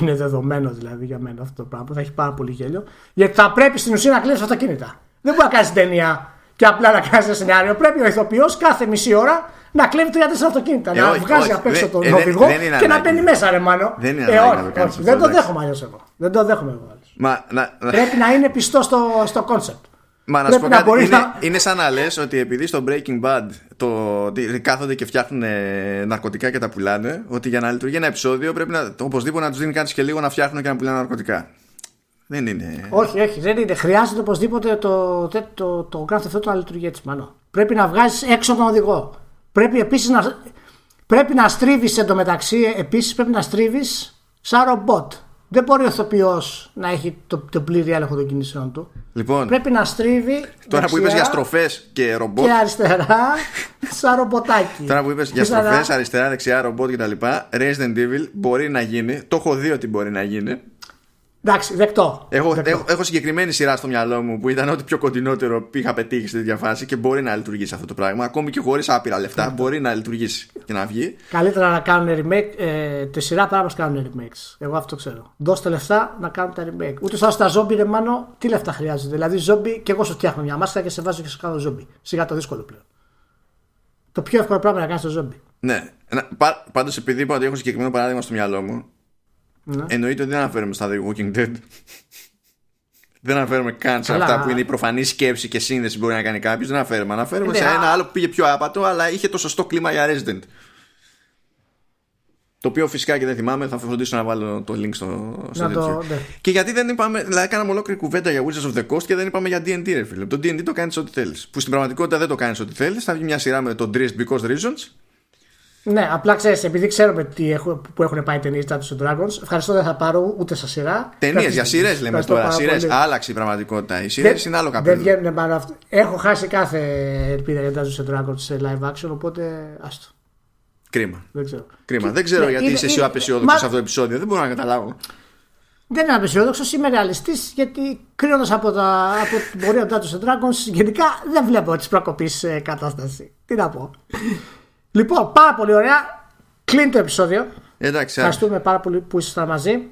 Είναι δεδομένος δηλαδή για μένα αυτό το πράγμα. Θα έχει πάρα πολύ γέλιο. Γιατί θα πρέπει στην ουσία να κλείσει αυτοκίνητα. Δεν μπορεί να κάνεις ταινία και απλά να κάνεις ένα σενάριο. Πρέπει ο ηθοποιός κάθε μισή ώρα να κλέβει τρία-τέσσερα αυτοκίνητα. Ε, να όχι, βγάζει απ' έξω τον ε, οδηγό και να μπαίνει μέσα, ρε μάνο. Δεν είναι ε, όχι, όχι, δεν το δέχομαι αλλιώς εγώ. Δεν το δέχομαι εγώ. Μα, να, Πρέπει να είναι πιστό στο, στο concept. Μα να σου πω κάτι, είναι, να... είναι σαν να λες ότι επειδή στο Breaking Bad το, κάθονται και φτιάχνουν ναρκωτικά και τα πουλάνε, ότι για να λειτουργεί ένα επεισόδιο πρέπει να, οπωσδήποτε να τους δίνει κάτι και λίγο να φτιάχνουν και να πουλάνε ναρκωτικά. Δεν είναι. Όχι, όχι, δεν είναι. Χρειάζεται οπωσδήποτε το, το, το, το Grand Theft να λειτουργεί έτσι μάλλον. Πρέπει να βγάζεις έξω τον οδηγό. Πρέπει επίσης να, πρέπει να στρίβεις εντωμεταξύ, επίσης πρέπει να στρίβεις σαν ρομπότ. Δεν μπορεί ο ηθοποιός να έχει το, το πλήρη έλεγχο των κινήσεων του. Λοιπόν, πρέπει να στρίβει. Τώρα που είπες για στροφές και ρομπότ. Και αριστερά, σαν ρομποτάκι. Τώρα που είπες για στροφές, αριστερά, δεξιά, ρομπότ κτλ. Resident Evil μπορεί να γίνει. Το έχω δει ότι μπορεί να γίνει. Εντάξει, δεκτό. Έχω, Έχω, έχω, συγκεκριμένη σειρά στο μυαλό μου που ήταν ό,τι πιο κοντινότερο είχα πετύχει στη τέτοια φάση και μπορεί να λειτουργήσει αυτό το πράγμα. Ακόμη και χωρίς άπειρα λεφτά, μπορεί να λειτουργήσει και να βγει. Καλύτερα να κάνουν remake. Ε, τη σειρά παρά να κάνουν remakes. Εγώ αυτό ξέρω. Δώστε λεφτά να κάνουν τα remake. Ούτε σαν στα ζόμπι, ρε μάνο, τι λεφτά χρειάζεται. Δηλαδή, ζόμπι και εγώ σου φτιάχνω μια μάσκα και σε βάζω και σε κάνω ζόμπι. Σιγά το δύσκολο πλέον. Το πιο εύκολο πράγμα να κάνεις το ζόμπι. Ναι. Πάντως, επειδή είπα ότι έχω συγκεκριμένο παράδειγμα στο μυαλό μου, ναι. Εννοείται ότι δεν αναφέρουμε στα The Walking Dead. δεν αναφέρουμε καν σε αυτά που είναι η προφανή σκέψη και σύνδεση που μπορεί να κάνει κάποιος. Δεν αναφέρουμε. Αναφέρουμε σε ένα άλλο που πήγε πιο άπατο, αλλά είχε το σωστό κλίμα για Resident. Το οποίο φυσικά και δεν θυμάμαι, θα φροντίσω να βάλω το link στο, στο το, ναι. Και γιατί δεν είπαμε, δηλαδή κάναμε ολόκληρη κουβέντα για Wizards of the Coast και δεν είπαμε για DD, ρε φίλε. Το DD το κάνεις ό,τι θέλεις. Που στην πραγματικότητα δεν το κάνεις ό,τι θέλεις. Θα βγει μια σειρά με το Dressed Because Reasons ναι, απλά ξέρεις, επειδή ξέρουμε τι έχουν, που έχουν πάει ταινίες Dungeons Dragons, ευχαριστώ δεν θα πάρω ούτε σε σειρά. Ταινίες, για σειρές λέμε τώρα. Σειρές, άλλαξε η πραγματικότητα. Οι σειρές είναι άλλο καπέλο. Δεν βγαίνουν πάνω αυτό. Έχω χάσει κάθε ελπίδα για Dungeons Dragons σε live action, οπότε άστο. Κρίμα. Δεν ξέρω. Κρίμα. Δεν ξέρω ναι, γιατί είναι, είσαι εσύ ο απεσιόδοξος σε αυτό το επεισόδιο. Δεν μπορώ να καταλάβω. Δεν είμαι απεσιόδοξος, είμαι ρεαλιστής γιατί κρίνοντας από, τα, από την πορεία του Dungeons Dragons γενικά δεν βλέπω τη προκοπή ε, κατάσταση. Τι να πω. Λοιπόν, πάρα πολύ ωραία. Κλείνει το επεισόδιο. Εντάξει, Ευχαριστούμε πάρα πολύ που ήσασταν μαζί.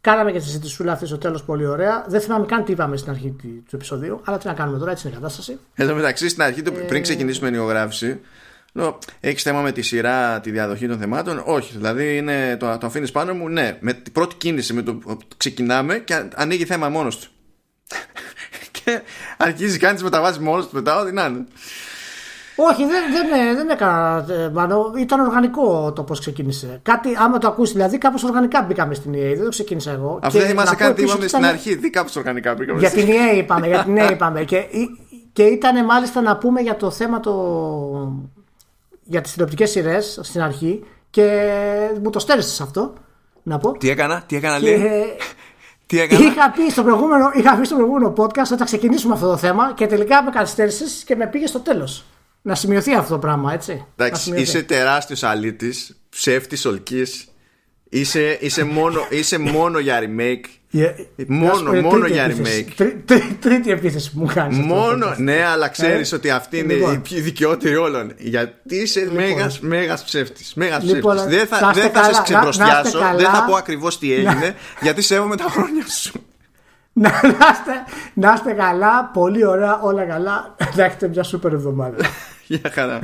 Κάναμε και τη συζητησούλα αυτή στο τέλος πολύ ωραία. Δεν θυμάμαι καν τι είπαμε στην αρχή του επεισοδίου, αλλά τι να κάνουμε τώρα, έτσι είναι η κατάσταση. Εδώ μεταξύ, στην αρχή, πριν ξεκινήσουμε την ηχογράφηση, έχεις θέμα με τη σειρά, τη διαδοχή των θεμάτων; Όχι, δηλαδή είναι, το, το αφήνεις πάνω μου; Ναι, με την πρώτη κίνηση με το ξεκινάμε και ανοίγει θέμα μόνος του. και αρχίζει κάνεις τι μεταβάσει μόνος του μετά, ό,τι να είναι. Όχι, δεν, δεν, δεν έκανα. Ε, μάλλον, ήταν οργανικό το πώς ξεκίνησε. Κάτι, άμα το ακούσεις, δηλαδή, κάπως οργανικά μπήκαμε στην EA. Δεν το ξεκίνησα εγώ. Αυτό δεν θυμάσαι καν τι είπαμε στην αρχή. Τι κάπως οργανικά μπήκαμε. Για την EA είπαμε. για την EA είπαμε. Και, και ήταν μάλιστα να πούμε για το θέμα το. για τις τηλεοπτικές σειρές στην αρχή. Και μου το στέρισες αυτό. Να πω. Τι έκανα, τι έκανα, και... λέει; Τι έκανα; Είχα πει, στο προηγούμενο, είχα πει στο προηγούμενο podcast ότι θα ξεκινήσουμε αυτό το θέμα και τελικά με καθυστέρησες και με πήγες στο τέλος. Να σημειωθεί αυτό το πράγμα, έτσι. Εντάξει, είσαι τεράστιος αλήτης, ψεύτης ολκής. Είσαι, είσαι, μόνο, είσαι μόνο για remake. Yeah, μόνο, μόνο για remake. Τρί, τρί, τρίτη επίθεση που μου κάνεις. Μόνο, ναι, αλλά ξέρεις ε, ότι αυτή είναι λοιπόν. η πιο δικαιότερη όλων. Γιατί είσαι λοιπόν. μέγας, μέγας ψεύτης. Μέγας λοιπόν, ψεύτης. Δεν θα, δεν θα σε ξεμπροστιάσω, δεν θα πω ακριβώς τι έγινε, γιατί σέβομαι τα χρόνια σου. Να, είστε, να είστε καλά, πολύ ωραία, όλα καλά. Να έχετε μια σούπερ εβδομάδα. Γεια χαρά.